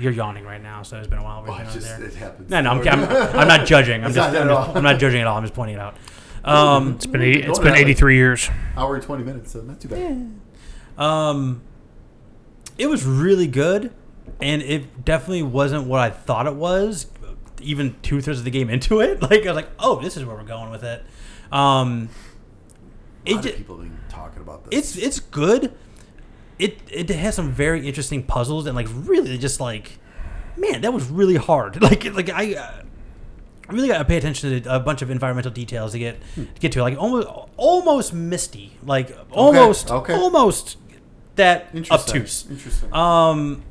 S1: You're yawning right now, so it's been a while. We've
S2: Oh,
S1: been
S2: it
S1: on there.
S2: it happens.
S1: No, no, I'm, I'm, I'm not judging. I'm just,
S2: not
S1: I'm, just. I'm not judging at all. I'm just pointing it out. Um,
S3: It's been eighty, it's
S2: Going
S3: been
S2: out like-
S3: 83 years.
S2: hour and twenty minutes, so not too bad.
S1: Um, it was really good, and it definitely wasn't what I thought it was. Even two thirds of the game into it, like I was like, "Oh, this is where we're going with it." Um,
S2: A lot
S1: ju-
S2: of people have been talking about this.
S1: it's it's good. It it has some very interesting puzzles and like really just like, man, that was really hard. Like like I. Uh, I really got to pay attention to a bunch of environmental details to get
S2: Hmm.
S1: to get to it. Like almost almost misty, like almost
S2: okay.
S1: almost that
S2: Interesting.
S1: obtuse.
S2: Interesting.
S1: Um,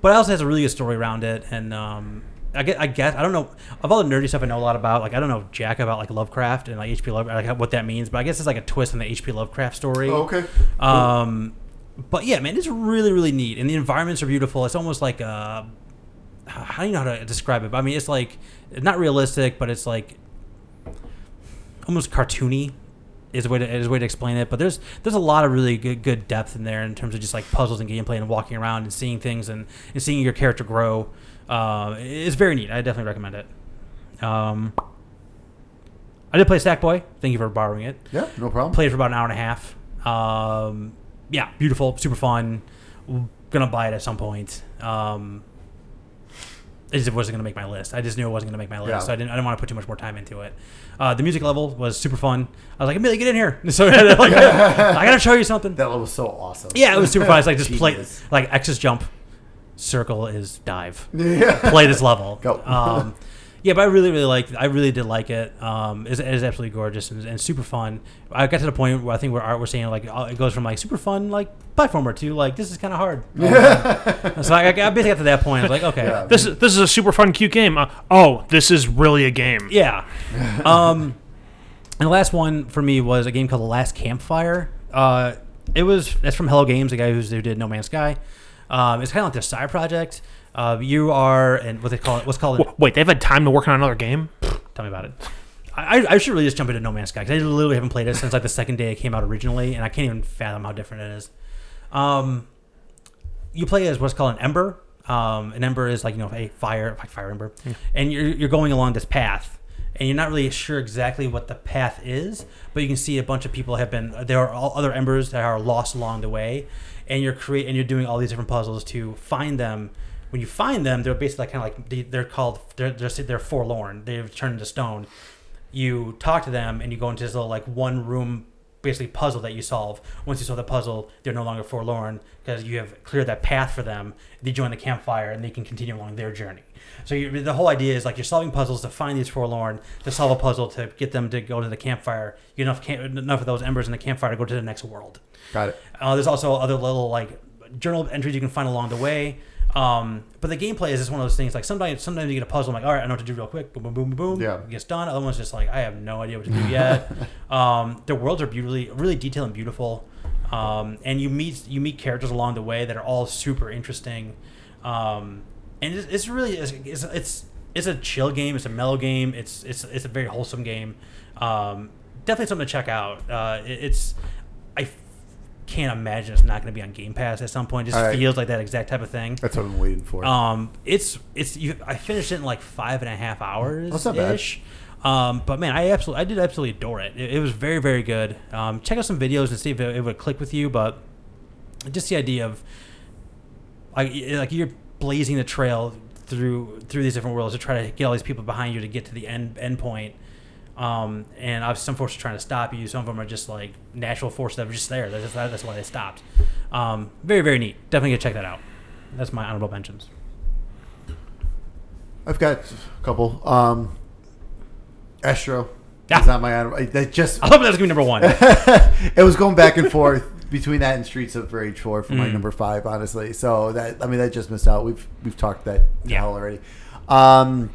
S1: but it also has a really good story around it, and um, I get, I guess I don't know of all the nerdy stuff I know a lot about. Like I don't know jack about like Lovecraft and like H.P. Lovecraft, like what that means. But I guess it's like a twist on the H.P. Lovecraft story.
S2: Oh, okay.
S1: Um, but yeah, man, it's really really neat, and the environments are beautiful. It's almost like uh, how do you know how to describe it? But I mean, it's like not realistic, but it's like almost cartoony is a way to is a way to explain it. But there's there's a lot of really good good depth in there in terms of just like puzzles and gameplay and walking around and seeing things and, and seeing your character grow. Uh, it's very neat. I definitely recommend it. Um, I did play Sackboy. Thank you for borrowing it
S2: Yeah, no problem.
S1: played for about an hour and a half. Um, yeah, beautiful, super fun. Gonna buy it at some point. Um, it just wasn't gonna make my list. I just knew it wasn't gonna make my list,
S2: Yeah.
S1: so I didn't. I didn't want to put too much more time into it. Uh, the music level was super fun. I was like, Amelia, get in here. So I, like, I gotta show you something.
S2: That level was so awesome.
S1: Yeah, it was super fun. It's like just play like X's jump, circle is dive
S2: Yeah.
S1: play this level.
S2: Go.
S1: Um, yeah, but I really, really like. I really did like it. Um, it's, it is absolutely gorgeous and, and super fun. I got to the point where I think where art was saying like uh, it goes from like super fun like platformer to like this is kind of hard. Um, so I, I basically got to that point. I was like, okay,
S2: Yeah.
S3: This is this is a super fun, cute game. Uh, oh, this is really a game.
S1: Yeah. Um, and the last one for me was a game called The Last Campfire. Uh, it was that's from Hello Games, the guy who's, who did No Man's Sky. Um, it's kind of like their side project. Uh, you are and what they call it. What's called
S3: Wait, they've had time to work on another game.
S1: Tell me about it. I, I- should really just jump into No Man's Sky because I literally haven't played it since like the second day it came out originally, and I can't even fathom how different it is. Um, you play as what's called an ember. Um, an ember is like you know a fire, like fire ember, and you're you're going along this path, and you're not really sure exactly what the path is, but you can see a bunch of people have been. There are all other embers that are lost along the way, and you're create and you're doing all these different puzzles to find them. When you find them, they're basically kind of like they- they're called they're they're, they're forlorn. They've turned into stone. You talk to them, and you go into this little like one room basically puzzle that you solve. Once you solve the puzzle, they're no longer forlorn because you have cleared that path for them. They join the campfire and they can continue along their journey. So the whole idea is like you're solving puzzles to find these forlorn, to solve a puzzle to get them to go to the campfire. You get enough camp, enough of those embers in the campfire to go to the next world.
S2: Got it.
S1: Uh, there's also other little like journal entries you can find along the way. Um, but the gameplay is just one of those things. Like sometimes, sometimes you get a puzzle. I'm like, all right, I know what to do real quick. Boom, boom, boom, boom, boom.
S2: Yeah.
S1: It gets done. Other one's just like, I have no idea what to do yet. um, the worlds are beautifully, really detailed and beautiful. Um, and you meet you meet characters along the way that are all super interesting. Um, and it's, it's really it's, it's it's it's a chill game. It's a mellow game. It's it's it's a very wholesome game. Um, definitely something to check out. Uh, it, it's I f- can't imagine it's not going to be on Game Pass at some point. It just
S2: right.
S1: feels like that exact type of thing.
S2: That's what I'm waiting for.
S1: Um, it's it's you, I finished it in like five and a half hours.
S2: That's not bad.
S1: ish. Um, but man, I absolutely I did absolutely adore it. It, it was very very good. Um, check out some videos and see if it, it would click with you. But just the idea of like like you're blazing the trail through through these different worlds to try to get all these people behind you to get to the end end point. Um, and obviously some forces are trying to stop you. Some of them are just like natural forces that are just there. That's, just, that's why they stopped. Um, very very neat. Definitely go check that out. That's my honorable mentions.
S2: I've got a couple. Um, Astro.
S1: Yeah.
S2: Is not my honor. I- That just
S1: I hope that's gonna be number one.
S2: it was going back and forth between that and Streets of Rage 4 for my
S1: Mm.
S2: number five, honestly. So that I mean that just missed out. We've we've talked that to
S1: Yeah.
S2: hell already. Um,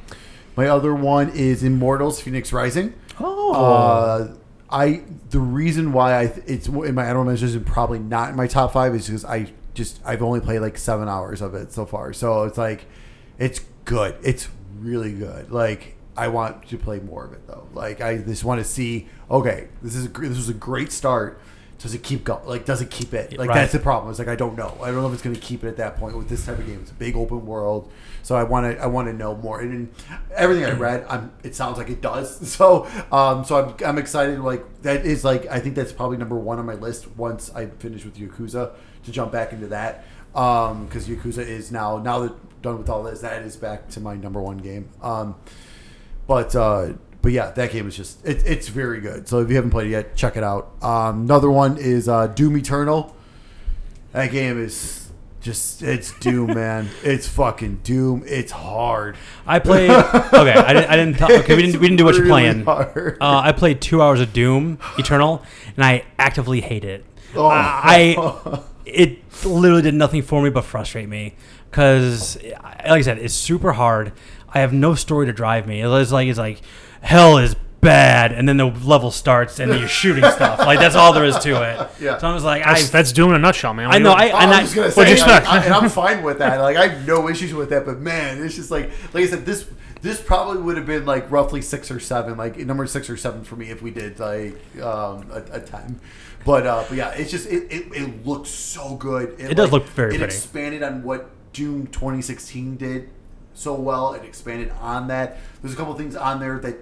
S2: my other one is Immortals: Fenyx Rising.
S1: Oh,
S2: Uh, I the reason why I it's in my honorable mentions and probably not in my top five is because I just I've only played like seven hours of it so far. So it's like it's good. It's really good. Like I want to play more of it though. Like I just want to see. Okay, this is a, gr- this was a great start. Does it keep going? Like, does it keep it? Like
S1: Right.
S2: that's the problem. It's like I don't know. I don't know if it's going to keep it at that point with this type of game. It's a big open world, so I want to I want to know more. And, and everything I read, I'm it sounds like it does. So um so I'm I'm excited. Like that is like I think that's probably number one on my list once I finish with Yakuza to jump back into that. Um, because Yakuza is now now that done with all this, that is back to my number one game. Um, but uh, but yeah, that game is just it, it's very good. So if you haven't played it yet, check it out. Um, another one is uh, Doom Eternal. That game is just it's Doom, man. It's fucking Doom. It's hard.
S1: I played. Okay, I didn't. I didn't okay, we didn't. We didn't do much
S2: It's
S1: playing. Uh, I played two hours of Doom Eternal, and I actively hate it.
S2: Oh.
S1: I it literally did nothing for me but frustrate me because, like I said, it's super hard. I have no story to drive me. It's like it's like hell is bad, and then the level starts, and then you're shooting stuff. Like that's all there is to it.
S2: Yeah.
S1: So I was like, I,
S3: That's, that's doing a nutshell, man.
S1: I know. I,
S2: I
S1: and I,
S2: was just gonna
S3: what'd
S2: say,
S3: you expect?
S2: like, I, and I'm fine with that. Like I have no issues with that, but man, it's just like like I said, this this probably would have been like roughly six or seven, like number six or seven for me if we did like um, a, a ten. But uh, but yeah, it's just it, it, it looks so good.
S1: It does look very good.
S2: It
S1: pretty.
S2: expanded on what Doom 2016 did so well. It expanded on that. There's a couple things on there that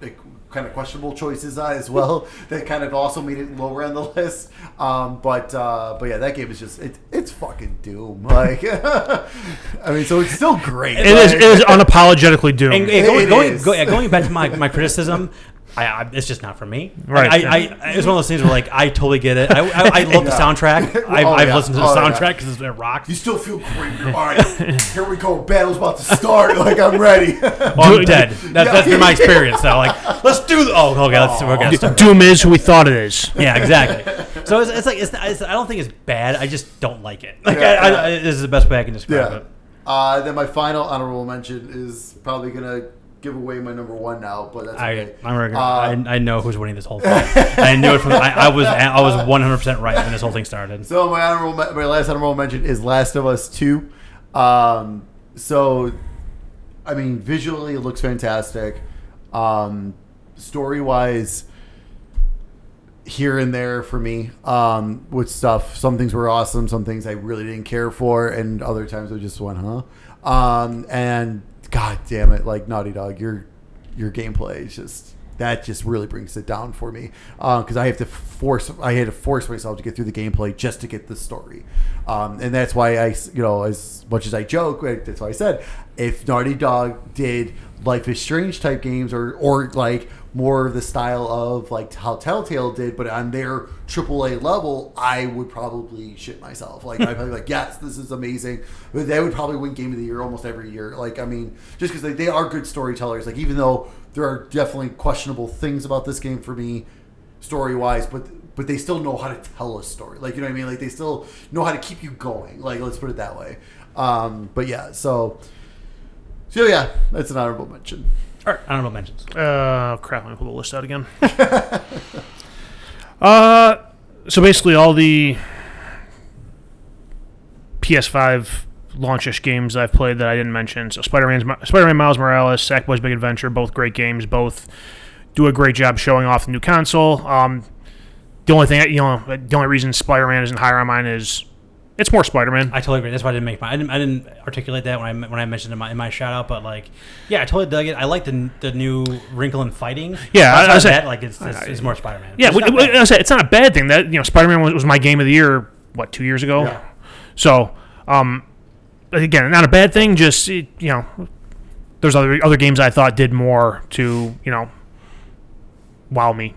S2: like, kind of questionable choices uh, as well that kind of also made it lower on the list. Um, but uh, but yeah, that game is just it, it's fucking Doom. Like I mean, so it's still great.
S3: It is, it is unapologetically doomed.
S1: And, and going, going, go, yeah, going back to my, my criticism, I, I, it's just not for me.
S3: Right.
S1: I, I, I, it's one of those things where like I totally get it. I, I, I love the soundtrack. I've,
S2: Oh,
S1: I've
S2: yeah.
S1: listened to the
S2: Oh,
S1: soundtrack because it rocks.
S2: you still feel great. You're, All right, here we go. Battle's about to start. Like I'm ready.
S1: Well, I'm dead. That's, that's been my experience. So like, let's do. The, oh, okay. Let's we're gonna start.
S3: Doom is who we thought it is.
S1: Yeah, exactly. So it's, it's like it's, it's. I don't think it's bad. I just don't like it. Like
S2: Yeah,
S1: I,
S2: yeah.
S1: I, this is the best way I can describe
S2: yeah.
S1: it.
S2: Uh, then my final honorable mention is probably gonna give away my number one now, but that's
S1: I,
S2: okay.
S1: I'm gonna,
S2: Um,
S1: I, I know who's winning this whole thing. I knew it from. I, I was I was 100 percent right when this whole thing started.
S2: So my honorable, my last honorable mention is Last of Us Two. Um, so, I mean, visually it looks fantastic. Um, story wise, here and there for me um, with stuff. Some things were awesome. Some things I really didn't care for, and other times I just went, huh? Um, and God damn it, like Naughty Dog, your your gameplay is just that just really brings it down for me. Because I have to force I had to force myself to get through the gameplay just to get the story, um, and that's why I you know as much as I joke, that's why I said if Naughty Dog did Life is Strange type games or or like more of the style of like how Telltale did, but on their AAA level, I would probably shit myself. Like I'd probably be like, yes, this is amazing. But they would probably win Game of the Year almost every year. Like I mean, just because they, they are good storytellers. Like even though there are definitely questionable things about this game for me, story wise, but but they still know how to tell a story. Like you know what I mean? Like they still know how to keep you going. Like let's put it that way. Um, but yeah, so so yeah, that's an honorable mention.
S1: All right, honorable mentions.
S3: Uh, crap, let me pull the list out again. uh, so basically all the PS5 launchish games I've played that I didn't mention. So Spider-Man, Spider-Man Miles Morales, Sackboy's Big Adventure, both great games. Both do a great job showing off the new console. Um, the only thing, you know, the only reason Spider-Man isn't higher on mine is it's more Spider-Man.
S1: I totally agree. That's why I didn't make my. I didn't, I didn't articulate that when I when I mentioned in my in my shout out, but like, yeah, I totally dug it. I like the the new wrinkle in fighting.
S3: Yeah, I- I
S1: of
S3: said-
S1: that, like it's, it's, it's more Spider Man.
S3: Yeah, w- w- I said it's not a bad thing. That you know, Spider Man was, was my game of the year. What two years ago?
S2: Yeah.
S3: So, um, again, not a bad thing. Just you know, there's other other games I thought did more to you know, wow me.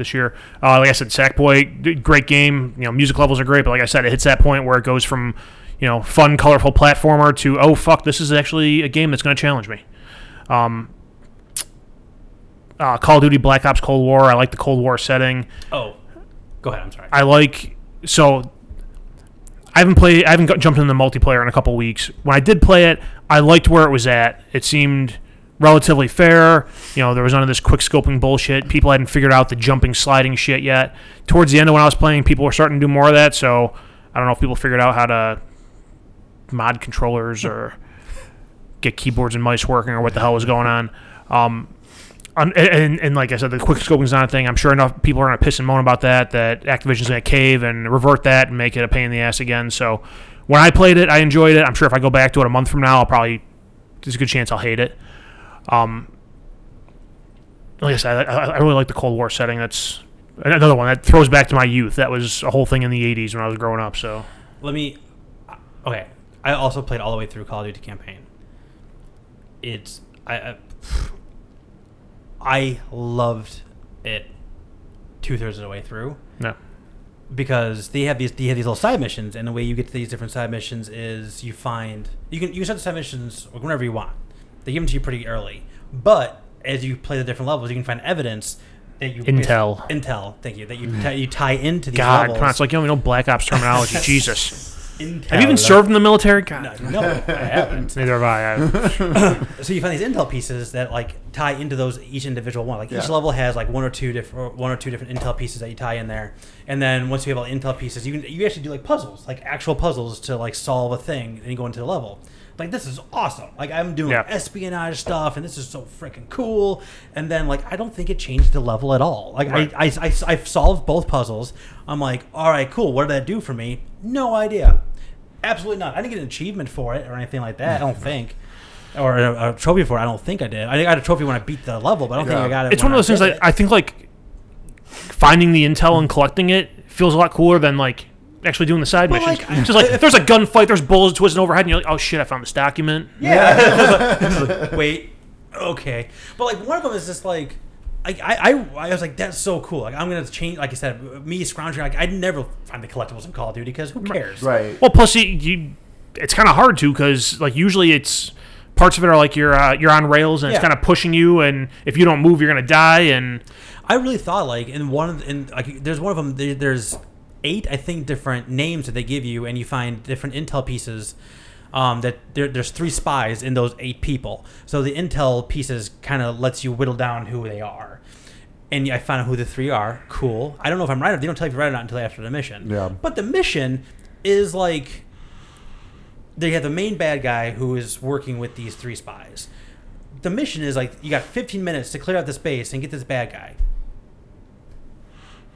S3: This year. Uh, like I said, Sackboy, great game. You know, music levels are great, but like I said, it hits that point where it goes from you know fun, colorful platformer to oh fuck, this is actually a game that's going to challenge me. Um, uh, Call of Duty Black Ops Cold War. I like the Cold War setting.
S1: Oh, go ahead. I'm sorry.
S3: I like so. I haven't played. I haven't got, jumped into the multiplayer in a couple weeks. When I did play it, I liked where it was at. It seemed relatively fair. You know, there was none of this quick scoping bullshit. People hadn't figured out the jumping, sliding shit yet. Towards the end of when I was playing, people were starting to do more of that. So I don't know if people figured out how to mod controllers or get keyboards and mice working or what the hell was going on. Um, on, and, and like I said, the quick scoping's not a thing. I'm sure enough people are going to piss and moan about that. That Activision's going to cave and revert that and make it a pain in the ass again. So when I played it, I enjoyed it. I'm sure if I go back to it a month from now, I'll probably there's a good chance I'll hate it. Um, like I said, I, I really like the Cold War setting. That's another one that throws back to my youth. That was a whole thing in the '80s when I was growing up. So
S1: Let me. Okay, I also played all the way through Call of Duty campaign. It's I. I, I loved it two thirds of the way through
S3: no,
S1: because they have these they have these little side missions, and the way you get to these different side missions is you find you can you can start the side missions whenever you want. They give them to you pretty early, but as you play the different levels, you can find evidence that you
S3: Intel.
S1: intel. Thank you that you mm. tie, you tie into these
S3: God,
S1: levels.
S3: come on, it's like you don't know Black Ops terminology. Jesus,
S1: Intel.
S3: have you even served in the military? God,
S1: No, no, I haven't.
S3: neither have I. I
S1: So you find these intel pieces that like tie into those each individual one. Like each level has like one or two different one or two different intel pieces that you tie in there. And then once you have all the intel pieces, you can you actually do like puzzles, like actual puzzles to like solve a thing, and you go into the level. Like this is awesome. Like I'm doing
S3: Yeah.
S1: espionage stuff, and this is so freaking cool. And then like I don't think it changed the level at all. Like
S3: Right.
S1: I, I, I I've solved both puzzles. I'm like, all right, cool. What did that do for me? No idea. Absolutely not. I didn't get an achievement for it or anything like that. I don't think. Or a, a trophy for it. I don't think I did. I got a trophy when I beat the level, but I don't think I got it.
S3: it's one of those things
S1: did
S3: that
S1: it.
S3: I think like finding the intel and collecting it feels a lot cooler than like actually doing the side
S1: But,
S3: missions.
S1: like, I-
S3: Just like if there's a gunfight, there's bullets twisting overhead, and you're like, oh shit, I found this document.
S1: Yeah. Wait. Okay. But like one of them is just like. I, I, I, I was like that's so cool like I'm gonna change like I said me scrounging like I'd never find the collectibles in Call of Duty because who cares
S2: Right.
S3: Well, plus you, you it's kind of hard to because like usually it's parts of it are like you're uh, you're on rails and it's
S1: Yeah.
S3: kind of pushing you, and if you don't move, you're gonna die. And
S1: I really thought like in one of in like there's one of them there, there's eight I think different names that they give you and you find different intel pieces. Um, that there, there's three spies in those eight people, so the intel pieces kind of lets you whittle down who they are. And I found out who the three are. Cool. I don't know if I'm right. They don't tell you if you're right or not until after the mission.
S2: Yeah.
S1: But the mission is like they have the main bad guy who is working with these three spies. The mission is like you got 15 minutes to clear out the space and get this bad guy.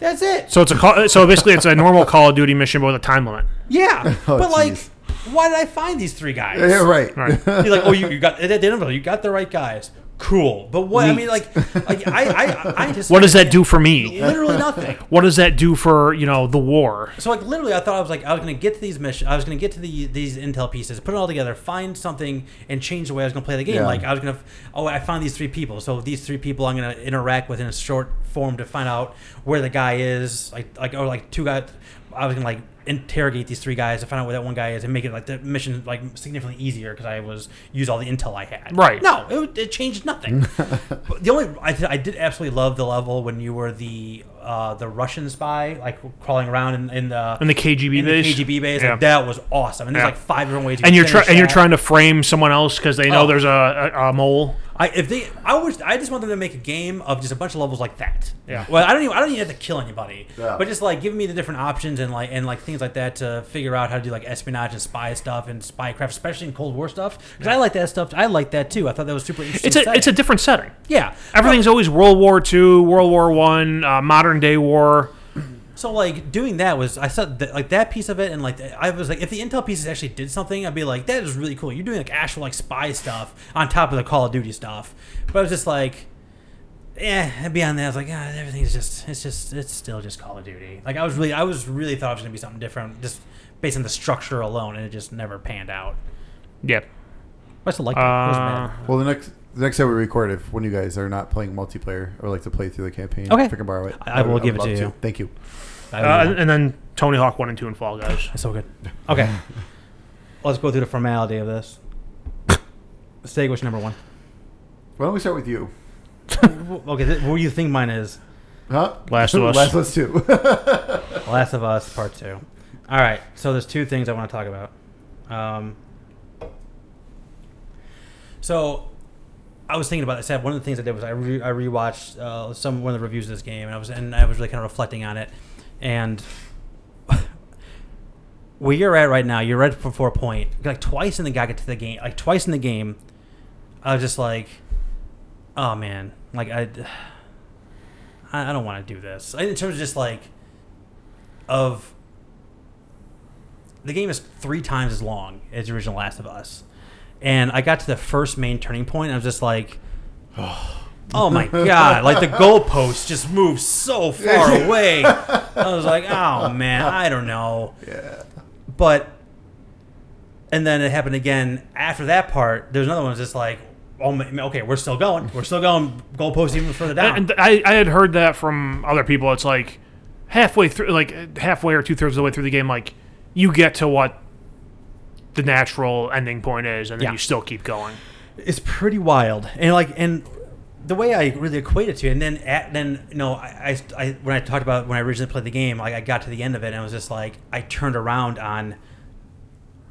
S1: That's it.
S3: so it's a call, so basically it's a normal Call of Duty mission but with a time limit.
S1: Yeah,
S2: Oh,
S1: but like,
S2: jeez.
S1: why did I find these three guys?
S2: Yeah, right.
S3: Right.
S1: He's like, oh, you, you got they didn't know, you got the right guys. Cool, but what I mean, like, like I, I, I just
S3: What does that do for me?
S1: Literally nothing.
S3: What does that do for you know the war?
S1: So like literally, I thought I was like I was gonna get to these missions. I was gonna get to the these intel pieces, put it all together, find something, and change the way I was gonna play the game.
S2: Yeah.
S1: Like I was gonna, oh, I found these three people. So these three people, I'm gonna interact with in a short form to find out where the guy is. Like like or like two guys. I was gonna like interrogate these three guys to find out where that one guy is and make it like the mission like significantly easier because I was use all the intel I had.
S3: Right.
S1: No, it, it changed nothing. But the only I, I did absolutely love the level when you were the uh, the Russian spy like crawling around in, in the
S3: In the KGB
S1: in
S3: base?
S1: the KGB base.
S3: Yeah.
S1: Like, that was awesome. And there's
S3: Yeah.
S1: like five different ways. You
S3: And you're trying
S1: finish
S3: and you're trying to frame someone else because they know
S1: Oh.
S3: there's a, a, a mole.
S1: I if they I wish I just want them to make a game of just a bunch of levels like that.
S3: Yeah.
S1: Well, I don't even I don't even have to kill anybody.
S2: Yeah.
S1: But just like giving me the different options and like and like things like that to figure out how to do like espionage and spy stuff and spycraft, especially in Cold War stuff. Because I like that stuff. I like that too. I thought that was super interesting.
S3: It's a
S1: setting.
S3: it's a different setting.
S1: yeah.
S3: Everything's always World War II, World War One, uh, modern day war.
S1: So like doing that was I said that, like that piece of it and like I was like if the intel pieces actually did something I'd be like that is really cool. You're doing like actual like spy stuff on top of the Call of Duty stuff. But I was just like, yeah. And beyond that, I was like, ah, everything's just it's just it's still just Call of Duty. Like I was really I was really thought it was gonna be something different just based on the structure alone, and it just never panned out. Yep. I still like. it. it
S3: Uh.
S2: Well, the next the next time we record, if one of you guys are not playing multiplayer or like to play through the campaign,
S1: Okay.
S2: if I can borrow it,
S1: I- I will
S2: would-
S1: give it to
S2: love
S1: you.
S2: Thank you.
S1: I
S3: uh, and, and then Tony Hawk One and Two and Fall Guys.
S1: It's so good. Okay. Let's go through the formality of this. Stay which number one?
S2: Why don't we start with you?
S1: okay, th- what do you think mine is?
S2: Huh?
S3: Last of Us.
S2: Last of Us two.
S1: Last of Us Part Two. All right, so there's two things I want to talk about. Um, so I was thinking about this. One of the things I did was I re- I rewatched uh, some one of the reviews of this game, and I was and I was really kind of reflecting on it. And where you're at right now, you're right for a point. Like twice in the guy get to the game, like twice in the game, I was just like, oh man, like I, I don't want to do this. In terms of just like, of the game is three times as long as the original Last of Us, and I got to the first main turning point. And I was just like, oh my god! Like the goalpost just moved so far away. I was like, oh man, I don't know.
S2: Yeah.
S1: But and then it happened again after that part. There's another one just like, oh, okay, we're still going. We're still going. Goalpost even further down.
S3: And I, I had heard that from other people. It's like halfway through, like halfway or two thirds of the way through the game, like you get to what the natural ending point is, and then
S1: Yeah.
S3: you still keep going.
S1: it's pretty wild and like and the way I really equate it to, and then at, then you know I, I, I when I talked about when I originally played the game, like I got to the end of it and I was just like I turned around on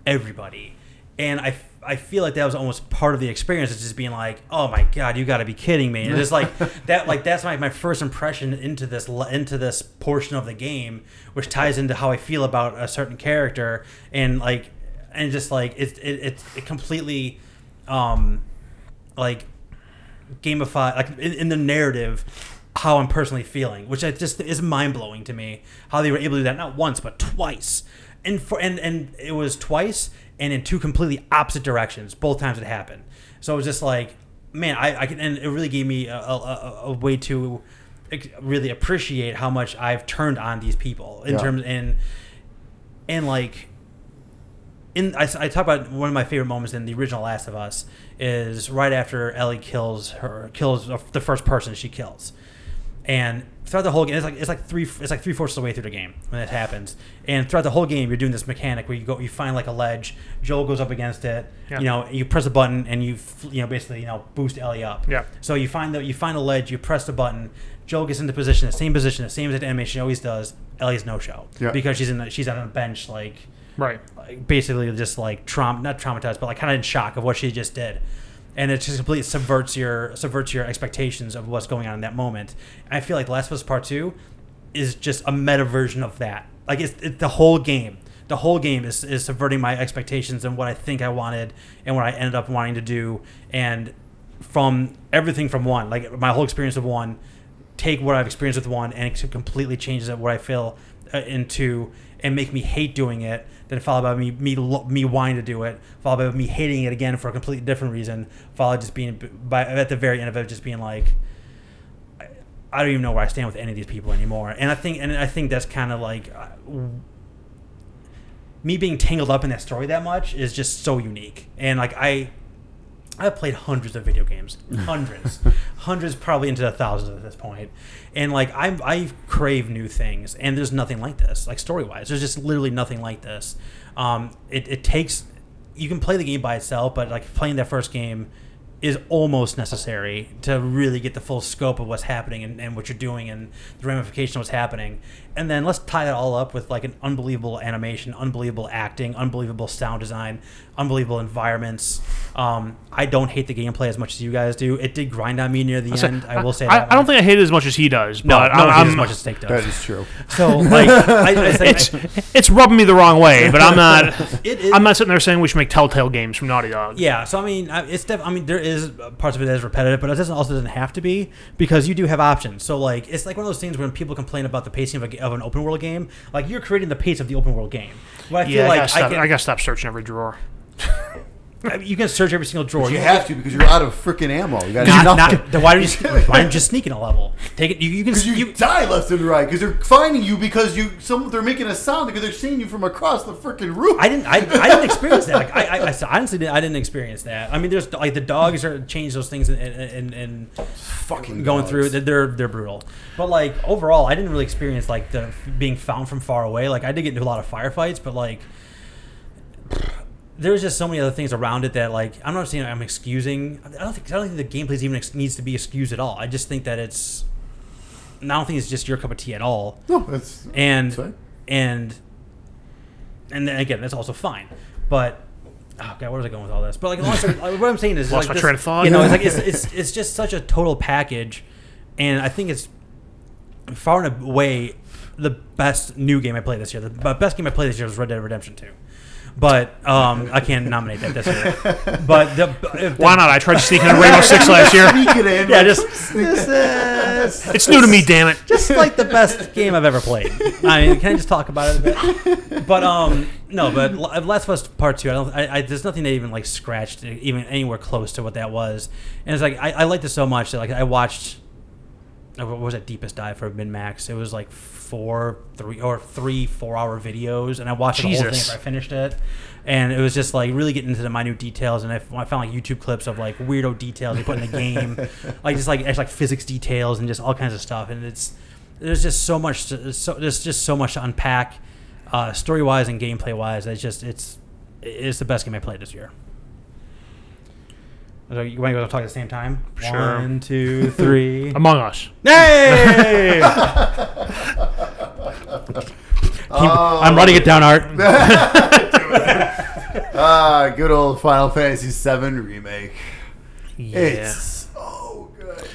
S1: everybody, and I, I feel like that was almost part of the experience. It's just being like, oh my god, you got to be kidding me! And it's like that like that's my, my first impression into this into this portion of the game, which ties into how I feel about a certain character and like and just like it's it, it's it completely um like gamify like in, in the narrative how I'm personally feeling, which I just is mind blowing to me how they were able to do that not once but twice, and for and and it was twice and in two completely opposite directions both times it happened. So it was just like man, I, I can and it really gave me a, a, a- way to really appreciate how much I've turned on these people in
S2: Yeah.
S1: terms and and like in I, I talk about one of my favorite moments in the original Last of Us is right after Ellie kills her kills the first person she kills, and throughout the whole game it's like it's like three it's like three fourths of the way through the game when it happens, and throughout the whole game you're doing this mechanic where you go you find like a ledge, Joel goes up against it,
S3: Yeah.
S1: you know you press a button and you you know basically you know boost Ellie up,
S3: Yeah.
S1: So you find the you find a ledge, you press the button, Joel gets into position, the same position, the same as the animation always does. Ellie's no show
S2: Yeah.
S1: because she's in the, she's on a bench like
S3: Right.
S1: like, basically just like traum not traumatized but like kind of in shock of what she just did and it just completely subverts your subverts your expectations of what's going on in that moment. And i feel like last of us part 2 is just a meta version of that. Like it's, it's the whole game the whole game is, is subverting my expectations and what i think i wanted and what i ended up wanting to do. And from everything from one like my whole experience of one take what I've experienced with one and it completely changes it what I feel uh, into and make me hate doing it. Then followed by me me me wanting to do it. Followed by me hating it again for a completely different reason. Followed just being by at the very end of it just being like. I- I don't even know where I stand with any of these people anymore, and I think, and I think that's kind of like uh, me being tangled up in that story that much is just so unique. And like I, I've played hundreds of video games, hundreds, hundreds, probably into the thousands at this point, and like I, I crave new things, and there's nothing like this, like story wise. There's just literally nothing like this. Um, it, it takes, you can play the game by itself, but like playing that first game is almost necessary to really get the full scope of what's happening and, and what you're doing and the ramification of what's happening. And then let's tie that all up with like an unbelievable animation, unbelievable acting, unbelievable sound design, unbelievable environments. Um, I don't hate the gameplay as much as you guys do. It did grind on me near the
S3: So,
S1: end. I will say
S3: I,
S1: that.
S3: I don't think I hate it as much as he does,
S1: no,
S3: but
S1: no,
S3: I'm,
S1: I'm, as much as Steak
S2: That
S1: does.
S2: That is true.
S1: So like, I, I, say-
S3: it's it's rubbing me the wrong way, but I'm not.
S1: It is-
S3: I'm not sitting there saying we should make Telltale games from Naughty Dog.
S1: Yeah, so I mean, it's def- I mean, there is uh, parts of it that is repetitive, but it doesn't also doesn't have to be because you do have options. So like, it's like one of those things when people complain about the pacing of, a, of an open world game. Like you're creating the pace of the open world game. I feel
S3: Yeah, I,
S1: like
S3: gotta stop,
S1: I
S3: I, gotta stop searching every drawer.
S1: I mean, you can search every single drawer.
S2: You
S1: can-
S2: have to because you're out of freaking ammo. You got
S1: not,
S2: nothing.
S1: not, then why are you why are you just sneaking a level? Take it. You, you can.
S2: You,
S1: You,
S2: die left and right because they're finding you because you some they're making a sound because they're seeing you from across the freaking roof.
S1: I didn't. I, I didn't experience that. Like, I, I, I honestly did, I didn't experience that. I mean, there's like the dogs are change those things and and, and
S2: fucking
S1: going
S2: dogs.
S1: through they're- they're they're brutal but like overall i didn't really experience like the being found from far away like i did get into a lot of firefights but like there's just so many other things around it that like i'm not saying i'm excusing i don't think i don't think the gameplay even ex- needs to be excused at all. I just think that it's i don't think it's just your cup of tea at all.
S2: No, that's
S1: and
S2: Sorry?
S1: and and then again that's also fine. But oh god where was i going with all this? But like, long story- like, what i'm saying is
S3: Lost
S1: like
S3: my
S1: this-
S3: train of thought.
S1: you know it's like it's, it's it's just such a total package. And i think it's far and away the best new game i played this year. The best game i played this year was red dead redemption 2 but um, I can't nominate that this year. But the, if the-
S3: Why not? I tried to sneak in a Rainbow Six last year.
S2: Sneak it in.
S1: Yeah,
S2: like,
S1: just this is
S3: It's new to me, damn it.
S1: just like the best game I've ever played. I mean, can I just talk about it a bit? But um, no, but Last of Us Part Two. I don't. I, I there's nothing that even like scratched even anywhere close to what that was. And it's like I, I liked it so much that like I watched. What was that deepest dive for MinnMax? It was like four, three or three four-hour videos, and I watched the whole thing
S3: Jesus.
S1: after I finished it. And it was just like really getting into the minute details, and I, I found like YouTube clips of like weirdo details they put in the game, like just like it's like physics details and just all kinds of stuff. And it's there's just so much, to, so there's just so much to unpack, uh, story wise and gameplay wise. It's just it's it's the best game I played this year. So you want to go talk at the same time?
S3: Sure.
S1: One, two, three.
S3: Among Us.
S1: Hey! I'm writing it down, Art.
S2: Ah, good old Final Fantasy VII remake.
S3: Yeah.
S2: It's so good.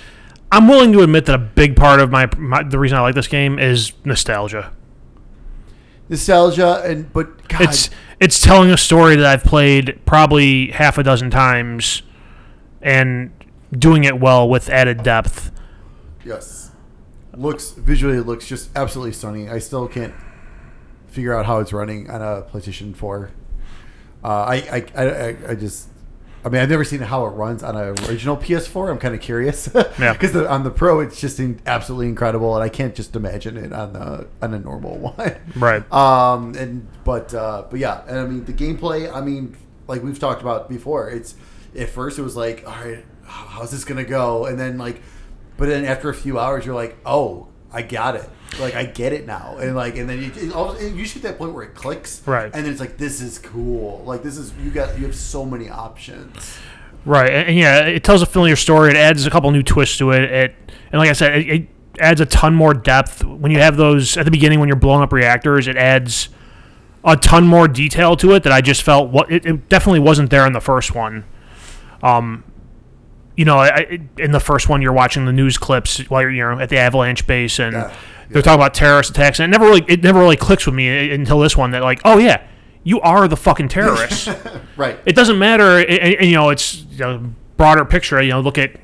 S3: I'm willing to admit that a big part of my, my the reason I like this game is nostalgia.
S2: Nostalgia and but God,
S3: It's it's telling a story that I've played probably half a dozen times, and doing it well with added depth.
S2: yes, looks visually it looks just absolutely stunning. I still can't figure out how it's running on a PlayStation Four. Uh, I, I, I, I- just. I mean, I've never seen how it runs on an original PS4. I'm kind of curious,
S3: Yeah.
S2: because on the Pro, it's just absolutely incredible, and I can't just imagine it on the on a normal one.
S3: Right.
S2: Um, and but uh, but yeah, and I mean the gameplay. I mean, like we've talked about before. It's at first it was like, all right, how's this gonna go? And then like, but then after a few hours, you're like, oh, I got it. Like I get it now, and like, and then you you shoot that point where it clicks,
S3: Right.
S2: And then it's like, this is cool. Like this is you got you have so many options.
S3: Right, and, and yeah, it tells a familiar story. It adds a couple new twists to it. It and like I said, it, it adds a ton more depth when you have those at the beginning when you're blowing up reactors. It adds a ton more detail to it that I just felt what it, it definitely wasn't there in the first one. Um, you know, I, in the first one, you're watching the news clips while you're you know at the Avalanche base, and
S2: Yeah,
S3: they're talking about terrorist attacks, and it never really it never really clicks with me until this one that like, oh yeah, you are the fucking terrorists.
S2: Right.
S3: it doesn't matter. And, and, you know, it's you know, broader picture. You know, look at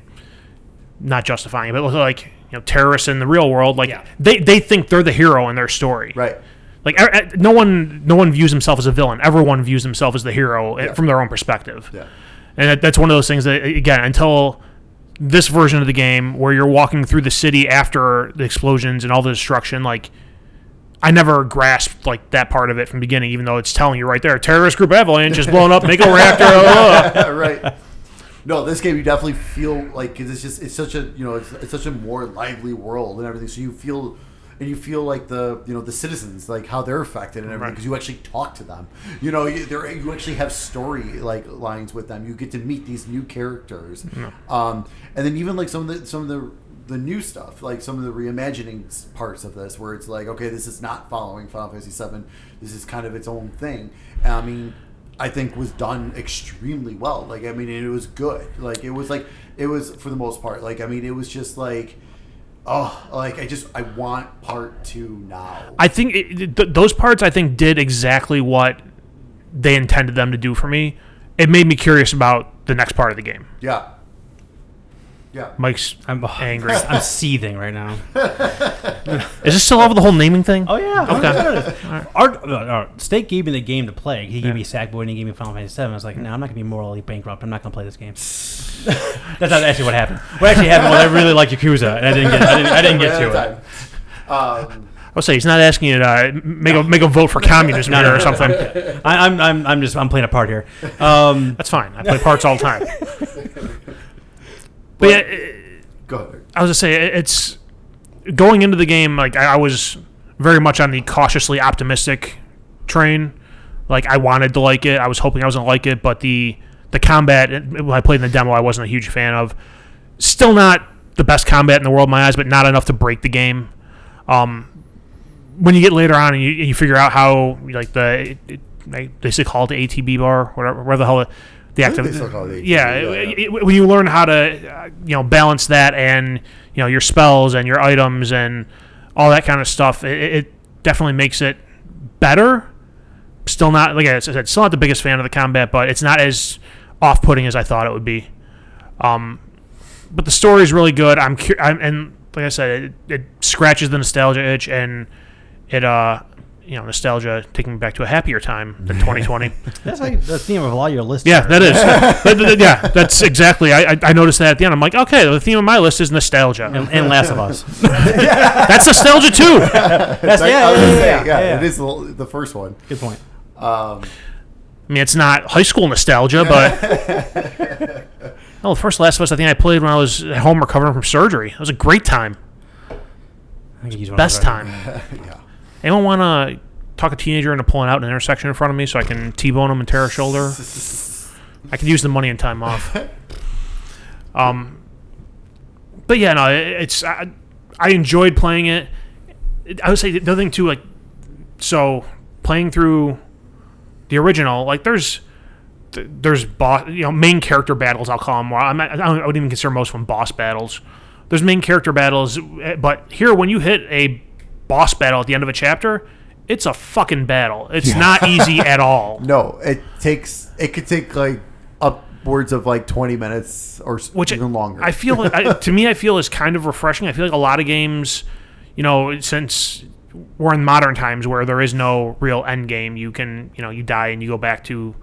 S3: not justifying it, but look at like you know terrorists in the real world. Like
S1: Yeah.
S3: they they think they're the hero in their story.
S2: right.
S3: Like no one no one views himself as a villain. Everyone views himself as the hero eh,
S2: Yeah.
S3: from their own perspective.
S2: Yeah.
S3: And that, that's one of those things that again until this version of the game where you're walking through the city after the explosions and all the destruction like I never grasped like that part of it from the beginning, even though it's telling you right there, terrorist group avalanche is blown up, make a reactor. uh,
S2: right. No, this game you definitely feel like because it's just it's such a you know it's, it's such a more lively world and everything. So you feel and you feel like the you know the citizens like how they're affected and everything
S3: Right.
S2: because you actually talk to them. You know you you actually have story like lines with them. You get to meet these new characters, um, and then even like some of the some of the the new stuff, like some of the reimagining parts of this, where it's like, okay, this is not following Final Fantasy VII. This is kind of its own thing. And I mean, I think was done extremely well. Like, I mean, it was good. Like, it was like it was for the most part. Like, I mean, it was just like, oh, like I just I want part two now.
S3: I think it, th- those parts I think did exactly what they intended them to do for me. It made me curious about the next part of the game.
S2: yeah, yeah.
S3: Mike's
S1: I'm
S3: angry.
S1: I'm seething right now.
S3: Is this still over the whole naming thing?
S1: Oh yeah.
S3: Okay.
S1: Art, uh, uh, State gave me the game to play. He gave me Sackboy and he gave me Final Fantasy VII. I was like, no, I'm not gonna be morally bankrupt. I'm not gonna play this game. That's not actually what happened. What actually happened was I really liked Yakuza and I didn't get. I didn't, I didn't get to it.
S2: Um,
S3: I'll say he's not asking you to uh, make a make a vote for communism
S1: No,
S3: here
S1: no,
S3: or
S1: no.
S3: something.
S1: I, I'm, I'm, I'm just, I'm playing a part here. Um,
S3: That's fine. I play parts all the time. But yeah, it-
S2: go ahead.
S3: I was gonna say it's going into the game. Like I, I was very much on the cautiously optimistic train. Like I wanted to like it. I was hoping I was gonna like it, but the the combat when I played in the demo, I wasn't a huge fan of. Still not the best combat in the world in my eyes, but not enough to break the game. Um, when you get later on and you, you figure out how like the it, it, they they call it the ATB bar, whatever, where the hell it- the
S2: I think
S3: active
S2: they still call it ATB,
S3: yeah,
S2: yeah,
S3: it- it- when you learn how to uh, you know balance that and you know your spells and your items and all that kind of stuff, it, it definitely makes it better. still not like I said, still not the biggest fan of the combat, but it's not as off-putting as I thought it would be. Um, but the story is really good. I'm, cu- I'm and like I said, it, it scratches the nostalgia itch, and it uh, you know, nostalgia taking me back to a happier time than 2020.
S1: That's like the theme of a lot of your lists.
S3: yeah,
S1: are.
S3: that is. That- that- yeah, that's exactly. I, I I noticed that at the end. I'm like, okay, the theme of my list is nostalgia.
S1: And, and Last of Us.
S3: That's nostalgia too.
S1: That's
S2: I-
S1: yeah, yeah, yeah,
S2: say,
S1: yeah,
S2: yeah,
S1: yeah.
S2: it is the, the first one.
S1: Good point.
S2: Um,
S3: I mean, it's not high school nostalgia, but oh, the first Last of Us I think I played when I was at home recovering from surgery. It was a great time,
S1: I could use one of
S3: best time.
S2: yeah.
S3: Anyone want to talk a teenager into pulling out an intersection in front of me so I can t-bone them and tear a shoulder? I could use the money and time off. Um, but yeah, no, it, it's I, I enjoyed playing it. I would say the other thing too, like so playing through the original, like there's there's boss, you know, main character battles. I'll call them. I'm not, I, don't, I wouldn't even consider most of them boss battles. There's main character battles, eh, but here when you hit a boss battle at the end of a chapter, it's a fucking battle. It's not easy at all.
S2: No, it takes. It could take like upwards of like twenty minutes or
S3: which
S2: even longer.
S3: I feel I, to me, I feel is kind of refreshing. I feel like a lot of games, you know, since we're in modern times where there is no real end game, you can, you know, you die and you go back to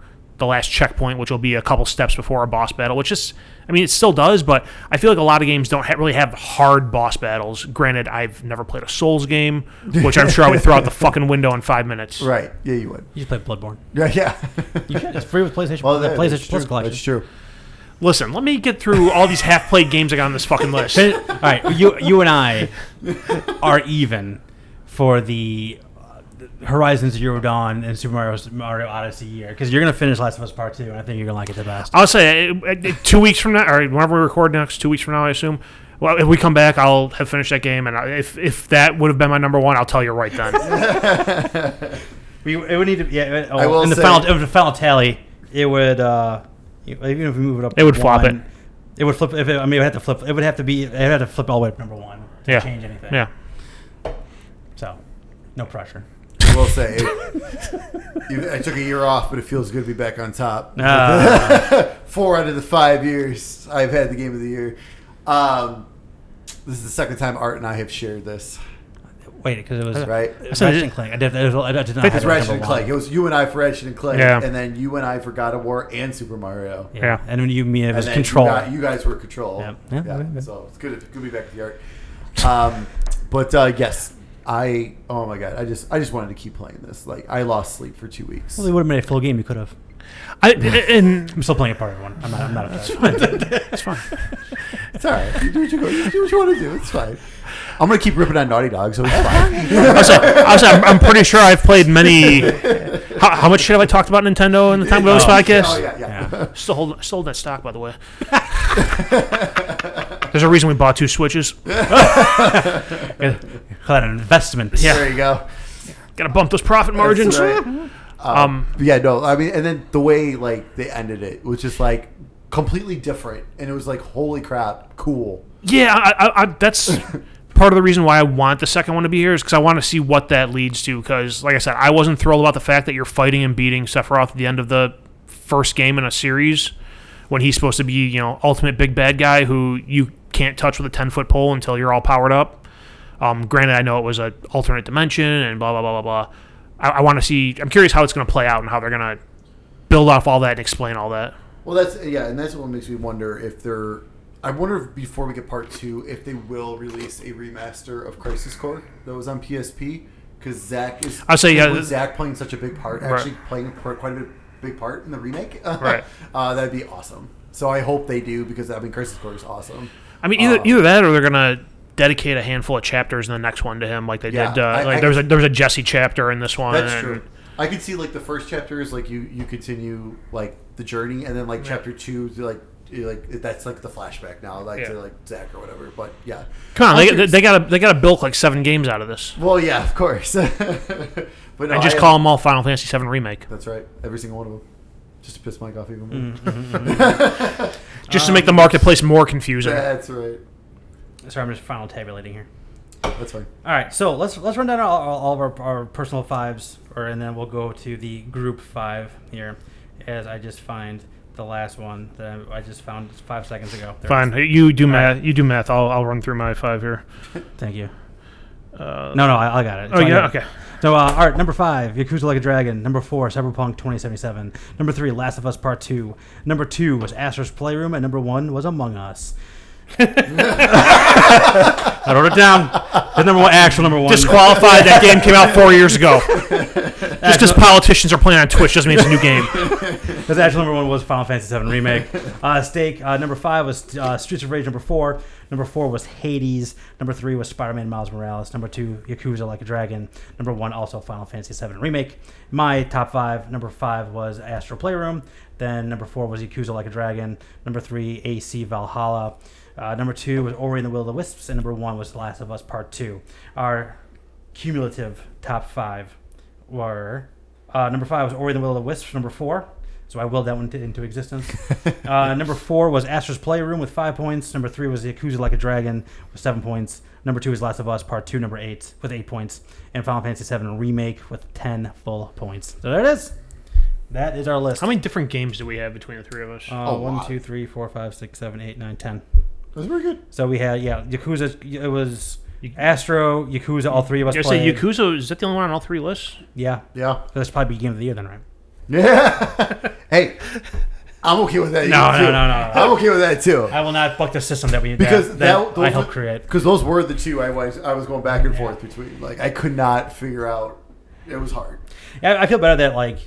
S3: the last checkpoint, which will be a couple steps before a boss battle. Which is, I mean, it still does, but I feel like a lot of games don't ha- really have hard boss battles. Granted, I've never played a Souls game, which I'm sure I would throw out the fucking window in five minutes.
S2: right? Yeah, you would.
S1: You just play Bloodborne.
S2: Yeah, yeah.
S1: You should. It's free with PlayStation.
S2: well,
S1: the
S2: that-
S1: PlayStation
S2: that's
S1: Plus
S2: true.
S1: collection.
S2: That's true.
S3: Listen, let me get through all these half-played games I got on this fucking list.
S1: All right, you you and I are even for the Horizon Zero Dawn and Super Mario Mario Odyssey year because you're gonna finish Last of Us Part Two, and I think you're gonna like it the best.
S3: I'll say uh, two weeks from now, or whenever we record next, two weeks from now, I assume. Well, if we come back, I'll have finished that game, and I- if if that would have been my number one, I'll tell you right then.
S1: We it would need to yeah. Oh,
S2: I will
S1: in the
S2: say-
S1: final in the final tally, it would uh even if we move it up,
S3: It would flop
S1: one, It would flip. If it, I mean, it would have to flip. It would have to be. It would have to flip all the way up to number one to
S3: Yeah.
S1: change anything.
S3: yeah,
S1: So, no pressure.
S2: I will say, you- I took a year off, but it feels good to be back on top.
S1: Ah.
S2: Four out of the five years I've had the game of the year. Um, this is the second time Art and I have shared this,
S1: Wait, because it was
S2: right?
S1: It was
S3: said
S1: Ratchet and Clank. I did. I did, I did not.
S2: It's
S1: have it
S2: Ratchet
S1: number
S2: and
S1: one.
S2: Clank. It was you and I for Ratchet and Clank,
S3: Yeah.
S2: and then you and I for God of War and Super Mario.
S1: Yeah.
S3: Yeah.
S1: And when you me it
S2: And
S1: was
S2: then
S1: control.
S2: You, got- you guys were control.
S1: Yeah.
S2: Yeah.
S1: Yeah, okay.
S2: So it's good. Good to be back with the art. Um, but uh, yes, I. Oh my god, I just I just wanted to keep playing this. Like I lost sleep for two weeks.
S1: well, they would have made a full game. You could have.
S3: I, and
S1: I'm still playing a part of one. I'm not. I'm not upset.
S3: it's fine.
S2: It's all right. You do what you, go. you do what you want to do. It's fine. I'm gonna keep ripping on Naughty Dog, so it's fine.
S3: I was, I was, I'm, I'm pretty sure I've played many. How, how much shit have I talked about Nintendo in the time of this podcast?
S2: oh yeah, yeah.
S1: Yeah.
S3: Still holding, still holding that stock, by the way. There's a reason we bought two Switches.
S1: Call that an investment.
S3: Yeah.
S2: There you go.
S3: Got to bump those profit margins.
S2: Right.
S3: Um,
S2: But yeah, no. I mean, and then the way like they ended it was just like completely different, and it was like, holy crap, cool.
S3: Yeah, I, I, I, that's part of the reason why I want the second one to be here is because I want to see what that leads to. Because, like I said, I wasn't thrilled about the fact that you're fighting and beating Sephiroth at the end of the first game in a series when he's supposed to be, you know, ultimate big bad guy who you can't touch with a ten foot pole until you're all powered up. Um, granted, I know it was an alternate dimension and blah blah blah blah blah. I, I want to see. I'm curious how it's going to play out and how they're going to build off all that and explain all that.
S2: Well, that's yeah, and that's what makes me wonder if they're. I wonder if before we get part two, if they will release a remaster of Crisis Core that was on PSP, because Zack is.
S3: I'd say, yeah,
S2: with
S3: th-
S2: Zack playing such a big part,
S3: Right.
S2: actually playing quite quite a bit, big part in the remake.
S3: Right.
S2: uh, that'd be awesome. So I hope they do because I mean Crisis Core is awesome.
S3: I mean, either
S2: Uh,
S3: either that or they're gonna dedicate a handful of chapters in the next one to him, like they
S2: Yeah,
S3: did. Uh,
S2: I-
S3: like
S2: I-
S3: there was a there was a Jesse chapter in this one.
S2: That's
S3: and-
S2: true. I could see like the first chapter is like you you continue like the journey, and then like
S3: Yeah.
S2: chapter two, like like that's like the flashback now, like to like Zack or whatever. But yeah,
S3: Come on, they, they gotta they gotta bilk like seven games out of this.
S2: Well, yeah, of course. but no,
S3: and just
S2: I-
S3: call them all Final Fantasy Seven remake,
S2: That's right. Every single one of them. Just to piss Mike off even more. Mm-hmm, mm-hmm, mm-hmm.
S3: just to make the marketplace more confusing.
S2: That's right.
S1: Sorry, I'm just final tabulating here.
S2: That's fine.
S1: All right, so let's let's run down all, all, all of our, our personal fives, or and then we'll go to the group five here, as I just find the last one that I, I just found five seconds ago. There
S3: Fine.
S1: is.
S3: You do
S1: All
S3: math. You do math. I'll I'll run through my five here.
S1: Thank you.
S3: Uh,
S1: No, no, I, I got it.
S3: Oh yeah.
S1: got.
S3: Okay.
S1: So, uh, all right, number five, Yakuza Like a Dragon. Number four, Cyberpunk 2077. Number three, Last of Us Part Two. Number two was Astro's Playroom, and number one was Among Us. I wrote it down. The number one, actual number one.
S3: Disqualified. that game came out four years ago. Just because politicians are playing on Twitch doesn't mean it's a new game.
S1: Because actual number one was Final Fantasy VII Remake. Uh, Stake. Uh, number five was uh, Streets of Rage. Number four. Number four was Hades. Number three was Spider-Man Miles Morales. Number two, Yakuza Like a Dragon. Number one, also Final Fantasy VII Remake. My top five. Number five was Astro Playroom. Then number four was Yakuza Like a Dragon. Number three, AC Valhalla. Uh, number two was Ori and the Will of the Wisps, and number one was The Last of Us Part Two. Our cumulative top five were uh, number five was Ori and the Will of the Wisps. Number four, so I willed that one to, into existence. uh, number four was Astro's Playroom with five points. Number three was Yakuza Like a Dragon with seven points. Number two is Last of Us Part Two, number eight with eight points, and Final Fantasy VII Remake with ten full points. So there it is. That is our list.
S3: How many different games do we have between the three of us?
S1: Uh,
S2: A
S1: one,
S2: lot.
S1: two, three, four, five, six, seven, eight, nine, ten.
S2: That's very good.
S1: So we had yeah, Yakuza. It was Astro, Yakuza. All three of us
S3: I say
S1: played.
S3: Yakuza. Is that the only one on all three lists?
S1: Yeah,
S2: Yeah.
S1: that's probably game of the year then, right?
S2: Yeah. hey, I'm okay with that.
S1: No,
S2: too.
S1: no, no, no.
S2: I'm okay with that too.
S1: I will not fuck the system that we
S2: Because
S1: that,
S2: that-
S1: that I helped create.
S2: Because those were the two I was I was going back and forth between. Like I could not figure out. It was hard.
S1: Yeah, I feel better that like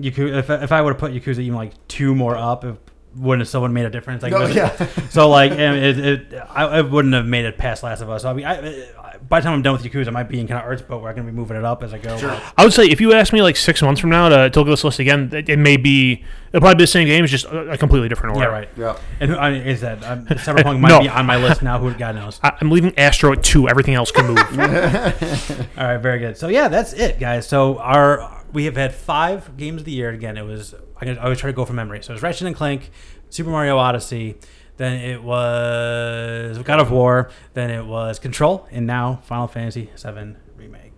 S1: Yakuza. If, if I would have put Yakuza even like two more up, it wouldn't have someone made a difference. Like,
S2: No, yeah.
S1: So like, it, it, I, I wouldn't have made it past Last of Us. So I mean, I, by the time I'm done with Yakuza, I might be in kind of Earth's boat where I'm gonna be moving it up as I go.
S2: Sure.
S3: I would say if you ask me like six months from now to, to look at this list again, it, it may be it'll probably be the same game, it's just a, a completely different order.
S1: Yeah, right.
S2: Yeah.
S1: And who, I mean, is that um, Cyberpunk might
S3: No.
S1: be on my list now? Who God knows?
S3: I, I'm leaving Astro at two. Everything else can move.
S1: All right, very good. So yeah, that's it, guys. So our we have had five games of the year. Again, it was I I always try to go from memory. So it was Ratchet and Clank, Super Mario Odyssey, then it was God of War, then it was Control, and now Final Fantasy VII Remake.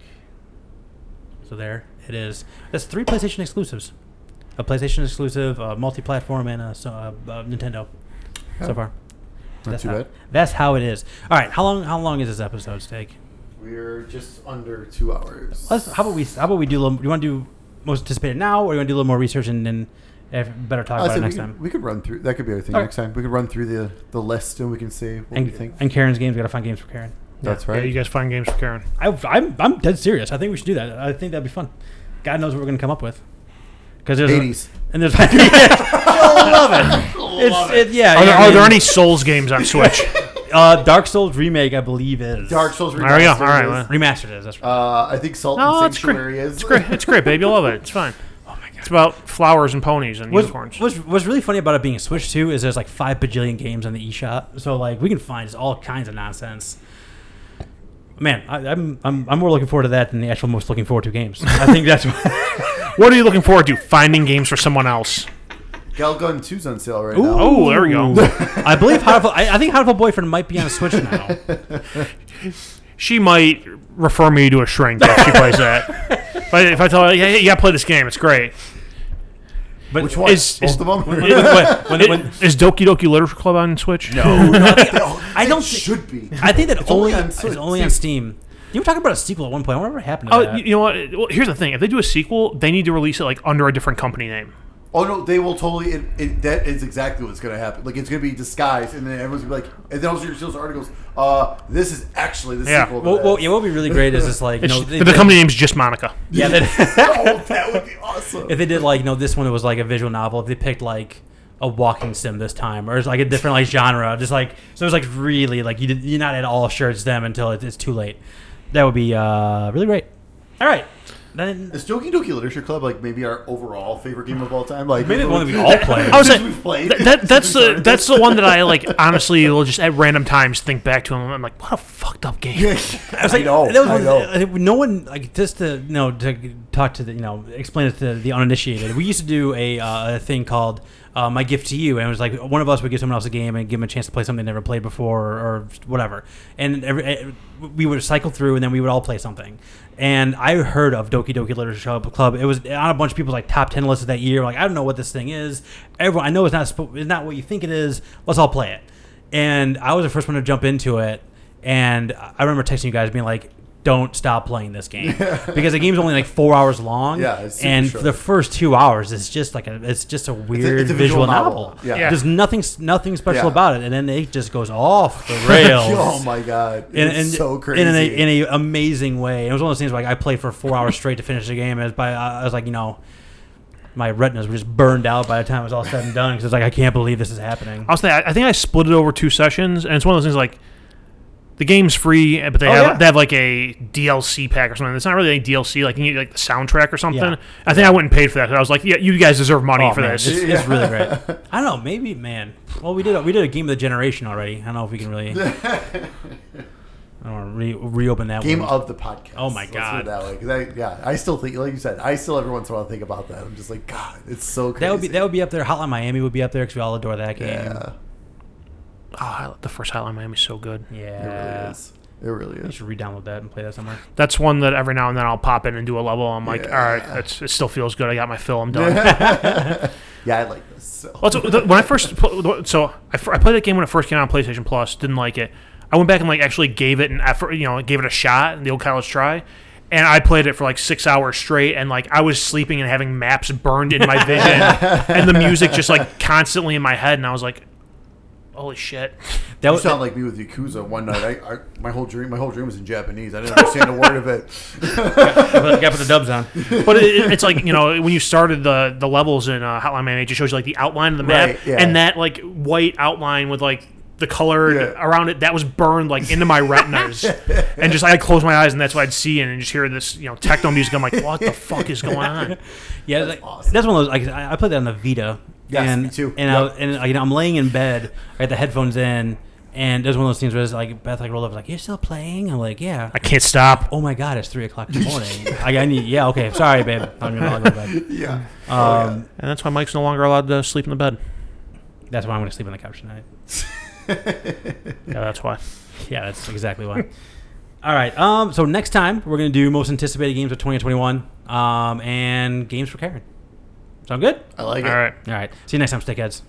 S1: So there it is. That's three PlayStation exclusives. A PlayStation exclusive, a multi-platform, and a, so- uh, uh, Nintendo
S2: Yeah.
S1: so far.
S2: Not
S1: that's
S2: too
S1: how,
S2: bad.
S1: That's how it is. All right, how long? How long is this episode take?
S2: We're just under two hours.
S1: Let's, how about we? How about we do? A little, you want to do most anticipated now, or you want to do a little more research and then if, better talk
S2: I
S1: about it
S2: said we
S1: next
S2: could,
S1: time?
S2: we could run through. That could be our thing
S1: Okay.
S2: next time. We could run through the the list and we can see what
S1: And,
S2: we think.
S1: and Karen's games, we gotta find games for Karen.
S2: That's
S3: Yeah,
S2: right.
S3: you guys find games for Karen.
S1: I, I'm I'm dead serious. I think we should do that. I think that'd be fun. God knows what we're gonna come up with. Because there's a-
S2: 80s.
S1: and there's you'll love it. It's it, yeah.
S3: Are, there,
S1: yeah, I
S3: are there
S1: mean,
S3: any Souls games on Switch?
S1: uh, Dark Souls remake? I believe is
S2: Dark Souls
S3: There we go.
S2: Remastered.
S3: All right,
S2: is-
S1: remastered is. That's right.
S2: Uh, I think Salt
S3: No,
S2: and
S3: it's great.
S2: Sanctuary is.
S3: It's great. It's great, babe. You'll love it. It's fine.
S1: My god.
S3: It's about flowers and ponies and
S1: What's,
S3: unicorns.
S1: what's, what's really funny about it being a Switch too is there's like five bajillion games on the eShop, so like we can find just all kinds of nonsense. Man, I, I'm, I'm I'm more looking forward to that than the actual most looking forward to games. I think that's
S3: What are you looking forward to? Finding games for someone else.
S2: Galgun 2's on sale right
S1: Ooh.
S2: now.
S3: Oh, there we go.
S1: I believe Hatoful, I, I think Hatoful Boyfriend might be on a Switch now.
S3: She might refer me to a shrink if she plays that. If I, if I tell her, yeah, yeah, you gotta play this game. It's great.
S1: But
S2: Which one?
S3: Is-
S2: Both
S3: is-
S2: of them?
S1: when, when, when,
S3: Is Doki Doki Literature Club on Switch?
S2: no,
S1: I don't.
S2: It should be.
S1: I think that
S2: It's
S1: only,
S2: only on
S1: it's only on Steam. You were talking about a sequel at one point. Whatever happened to
S3: Oh,
S1: that?
S3: you know what? Well, here's the thing: if they do a sequel, they need to release it like under a different company name.
S2: Oh no, they will totally. It, it, that is exactly what's going to happen. Like it's going to be disguised, and then everyone's going to be like, and then also your sales articles. Uh, this is actually the
S3: Yeah.
S2: sequel. To
S1: well, well,
S2: that.
S1: yeah, what would be really great is just like you
S3: It's,
S1: know, they-
S3: the
S1: they-
S3: company name's just Monica.
S1: Yeah, they,
S2: oh, that would be awesome.
S1: if they did like no, this one was like a visual novel. If they picked like a walking sim this time, or it's like a different like genre, just like so it was like really like you did, you're not at all sure it's them until it, it's too late. That would be uh, really great. All right, then
S2: Is Doki Doki Literature Club like maybe our overall favorite game of all time? Like
S1: Maybe the one that we all play.
S3: I was
S2: Since
S3: saying,
S2: we've played.
S3: That, that- that's the that's the one that I like. Honestly, will just at random times think back to him. I'm like, what a fucked up game.
S1: I was like,
S2: know.
S1: that was
S2: I know.
S1: no one like just to you know to talk to the you know explain it to the uninitiated. We used to do a, uh, a thing called uh, my gift to you, and it was like one of us would give someone else a game and give them a chance to play something they never played before or, or whatever, and every, eh, we would cycle through, and then we would all play something. And I heard of Doki Doki Literature Club. It was on a bunch of people's like top ten lists that year. Like I don't know what this thing is. Everyone, I know it's not it's not what you think it is. Let's all play it. And I was the first one to jump into it. And I remember texting you guys being like, "Don't stop playing this game because the game's only like four hours long.
S2: Yeah, it's super
S1: and
S2: short.
S1: the first two hours is just like a it's just a weird
S2: it's a
S1: visual,
S2: visual
S1: novel.
S2: novel. Yeah.
S3: Yeah.
S1: There's nothing nothing special
S2: Yeah.
S1: about it, and then it just goes off the rails
S2: oh my god,
S1: in,
S2: it's
S1: in,
S2: so crazy.
S1: in a in a amazing way. It was one of those things where like I played for four hours straight to finish the game. As by I was like, you know, my retinas were just burned out by the time it was all said and done because it's like I can't believe this is happening.
S3: I was thinking, I I think I split it over two sessions, and it's one of those things like the game's free, eh, but they
S1: Oh,
S3: have
S1: yeah.
S3: they have like a DLC pack or something. It's not really a DLC. Like you need like the soundtrack or something.
S1: Yeah.
S3: I think I went and paid for that. 'cause I was like, yeah, you guys deserve money
S1: Oh,
S3: for
S1: man,
S3: this.
S1: It's, it's really great. I don't know. Maybe man. Well, we did a, we did a game of the generation already. I don't know if we can really. I don't want to re- reopen that
S2: Game
S1: one.
S2: of the podcast.
S1: Oh my
S2: Let's put it
S1: God.
S2: that way. 'Cause I, yeah, I still think, like you said, I still every once in a while think about that. I'm just like, God, it's so crazy.
S1: that would be that would be up there. Hotline Miami would be up there because we all adore that game.
S2: yeah,
S3: oh, the first Hotline is so good.
S1: Yeah.
S2: it really is. It really
S1: You should re-download that and play that somewhere.
S3: That's one that every now and then I'll pop in and do a level. I'm like,
S2: Yeah.
S3: all right, that's, it still feels good. I got my fill. I'm done.
S2: Yeah, I like this. So.
S3: Well, so the, when I first pl- so I, played that game when it first came out on PlayStation Plus. Didn't like it. I went back and like actually gave it an effort. You know, gave it a shot, the old college try. And I played it for like six hours straight, and like I was sleeping and having maps burned in my vision, and the music just like constantly in my head, and I was like, "Holy shit!"
S1: That
S2: You
S1: was
S2: sound like me with Yakuza. One night, I, I my whole dream, my whole dream was in Japanese. I didn't understand a word of it.
S1: got to put the dubs on.
S3: But it, it- it's like you know when you started the the levels in uh, Hotline Miami, it just shows you like the outline of the map,
S2: Right, yeah.
S3: and that like white outline with like the color
S2: Yeah.
S3: around it that was burned like into my retinas, and just I'd close my eyes and that's what I'd see, and just hear this you know techno music. I'm like, what the fuck is going on?
S1: Yeah,
S2: That's
S1: that's, like,
S2: awesome.
S1: that's one of those. Like, I I played that on the Vita.
S2: Yes,
S1: and,
S2: me too.
S1: And,
S2: Yep.
S1: I, and like, you know, I'm laying in bed, I got the headphones in, and there's one of those things where it's like Beth like rolled over, like, "You're still playing?" I'm like, "Yeah."
S3: I can't stop.
S1: oh my god, it's three o'clock in the morning. I, I need. Yeah, okay. Sorry, babe. I'm gonna go to bed.
S2: Yeah.
S1: Um,
S3: And that's why Mike's no longer allowed to sleep in the bed.
S1: That's why I'm gonna sleep on the couch tonight.
S3: Yeah, that's why.
S1: Yeah, that's exactly why. All right. Um. So next time we're gonna do most anticipated games of 2021. Um. And games for Karen. Sound good?
S2: I like
S3: All
S2: it.
S3: All right.
S1: All right. See you next time, stickheads.